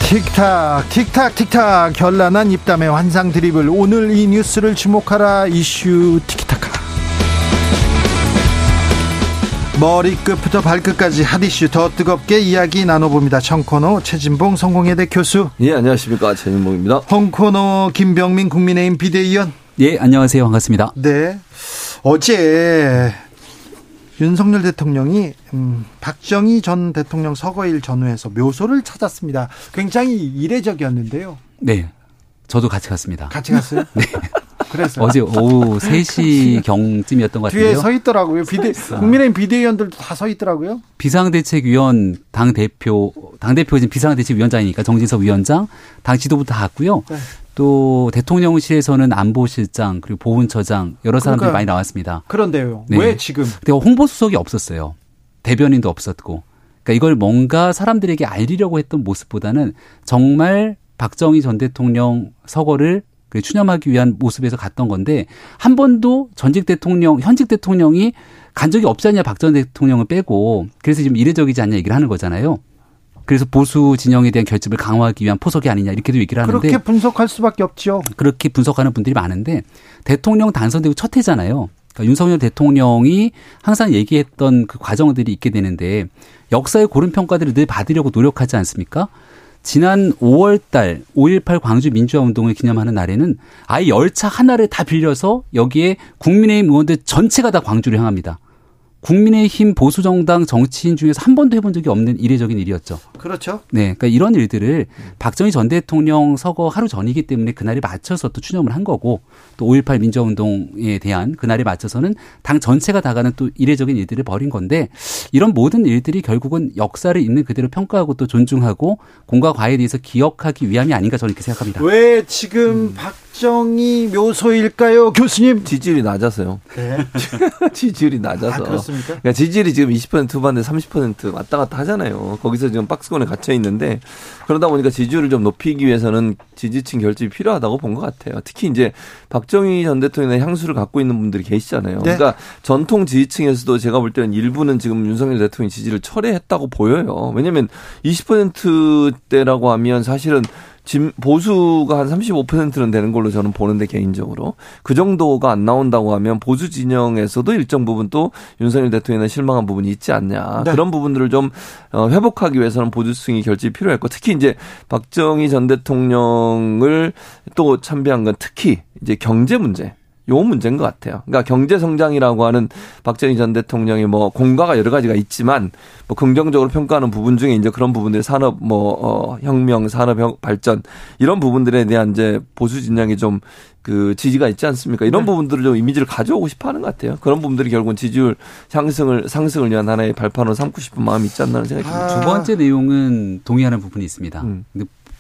틱탁 틱탁 틱탁 현란한 입담의 환상 드립을 오늘 이 뉴스를 주목하라 이슈 티키타카 머리끝부터 발끝까지 핫 이슈 더 뜨겁게 이야기 나눠봅니다. 청코노 최진봉 성공회대 교수. 예, 안녕하십니까. 최진봉입니다. 홍코노 김병민 국민의힘 비대위원. 예, 안녕하세요. 반갑습니다. 네. 어제 윤석열 대통령이 음, 박정희 전 대통령 서거일 전후에서 묘소를 찾았습니다. 굉장히 이례적이었는데요. 네. 저도 같이 갔습니다. 같이 갔어요? <laughs> 네. 그래서 어제 오후 3시 경쯤이었던 것 같은데요. 뒤에 서 있더라고요. 비대 국민의힘 비대위원들도 다 서 있더라고요. 비상대책위원 당 대표 당 대표 지금 비상대책위원장이니까 정진석 위원장 당 지도부 다 갔고요. 네. 또 대통령실에서는 안보실장 그리고 보훈처장 여러 사람들이 그러니까, 많이 나왔습니다. 그런데요. 네. 왜 지금? 근데 홍보수석이 없었어요. 대변인도 없었고. 그러니까 이걸 뭔가 사람들에게 알리려고 했던 모습보다는 정말 박정희 전 대통령 서거를 추념하기 위한 모습에서 갔던 건데 한 번도 전직 대통령, 현직 대통령이 간 적이 없지 않냐 박 전 대통령을 빼고 그래서 지금 이례적이지 않냐 얘기를 하는 거잖아요. 그래서 보수 진영에 대한 결집을 강화하기 위한 포석이 아니냐 이렇게도 얘기를 하는데 그렇게 분석할 수밖에 없죠. 그렇게 분석하는 분들이 많은데 대통령 당선되고 첫 해잖아요. 그러니까 윤석열 대통령이 항상 얘기했던 그 과정들이 있게 되는데 역사의 고른 평가들을 늘 받으려고 노력하지 않습니까? 지난 5월 달 5.18 광주 민주화 운동을 기념하는 날에는 아예 열차 하나를 다 빌려서 여기에 국민의힘 의원들 전체가 다 광주를 향합니다. 국민의힘 보수정당 정치인 중에서 한 번도 해본 적이 없는 이례적인 일이었죠. 그렇죠. 네. 그러니까 이런 일들을 박정희 전 대통령 서거 하루 전이기 때문에 그날에 맞춰서 또 추념을 한 거고 또 5.18 민주화운동에 대한 그날에 맞춰서는 당 전체가 다가는 또 이례적인 일들을 벌인 건데 이런 모든 일들이 결국은 역사를 있는 그대로 평가하고 또 존중하고 공과 과에 대해서 기억하기 위함이 아닌가 저는 이렇게 생각합니다. 왜 지금 음. 박 정희 묘소일까요, 교수님? 지지율이 낮아서요. 네. <laughs> 지지율이 낮아서. 아, 그렇습니까? 그러니까 지지율이 지금 20% 후반대 30% 왔다 갔다 하잖아요. 거기서 지금 박스권에 갇혀 있는데 그러다 보니까 지지율을 좀 높이기 위해서는 지지층 결집이 필요하다고 본 것 같아요. 특히 이제 박정희 전 대통령의 향수를 갖고 있는 분들이 계시잖아요. 네. 그러니까 전통 지지층에서도 제가 볼 때는 일부는 지금 윤석열 대통령 지지를 철회했다고 보여요. 왜냐하면 20%대라고 하면 사실은 보수가 한 35%는 되는 걸로 저는 보는데 개인적으로. 그 정도가 안 나온다고 하면 보수 진영에서도 일정 부분 또 윤석열 대통령에 실망한 부분이 있지 않냐. 네. 그런 부분들을 좀 어, 회복하기 위해서는 보수층이 결집이 필요했고 특히 이제 박정희 전 대통령을 또 참배한 건 특히 이제 경제 문제 요 문제인 것 같아요. 그러니까 경제 성장이라고 하는 박정희 전 대통령의 뭐 공과가 여러 가지가 있지만 뭐 긍정적으로 평가하는 부분 중에 이제 그런 부분들 산업 뭐 어, 혁명, 산업 발전 이런 부분들에 대한 이제 보수 진영이 좀 그 지지가 있지 않습니까? 이런 네. 부분들을 좀 이미지를 가져오고 싶어 하는 것 같아요. 그런 부분들이 결국은 지지율 상승을 상승을 위한 하나의 발판으로 삼고 싶은 마음이 있지 않나 하는 생각이 듭니다. 두 번째 내용은 동의하는 부분이 있습니다. 음.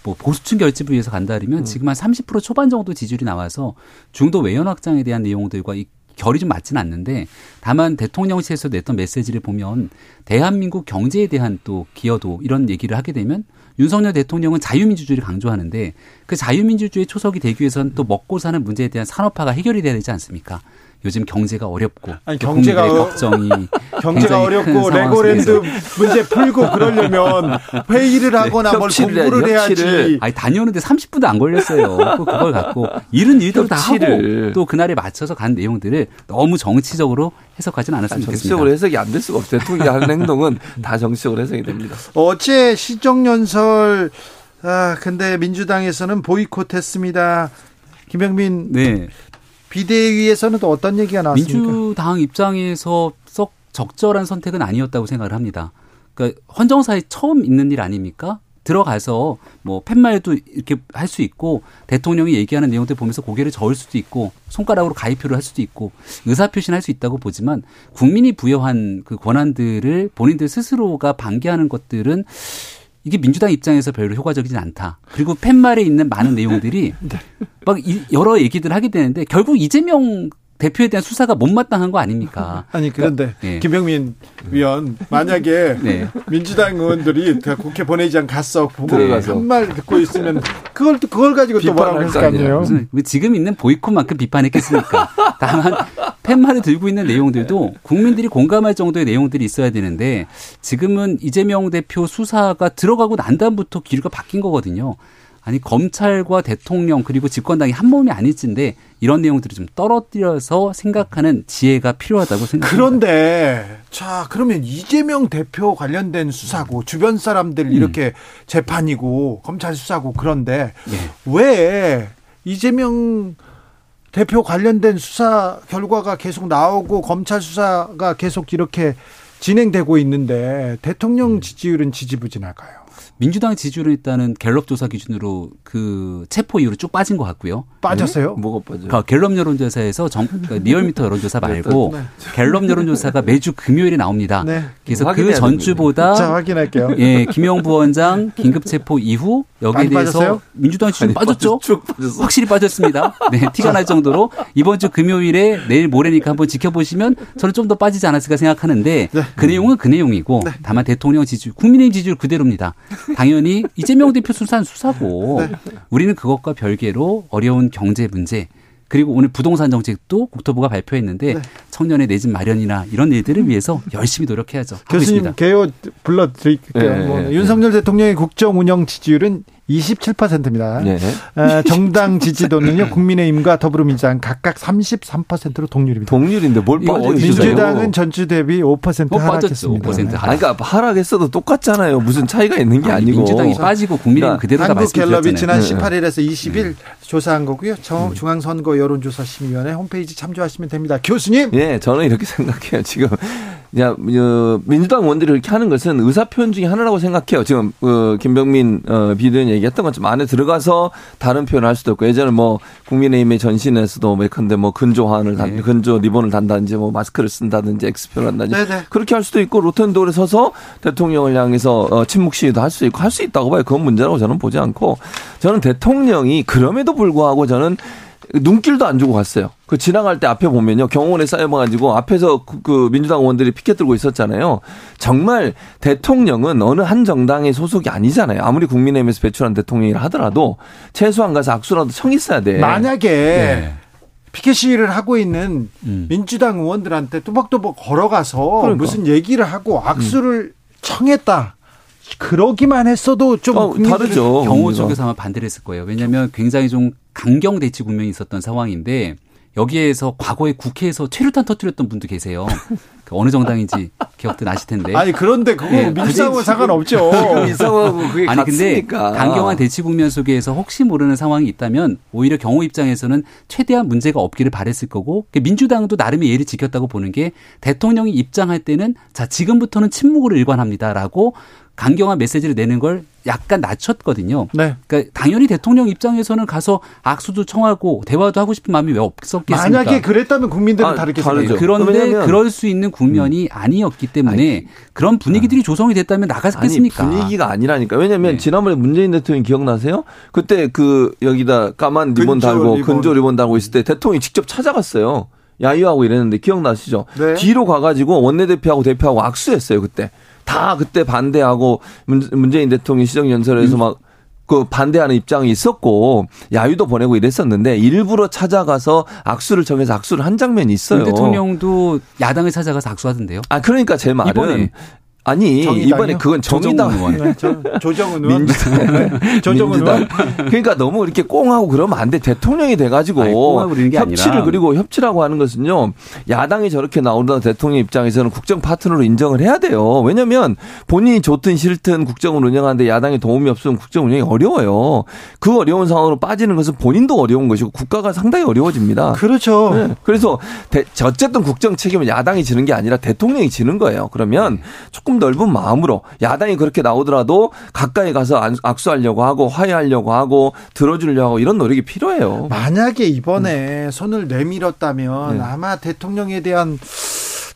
뭐 보수층 결집을 위해서 간다면 음. 지금 한 30% 초반 정도 지지율이 나와서 중도 외연 확장에 대한 내용들과 이 결이 좀 맞지는 않는데 다만 대통령실에서 냈던 메시지를 보면 대한민국 경제에 대한 또 기여도 이런 얘기를 하게 되면 윤석열 대통령은 자유민주주의를 강조하는데 그 자유민주주의 초석이 되기 위해서는 또 먹고 사는 문제에 대한 산업화가 해결이 돼야 되지 않습니까? 요즘 경제가 어렵고 아니, 경제가 걱정이 <laughs> 경제가 어렵고 레고랜드 문제 풀고 그러려면 <laughs> 회의를 네, 하거나 네, 뭘 공부를 해야지. 아니 다녀오는데 30분도 안 걸렸어요. 그걸 갖고 이런 일들을 다 하고 또 그날에 맞춰서 간 내용들을 너무 정치적으로 해석하지는 않았으면 좋겠습니다. 정치적으로 해석이 안 될 수가 없어요. 대통령이 하는 행동은 다 정치적으로 해석이 됩니다. 어제 시정연설 아 근데 민주당에서는 보이콧했습니다. 김영민 네. 비대위에서는 또 어떤 얘기가 나왔습니까? 민주당 입장에서 썩 적절한 선택은 아니었다고 생각을 합니다. 그러니까 헌정사에 처음 있는 일 아닙니까? 들어가서 뭐 팻말도 이렇게 할 수 있고 대통령이 얘기하는 내용들 보면서 고개를 저을 수도 있고 손가락으로 가입표를 할 수도 있고 의사표시는 할 수 있다고 보지만 국민이 부여한 그 권한들을 본인들 스스로가 반기하는 것들은 이게 민주당 입장에서 별로 효과적이진 않다. 그리고 팻말에 있는 많은 내용들이 <laughs> 네. 막 여러 얘기들 하게 되는데 결국 이재명 대표에 대한 수사가 못마땅한 거 아닙니까? <laughs> 아니 그런데 그러니까, 네. 김병민 위원 만약에 <laughs> 네. 민주당 의원들이 국회 본회의장 갔어 보고 한말 듣고 있으면 그걸 그걸 가지고 또 뭐라고 할거 아니에요? 지금 있는 보이콧만큼 비판했겠습니까? <laughs> 다만 팻말을 들고 있는 내용들도 국민들이 공감할 정도의 내용들이 있어야 되는데 지금은 이재명 대표 수사가 들어가고 난 다음부터 기류가 바뀐 거거든요. 아니 검찰과 대통령 그리고 집권당이 한 몸이 아닐진데 이런 내용들을 좀 떨어뜨려서 생각하는 지혜가 필요하다고 생각합니다. 그런데 자 그러면 이재명 대표 관련된 수사고 주변 사람들 이렇게 음. 재판이고 검찰 수사고 그런데 네. 왜 이재명 대표 관련된 수사 결과가 계속 나오고 검찰 수사가 계속 이렇게 진행되고 있는데 대통령 음. 지지율은 지지부진할까요? 민주당 지지율은 일단은 갤럽 조사 기준으로 그 체포 이후로 쭉 빠진 것 같고요. 빠졌어요? 네? 뭐가 빠져요? 그러니까 갤럽 여론조사에서 정, 그러니까 리얼미터 여론조사 네, 말고 네, 네. 갤럽 여론조사가 매주 금요일에 나옵니다. 네. 그래서 그 전주보다 자 확인할게요. 예, 김영 부원장 긴급 체포 이후 여기에 대해서 빠졌어요? 민주당 지지율 빠졌죠? 쭉 빠졌어. 확실히 빠졌습니다. 네, 티가 날 정도로 이번 주 금요일에 내일 모레니까 한번 지켜보시면 저는 좀 더 빠지지 않았을까 생각하는데 네. 그 내용은 그 내용이고 다만 대통령 지지율, 국민의힘 지지율 그대로입니다. 당연히 이재명 대표 수사는 수사고 네. 우리는 그것과 별개로 어려운 경제 문제 그리고 오늘 부동산 정책도 국토부가 발표했는데 네. 청년의 내 집 마련이나 이런 일들을 위해서 열심히 노력해야죠. 교수님 개요 불러드릴게요. 네. 뭐 윤석열 대통령의 국정 운영 지지율은 27%입니다. 네. 어, 정당 지지도는요. 국민의힘과 더불어민주당 각각 33%로 동률입니다. 동률인데 뭘 빠져 민주당은 전주 대비 5% 어, 하락했습니다. 5% 하락. 아니, 그러니까 하락했어도 똑같잖아요. 무슨 차이가 있는 게 아니, 고 민주당이 빠지고 국민의힘 그대로 다 말씀드렸잖아요. 한국갤럽이 지난 18일에서 20일 네. 조사한 거고요. 음. 중앙선거 여론조사 심의위원회 홈페이지 참조하시면 됩니다. 교수님. 예, 저는 이렇게 <laughs> 생각해요. 지금 야, 민주당 의원들이 이렇게 하는 것은 의사 표현 중에 하나라고 생각해요. 지금 어, 김병민 어, 비대위원 얘기했던 것처럼 안에 들어가서 다른 표현을 할 수도 있고 예전에 뭐 국민의힘의 전신에서도 예컨대 뭐 근조환을 단, 네. 근조 리본을 단다든지 뭐 마스크를 쓴다든지 엑스표를 한다든지 네네. 그렇게 할 수도 있고 로텐도에 서서 대통령을 향해서 어, 침묵 시위도 할 수 있고 할 수 있다고 봐요. 그건 문제라고 저는 보지 않고 저는 대통령이 그럼에도 불구하고 저는 눈길도 안 주고 갔어요. 그 지나갈 때 앞에 보면요. 경호원에 쌓여가지고 앞에서 그, 그 민주당 의원들이 피켓 들고 있었잖아요. 정말 대통령은 어느 한 정당의 소속이 아니잖아요. 아무리 국민의힘에서 배출한 대통령이라 하더라도 최소한 가서 악수라도 청 있어야 돼. 만약에 네. 피켓 시위를 하고 있는 음. 민주당 의원들한테 뚜벅뚜벅 걸어가서 그러니까. 무슨 얘기를 하고 악수를 음. 청했다. 그러기만 했어도 좀 어, 다르죠. 경호 쪽에서 아마 반대를 했을 거예요. 왜냐하면 굉장히 좀 강경 대치 국면이 있었던 상황인데 여기에서 과거에 국회에서 최루탄 터뜨렸던 분도 계세요. 그 어느 정당인지 기억도 나실 텐데. 아니 그런데 그거 네, 민주당은 상관없죠. 이상하고 그게 아니 근데 강경한 대치 국면 속에서 혹시 모르는 상황이 있다면 오히려 경호 입장에서는 최대한 문제가 없기를 바랬을 거고 민주당도 나름의 예를 지켰다고 보는 게 대통령이 입장할 때는 자 지금부터는 침묵으로 일관합니다라고 강경한 메시지를 내는 걸 약간 낮췄거든요. 네. 그러니까 당연히 대통령 입장에서는 가서 악수도 청하고 대화도 하고 싶은 마음이 왜 없었겠습니까? 만약에 그랬다면 국민들은 아, 다르겠습니다. 그런데 그럴 수 있는 국면이 음. 아니었기 때문에 아니, 그런 분위기들이 아. 조성이 됐다면 나갔겠습니까? 아니, 분위기가 아니라니까. 왜냐하면 네. 지난번에 문재인 대통령 기억나세요? 그때 그 여기다 까만 리본 달고 리본. 근조 리본 달고 있을 때 대통령이 직접 찾아갔어요. 야유하고 이랬는데 기억나시죠? 네. 뒤로 가가지고 원내대표하고 대표하고 악수했어요 그때. 다 그때 반대하고 문재인 대통령 시정연설에서 음. 막그 반대하는 입장이 있었고 야유도 보내고 이랬었는데 일부러 찾아가서 악수를 정해서 악수를 한 장면이 있어요. 대통령도 야당을 찾아가서 악수하던데요. 아 그러니까 제 말은 이번에 아니 정의당이요? 이번에 그건 정의당 의원, 네, 조정은 의원, 민주당, 조정은 의원. 그러니까 너무 이렇게 꽁하고 그러면 안 돼. 대통령이 돼가지고 아니, 협치를 아니라. 그리고 협치라고 하는 것은요 야당이 저렇게 나오다 대통령 입장에서는 국정 파트너로 인정을 해야 돼요. 왜냐하면 본인이 좋든 싫든 국정을 운영하는데 야당이 도움이 없으면 국정 운영이 어려워요. 그 어려운 상황으로 빠지는 것은 본인도 어려운 것이고 국가가 상당히 어려워집니다. 그렇죠. 네. 그래서 대, 어쨌든 국정 책임은 야당이 지는 게 아니라 대통령이 지는 거예요. 그러면 조금 넓은 마음으로 야당이 그렇게 나오더라도 가까이 가서 악수하려고 하고 화해하려고 하고 들어주려고 하고 이런 노력이 필요해요. 만약에 이번에 음. 손을 내밀었다면 네. 아마 대통령에 대한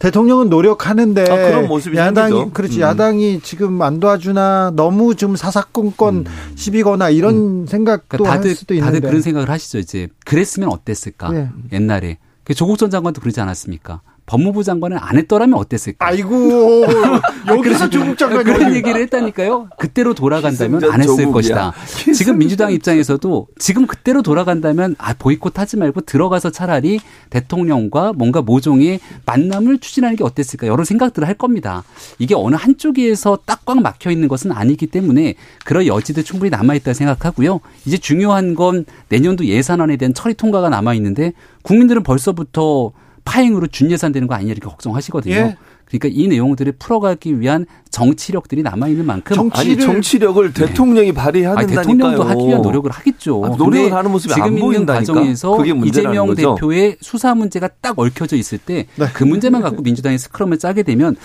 대통령은 노력하는데 아, 그런 모습이 야당이 생기죠. 그렇지 음. 야당이 지금 안 도와주나 너무 좀 사사건건 음. 시비거나 이런 음. 생각도 그러니까 다들, 할 수도 있는데 다들 그런 생각을 하시죠 이제 그랬으면 어땠을까 네. 옛날에 그 조국 전 장관도 그러지 않았습니까? 법무부 장관은 안 했더라면 어땠을까? 아이고 <laughs> 여기서 조국 장관이 그런 얘기를 했다니까요. 그때로 돌아간다면 안 했을 조국이야. 것이다. <laughs> 지금 민주당 입장에서도 지금 그때로 돌아간다면 아 보이콧 하지 말고 들어가서 차라리 대통령과 뭔가 모종의 만남을 추진하는 게 어땠을까 여러 생각들을 할 겁니다. 이게 어느 한쪽에서 딱 꽉 막혀 있는 것은 아니기 때문에 그런 여지도 충분히 남아 있다 생각하고요. 이제 중요한 건 내년도 예산안에 대한 처리 통과가 남아 있는데 국민들은 벌써부터 파행으로 준예산 되는 거 아니냐 이렇게 걱정하시거든요. 예. 그러니까 이 내용들을 풀어가기 위한 정치력들이 남아 있는 만큼 정치를, 아니 정치력을 네. 대통령이 발휘해야 된다니까요. 대통령도 하기 위한 노력을 하겠죠. 아, 노력을 하는 모습이 지금 있는 보인다니까? 과정에서 이재명 거죠? 대표의 수사 문제가 딱 얽혀져 있을 때그 네. 문제만 갖고 민주당이 스크럼을 짜게 되면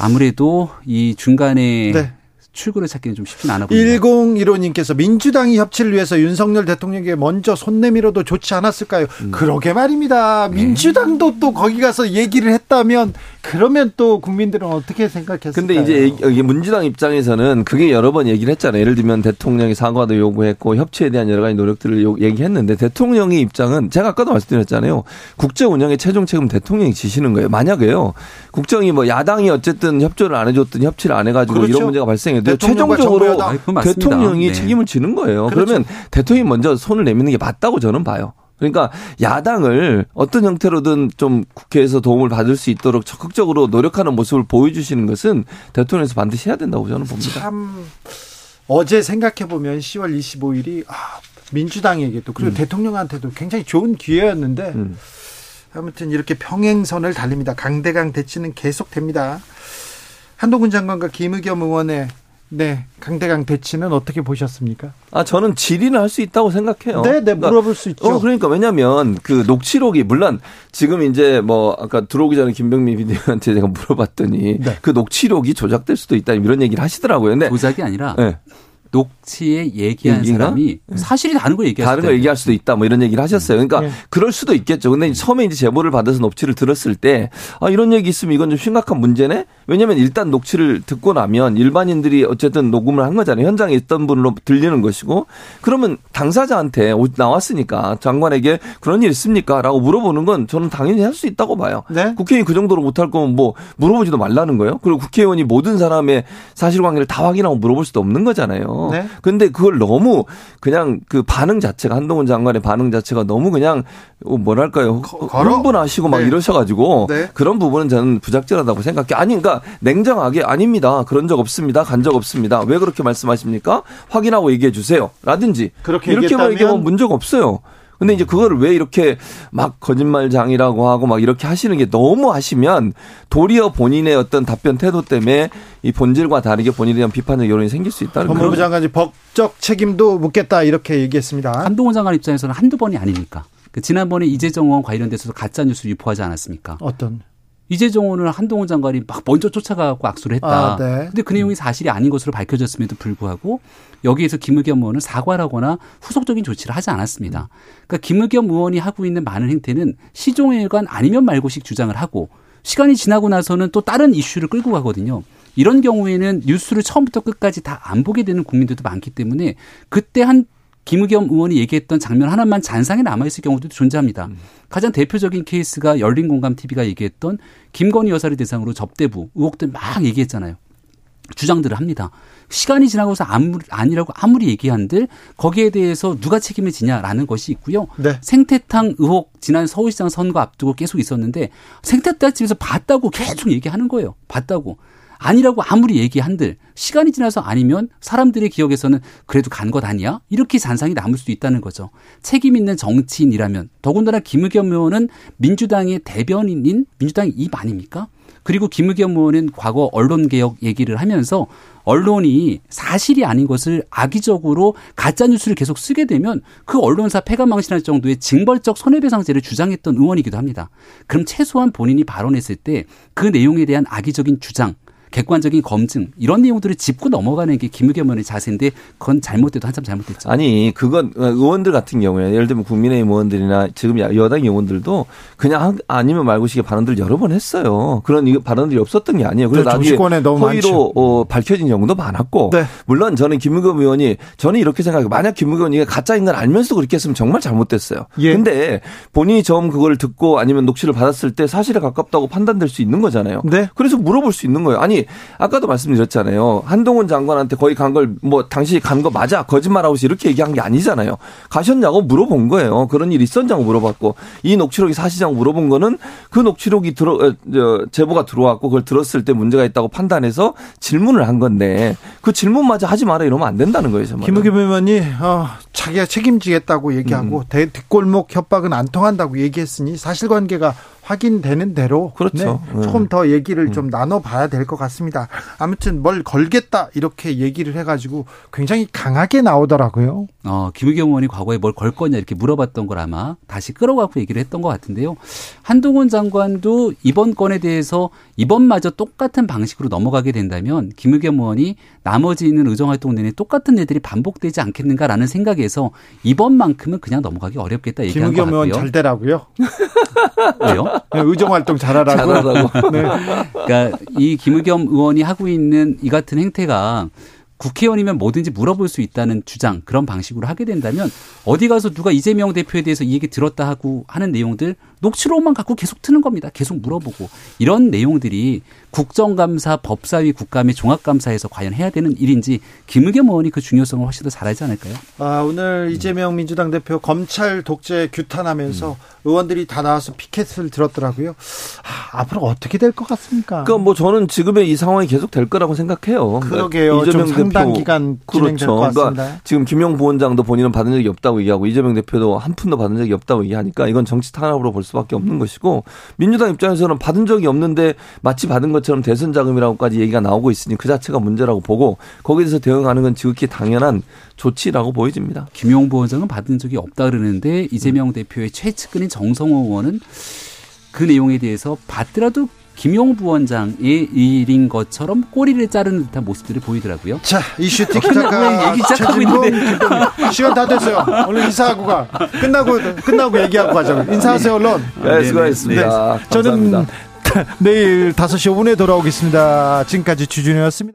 아무래도 이 중간에 네. 출구를 찾기는 좀 쉽진 않아 보입니다. 1015님께서 민주당이 협치를 위해서 윤석열 대통령에게 먼저 손 내밀어도 좋지 않았을까요? 음. 그러게 말입니다. 네. 민주당도 또 거기 가서 얘기를 했다면 그러면 또 국민들은 어떻게 생각했을까요? 근데 이제 여기 민주당 입장에서는 그게 여러 번 얘기를 했잖아요. 예를 들면 대통령이 사과도 요구했고 협치에 대한 여러 가지 노력들을 얘기했는데 대통령의 입장은 제가 아까도 말씀드렸잖아요. 국제 운영의 최종 책임 대통령이 지시는 거예요. 만약에요. 국정이 뭐 야당이 어쨌든 협조를 안 해줬든 협치를 안 해가지고 그렇죠. 이런 문제가 발생해도 최종적으로 대통령이 네. 책임을 지는 거예요. 그렇죠. 그러면 대통령이 먼저 손을 내미는 게 맞다고 저는 봐요. 그러니까 야당을 어떤 형태로든 좀 국회에서 도움을 받을 수 있도록 적극적으로 노력하는 모습을 보여주시는 것은 대통령에서 반드시 해야 된다고 저는 봅니다. 참 어제 생각해 보면 10월 25일이 아, 민주당에게도 그리고 음. 대통령한테도 굉장히 좋은 기회였는데 음. 아무튼 이렇게 평행선을 달립니다. 강대강 대치는 계속됩니다. 한동훈 장관과 김의겸 의원의 네, 강대강 대치는 어떻게 보셨습니까? 아, 저는 질의는 할 수 있다고 생각해요. 네, 네, 그러니까, 물어볼 수 있죠. 어, 그러니까 왜냐면 그 녹취록이 물론 지금 이제 뭐 아까 들어오기 전에 김병민 비대위원한테 제가 물어봤더니 네. 그 녹취록이 조작될 수도 있다 이런 얘기를 하시더라고요. 근데 조작이 아니라 네. 녹취에 얘기한 얘기가? 사람이 네. 사실이 다른 걸 얘기할 다른 걸 얘기할 수도 있다 뭐 이런 얘기를 하셨어요. 그러니까 네. 그럴 수도 있겠죠. 근데 처음에 이제 제보를 받아서 녹취를 들었을 때 아, 이런 얘기 있으면 이건 좀 심각한 문제네. 왜냐하면 일단 녹취를 듣고 나면 일반인들이 어쨌든 녹음을 한 거잖아요. 현장에 있던 분으로 들리는 것이고 그러면 당사자한테 나왔으니까 장관에게 그런 일 있습니까?라고 물어보는 건 저는 당연히 할 수 있다고 봐요. 네? 국회의원이 그 정도로 못할 거면 뭐 물어보지도 말라는 거예요. 그리고 국회의원이 모든 사람의 사실관계를 다 확인하고 물어볼 수도 없는 거잖아요. 네. 근데 그걸 너무 그냥 그 반응 자체가 한동훈 장관의 반응 자체가 너무 그냥 뭐랄까요 흥분하시고 막 네. 이러셔가지고 네. 그런 부분은 저는 부작절하다고 생각해. 아니 그러니까 냉정하게 아닙니다. 그런 적 없습니다. 간 적 없습니다. 왜 그렇게 말씀하십니까? 확인하고 얘기해 주세요. 라든지 그렇게 이렇게만 얘기하면 문제가 없어요. 근데 이제 그거를 왜 이렇게 막 거짓말장이라고 하고 막 이렇게 하시는 게 너무 하시면 도리어 본인의 어떤 답변 태도 때문에 이 본질과 다르게 본인에 대한 비판의 여론이 생길 수 있다는 거죠. 법무부 장관이 법적 책임도 묻겠다 이렇게 얘기했습니다. 한동훈 장관 입장에서는 한두 번이 아니니까. 그 지난번에 이재정 의원 관련돼서도 가짜 뉴스를 유포하지 않았습니까? 어떤? 이재정 의원을 한동훈 장관이 막 먼저 쫓아가고 악수를 했다. 아, 네. 근데 그 내용이 사실이 아닌 것으로 밝혀졌음에도 불구하고 여기에서 김의겸 의원은 사과를 하거나 후속적인 조치를 하지 않았습니다. 그러니까 김의겸 의원이 하고 있는 많은 행태는 시종일관 아니면 말고식 주장을 하고 시간이 지나고 나서는 또 다른 이슈를 끌고 가거든요. 이런 경우에는 뉴스를 처음부터 끝까지 다 안 보게 되는 국민들도 많기 때문에 그때 한 김의겸 의원이 얘기했던 장면 하나만 잔상에 남아있을 경우도 존재합니다. 음. 가장 대표적인 케이스가 열린공감 TV가 얘기했던 김건희 여사를 대상으로 접대부 의혹들 막 얘기했잖아요. 주장들을 합니다. 시간이 지나고서 아무, 아니라고 아무리 얘기한들 거기에 대해서 누가 책임을 지냐라는 것이 있고요. 네. 생태탕 의혹 지난 서울시장 선거 앞두고 계속 있었는데 생태탕 집에서 봤다고 계속 얘기하는 거예요. 봤다고. 아니라고 아무리 얘기한들 시간이 지나서 아니면 사람들의 기억에서는 그래도 간 것 아니야? 이렇게 잔상이 남을 수도 있다는 거죠. 책임 있는 정치인이라면 더군다나 김의겸 의원은 민주당의 대변인인 민주당의 입 아닙니까? 그리고 김의겸 의원은 과거 언론개혁 얘기를 하면서 언론이 사실이 아닌 것을 악의적으로 가짜 뉴스를 계속 쓰게 되면 그 언론사 폐가망신할 정도의 징벌적 손해배상제를 주장했던 의원이기도 합니다. 그럼 최소한 본인이 발언했을 때 그 내용에 대한 악의적인 주장 객관적인 검증 이런 내용들을 짚고 넘어가는 게 김의겸 의원의 자세인데 그건 잘못돼도 한참 잘못됐죠. 아니 그건 의원들 같은 경우에 예를 들면 국민의힘 의원들이나 지금 여당 의원들도 그냥 아니면 말고식의 발언들 여러 번 했어요. 그런 발언들이 없었던 게 아니에요. 그래서 나중에 허위로 어, 밝혀진 경우도 많았고 네. 물론 저는 김의겸 의원이 저는 이렇게 생각해요. 만약 김의겸 의원이 가짜인 걸 알면서 그렇게 했으면 정말 잘못됐어요. 예. 근데 본인이 처음 그걸 듣고 아니면 녹취를 받았을 때 사실에 가깝다고 판단될 수 있는 거잖아요. 네. 그래서 물어볼 수 있는 거예요. 아니 아까도 말씀드렸잖아요. 한동훈 장관한테 거기 간걸 뭐 당시 간 거 맞아 거짓말하고 이렇게 얘기한 게 아니잖아요. 가셨냐고 물어본 거예요. 그런 일 있었냐고 물어봤고 이 녹취록이 사실이냐고 물어본 거는 그 녹취록이 들어 어, 제보가 들어왔고 그걸 들었을 때 문제가 있다고 판단해서 질문을 한 건데 그 질문마저 하지 마라 이러면 안 된다는 거예요. 정말. 김우겸 의원이 어, 자기가 책임지겠다고 얘기하고 음. 뒷골목 협박은 안 통한다고 얘기했으니 사실관계가 확인되는 대로 그렇죠. 네, 조금 더 얘기를 음. 좀 나눠봐야 될 것 같습니다. 아무튼 뭘 걸겠다 이렇게 얘기를 해가지고 굉장히 강하게 나오더라고요. 어, 김의겸 의원이 과거에 뭘 걸 거냐 이렇게 물어봤던 걸 아마 다시 끌어갖고 얘기를 했던 것 같은데요. 한동훈 장관도 이번 건에 대해서 이번마저 똑같은 방식으로 넘어가게 된다면 김의겸 의원이 나머지 있는 의정활동 내내 똑같은 애들이 반복되지 않겠는가라는 생각에서 이번만큼은 그냥 넘어가기 어렵겠다 얘기한 것 같고요. 김의겸 의원 잘 되라고요? <laughs> 왜요? 네, 의정활동 잘하라고. 잘하라고. <laughs> 네. 그러니까 이 김의겸 의원이 하고 있는 이 같은 행태가 국회의원이면 뭐든지 물어볼 수 있다는 주장 그런 방식으로 하게 된다면 어디 가서 누가 이재명 대표에 대해서 이 얘기 들었다 하고 하는 내용들 녹취록만 갖고 계속 트는 겁니다. 계속 물어보고 이런 내용들이 국정감사, 법사위, 국감의 종합감사에서 과연 해야 되는 일인지 김의겸 의원이 그 중요성을 훨씬 더잘 알지 않을까요? 아, 오늘 이재명 민주당 대표 검찰 독재 규탄하면서 음. 의원들이 다 나와서 피켓을 들었더라고요. 아, 앞으로 어떻게 될 것 같습니까? 그러니까 뭐 저는 지금의 이 상황이 계속 될 거라고 생각해요. 그러니까 그러게요. 그러니까 이재명 상당 대표 기간 그렇죠. 그러니까 지금 김용 부원장도 본인은 받은 적이 없다고 얘기하고 이재명 대표도 한 푼도 받은 적이 없다고 얘기하니까 이건 정치 탄압으로 볼 수 밖에 없는 것이고 민주당 입장에서는 받은 적이 없는데 마치 받은 것처럼 대선 자금이라고까지 얘기가 나오고 있으니 그 자체가 문제라고 보고 거기에 대해서 대응하는 건 지극히 당연한 조치라고 보여집니다. 김용 부원장은 받은 적이 없다 그러는데 이재명 음. 대표의 최측근인 정성호 의원은 그 내용에 대해서 받더라도 김용 부원장의 일인 것처럼 꼬리를 자르는 듯한 모습들이 보이더라고요. 자, 이슈 티키타카 얘기 시작하고 있는데 시간 다 됐어요. 오늘 인사하고 가. 끝나고 끝나고 얘기하고 가자. 인사하세요, 언론. 네, 수고하셨습니다. 네. 저는 <laughs> 내일 5시 5분에 돌아오겠습니다. 지금까지 주준이었습니다.